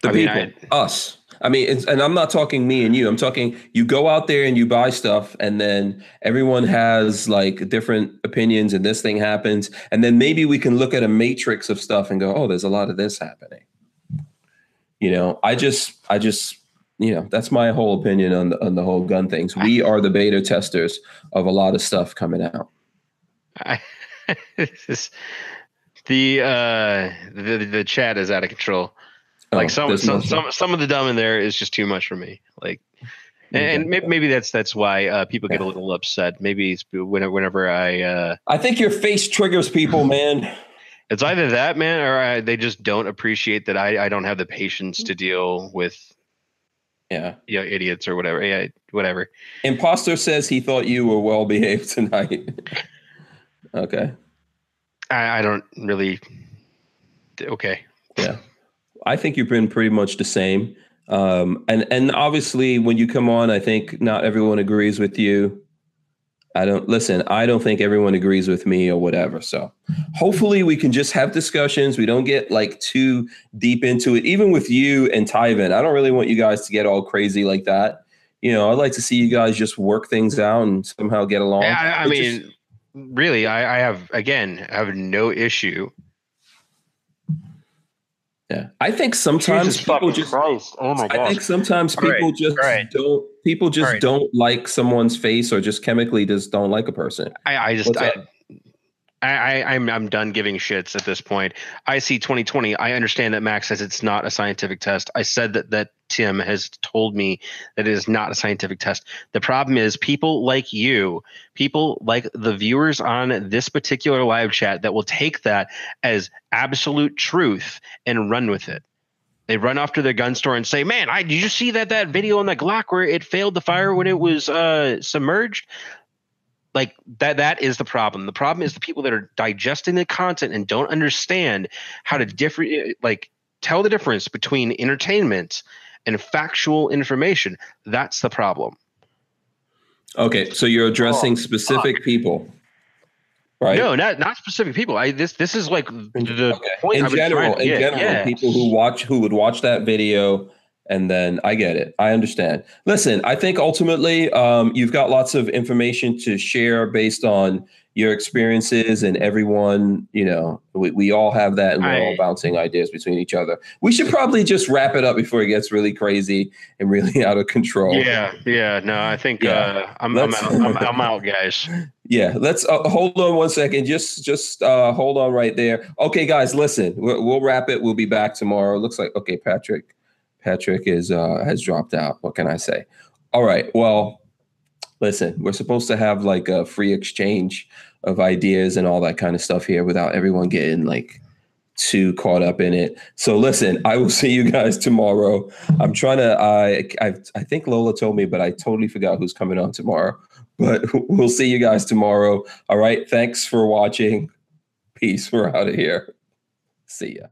The I mean, people, us. I mean, it's, and I'm not talking me and you. I'm talking you go out there and you buy stuff, and then everyone has like different opinions, and this thing happens, and then maybe we can look at a matrix of stuff and go, oh, there's a lot of this happening. You know, I just, I just, you know, that's my whole opinion on the on the whole gun things. We are the beta testers of a lot of stuff coming out. I this is- the uh the the chat is out of control. like Oh, some some, some some of the dumb in there is just too much for me. Like, and, and maybe, maybe that's that's why uh, people get a little upset. Maybe it's whenever, whenever I uh, I think your face triggers people, man. it's either that man or I, they just don't appreciate that I I don't have the patience to deal with Yeah. you know idiots or whatever. Yeah, whatever. Imposter says he thought you were well behaved tonight. okay. I, I don't really. Okay. Yeah. I think you've been pretty much the same. Um, and and obviously when you come on, I think not everyone agrees with you. I don't listen, I don't think everyone agrees with me or whatever. So hopefully we can just have discussions. We don't get like too deep into it. Even with you and Tyven, I don't really want you guys to get all crazy like that. You know, I'd like to see you guys just work things out and somehow get along. Yeah, I, I mean, really, I, I have again, I have no issue. yeah. I think sometimes people just Christ! Oh my I think sometimes All right, people just all right. don't people just All right. don't like someone's face or just chemically just don't like a person. I, I just What's I? I, I I'm I'm done giving shits at this point. I see 2020. I understand that Mac says it's not a scientific test. I said that that Tim has told me that it is not a scientific test. The problem is people like you, people like the viewers on this particular live chat that will take that as absolute truth and run with it. They run off to their gun store and say, "Man, I did you see that that video on the Glock where it failed to fire when it was uh, submerged?" Like that that is the problem the problem is the people that are digesting the content and don't understand how to different eh, like tell the difference between entertainment and factual information that's the problem Okay, so you're addressing Oh, specific people, right? no not not specific people i this this is like the Okay. point in I general, trying to in get. general, Yeah. people who watch who would watch that video and then I get it. I understand. Listen, I think ultimately um, you've got lots of information to share based on your experiences and everyone, you know, we, we all have that and we're all bouncing ideas between each other. We should probably just wrap it up before it gets really crazy and really out of control. yeah yeah no i think Yeah. uh i'm I'm out, I'm, I'm out guys Yeah, let's uh, hold on one second. Just just uh, hold on right there. Okay, guys, listen. We'll, we'll wrap it. We'll be back tomorrow. Looks like okay. Patrick, Patrick is uh, has dropped out. What can I say? All right. Well, listen. We're supposed to have like a free exchange of ideas and all that kind of stuff here without everyone getting like too caught up in it. So listen, I will see you guys tomorrow. I'm trying to. I I I think Lola told me, but I totally forgot who's coming on tomorrow. But we'll see you guys tomorrow. All right. Thanks for watching. Peace. We're out of here. See ya.